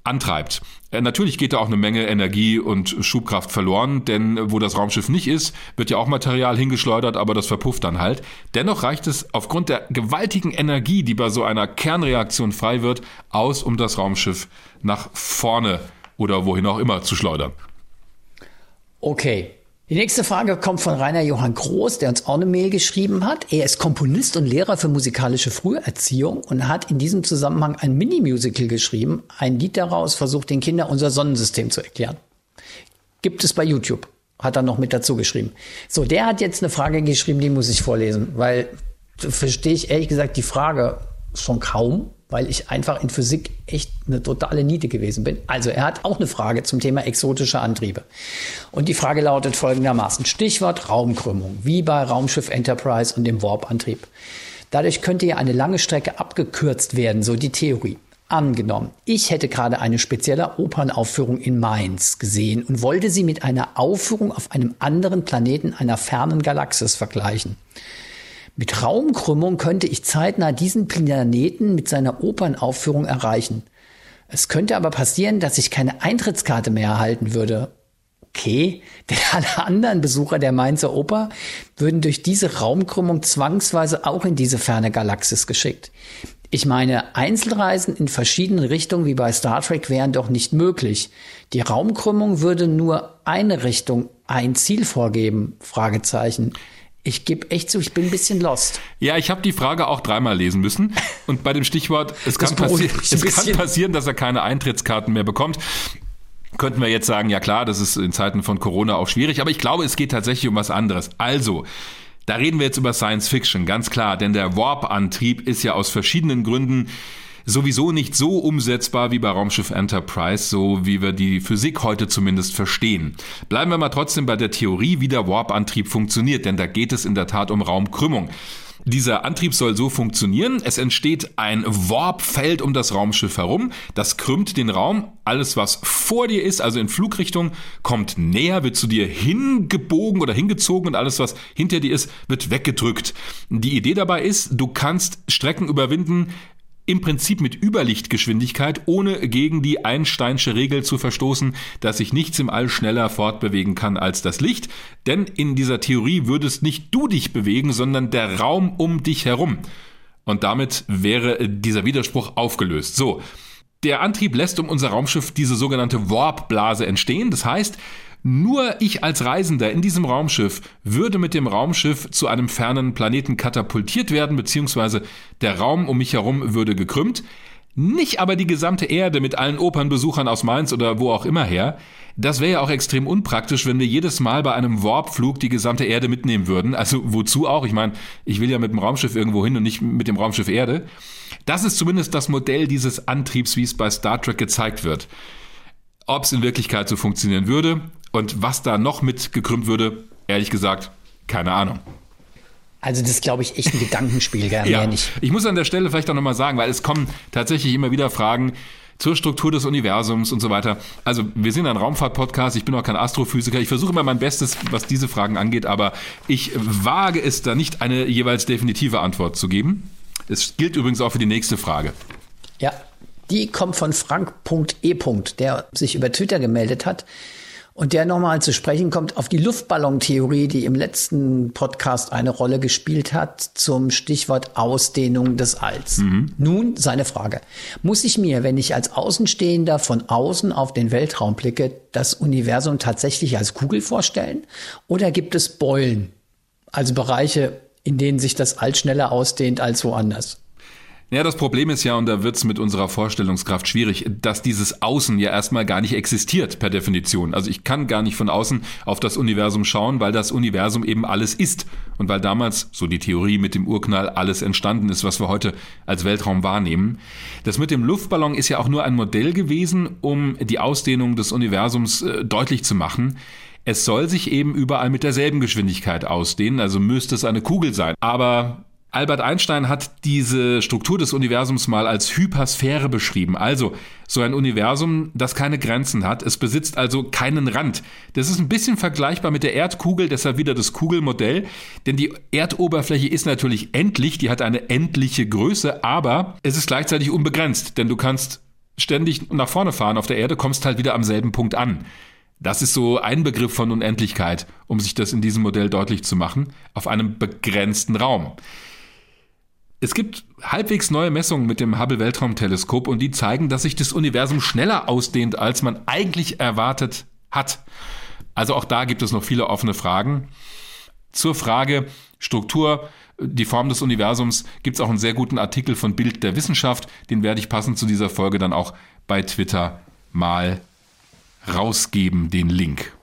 antreibt. Äh, natürlich geht da auch eine Menge Energie und Schubkraft verloren, denn wo das Raumschiff nicht ist, wird ja auch Material hingeschleudert, aber das verpufft dann halt. Dennoch reicht es aufgrund der gewaltigen Energie, die bei so einer Kernreaktion frei wird, aus, um das Raumschiff nach vorne oder wohin auch immer zu schleudern. Okay, die nächste Frage kommt von Rainer Johann Groß, der uns auch eine Mail geschrieben hat. Er ist Komponist und Lehrer für musikalische Früherziehung und hat in diesem Zusammenhang ein Mini-Musical geschrieben. Ein Lied daraus versucht den Kindern unser Sonnensystem zu erklären. Gibt es bei YouTube. Hat er noch mit dazu geschrieben. So, der hat jetzt eine Frage geschrieben, die muss ich vorlesen, weil verstehe ich ehrlich gesagt die Frage schon kaum weil ich einfach in Physik echt eine totale Niete gewesen bin. Also er hat auch eine Frage zum Thema exotische Antriebe. Und die Frage lautet folgendermaßen. Stichwort Raumkrümmung, wie bei Raumschiff Enterprise und dem Warp-Antrieb. Dadurch könnte ja eine lange Strecke abgekürzt werden, so die Theorie. Angenommen, ich hätte gerade eine spezielle Opernaufführung in Mainz gesehen und wollte sie mit einer Aufführung auf einem anderen Planeten einer fernen Galaxis vergleichen. Mit Raumkrümmung könnte ich zeitnah diesen Planeten mit seiner Opernaufführung erreichen. Es könnte aber passieren, dass ich keine Eintrittskarte mehr erhalten würde. Okay, <laughs> denn alle anderen Besucher der Mainzer Oper würden durch diese Raumkrümmung zwangsweise auch in diese ferne Galaxis geschickt. Ich meine, Einzelreisen in verschiedene Richtungen wie bei Star Trek wären doch nicht möglich. Die Raumkrümmung würde nur eine Richtung, ein Ziel vorgeben? Fragezeichen. Ich gebe echt zu, ich bin ein bisschen lost. Ja, ich habe die Frage auch dreimal lesen müssen. Und bei dem Stichwort, es, kann, passi es kann passieren, dass er keine Eintrittskarten mehr bekommt. Könnten wir jetzt sagen, ja klar, das ist in Zeiten von Corona auch schwierig, aber ich glaube, es geht tatsächlich um was anderes. Also, da reden wir jetzt über Science Fiction, ganz klar, denn der Warp-Antrieb ist ja aus verschiedenen Gründen sowieso nicht so umsetzbar wie bei Raumschiff Enterprise, so wie wir die Physik heute zumindest verstehen. Bleiben wir mal trotzdem bei der Theorie, wie der Warp-Antrieb funktioniert, denn da geht es in der Tat um Raumkrümmung. Dieser Antrieb soll so funktionieren. Es entsteht ein Warpfeld um das Raumschiff herum. Das krümmt den Raum. Alles, was vor dir ist, also in Flugrichtung, kommt näher, wird zu dir hingebogen oder hingezogen und alles, was hinter dir ist, wird weggedrückt. Die Idee dabei ist, du kannst Strecken überwinden, im Prinzip mit Überlichtgeschwindigkeit, ohne gegen die Einsteinsche Regel zu verstoßen, dass sich nichts im All schneller fortbewegen kann als das Licht. Denn in dieser Theorie würdest nicht du dich bewegen, sondern der Raum um dich herum. Und damit wäre dieser Widerspruch aufgelöst. So. Der Antrieb lässt um unser Raumschiff diese sogenannte Warp-Blase entstehen. Das heißt, nur ich als Reisender in diesem Raumschiff würde mit dem Raumschiff zu einem fernen Planeten katapultiert werden, beziehungsweise der Raum um mich herum würde gekrümmt. Nicht aber die gesamte Erde mit allen Opernbesuchern aus Mainz oder wo auch immer her. Das wäre ja auch extrem unpraktisch, wenn wir jedes Mal bei einem Warpflug die gesamte Erde mitnehmen würden. Also wozu auch? Ich meine, ich will ja mit dem Raumschiff irgendwo hin und nicht mit dem Raumschiff Erde. Das ist zumindest das Modell dieses Antriebs, wie es bei Star Trek gezeigt wird. Ob es in Wirklichkeit so funktionieren würde, und was da noch mit gekrümmt würde, ehrlich gesagt, keine Ahnung. Also das ist, glaube ich, echt ein Gedankenspiel, gar <laughs> ja. nicht. Ich muss an der Stelle vielleicht auch nochmal sagen, weil es kommen tatsächlich immer wieder Fragen zur Struktur des Universums und so weiter. Also wir sind ein Raumfahrt-Podcast, ich bin auch kein Astrophysiker. Ich versuche immer mein Bestes, was diese Fragen angeht, aber ich wage es da nicht, eine jeweils definitive Antwort zu geben. Es gilt übrigens auch für die nächste Frage. Ja, die kommt von Frank.e. der sich über Twitter gemeldet hat und der nochmal zu sprechen kommt auf die Luftballontheorie, die im letzten Podcast eine Rolle gespielt hat, zum Stichwort Ausdehnung des Alls. Mhm. Nun seine Frage. Muss ich mir, wenn ich als Außenstehender von außen auf den Weltraum blicke, das Universum tatsächlich als Kugel vorstellen? Oder gibt es Beulen, also Bereiche, in denen sich das All schneller ausdehnt als woanders? Ja, das Problem ist ja, und da wird's mit unserer Vorstellungskraft schwierig, dass dieses Außen ja erstmal gar nicht existiert per Definition. Also ich kann gar nicht von außen auf das Universum schauen, weil das Universum eben alles ist. Und weil damals, so die Theorie mit dem Urknall, alles entstanden ist, was wir heute als Weltraum wahrnehmen. Das mit dem Luftballon ist ja auch nur ein Modell gewesen, um die Ausdehnung des Universums äh, deutlich zu machen. Es soll sich eben überall mit derselben Geschwindigkeit ausdehnen, also müsste es eine Kugel sein. Aber Albert Einstein hat diese Struktur des Universums mal als Hypersphäre beschrieben. Also so ein Universum, das keine Grenzen hat. Es besitzt also keinen Rand. Das ist ein bisschen vergleichbar mit der Erdkugel, deshalb wieder das Kugelmodell. Denn die Erdoberfläche ist natürlich endlich, die hat eine endliche Größe, aber es ist gleichzeitig unbegrenzt, denn du kannst ständig nach vorne fahren auf der Erde, kommst halt wieder am selben Punkt an. Das ist so ein Begriff von Unendlichkeit, um sich das in diesem Modell deutlich zu machen, auf einem begrenzten Raum. Es gibt halbwegs neue Messungen mit dem Hubble Weltraumteleskop und die zeigen, dass sich das Universum schneller ausdehnt, als man eigentlich erwartet hat. Also auch da gibt es noch viele offene Fragen. Zur Frage Struktur, die Form des Universums gibt es auch einen sehr guten Artikel von Bild der Wissenschaft. Den werde ich passend zu dieser Folge dann auch bei Twitter mal rausgeben, den Link.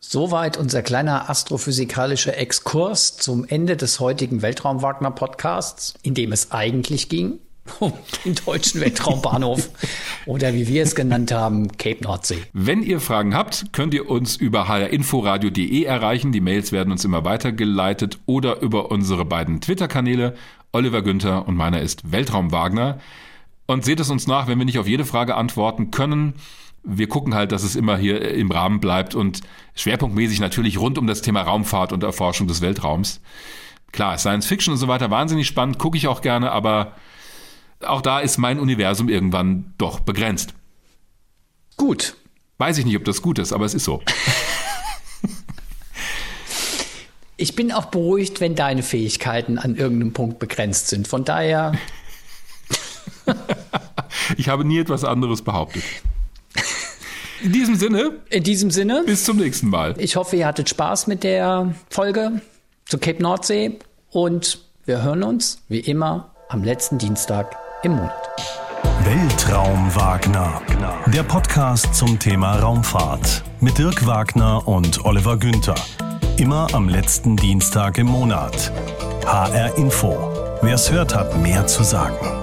Soweit unser kleiner astrophysikalischer Exkurs zum Ende des heutigen Weltraum-Wagner-Podcasts, in dem es eigentlich ging <laughs> um den deutschen Weltraumbahnhof <laughs> oder wie wir es genannt haben, Cape Nordsee. Wenn ihr Fragen habt, könnt ihr uns über hrinforadio.de erreichen. Die Mails werden uns immer weitergeleitet oder über unsere beiden Twitter-Kanäle. Oliver Günther und meiner ist Weltraum Wagner. Und seht es uns nach, wenn wir nicht auf jede Frage antworten können wir gucken halt, dass es immer hier im Rahmen bleibt und schwerpunktmäßig natürlich rund um das Thema Raumfahrt und Erforschung des Weltraums. Klar, Science Fiction und so weiter wahnsinnig spannend, gucke ich auch gerne, aber auch da ist mein Universum irgendwann doch begrenzt. Gut. Weiß ich nicht, ob das gut ist, aber es ist so. <laughs> Ich bin auch beruhigt, wenn deine Fähigkeiten an irgendeinem Punkt begrenzt sind. Von daher. <laughs> ich habe nie etwas anderes behauptet. In diesem Sinne. In diesem Sinne. Bis zum nächsten Mal. Ich hoffe, ihr hattet Spaß mit der Folge zu Cape Nordsee und wir hören uns wie immer am letzten Dienstag im Monat. Weltraum Wagner. Der Podcast zum Thema Raumfahrt mit Dirk Wagner und Oliver Günther. Immer am letzten Dienstag im Monat. HR Info. Wer es hört, hat mehr zu sagen.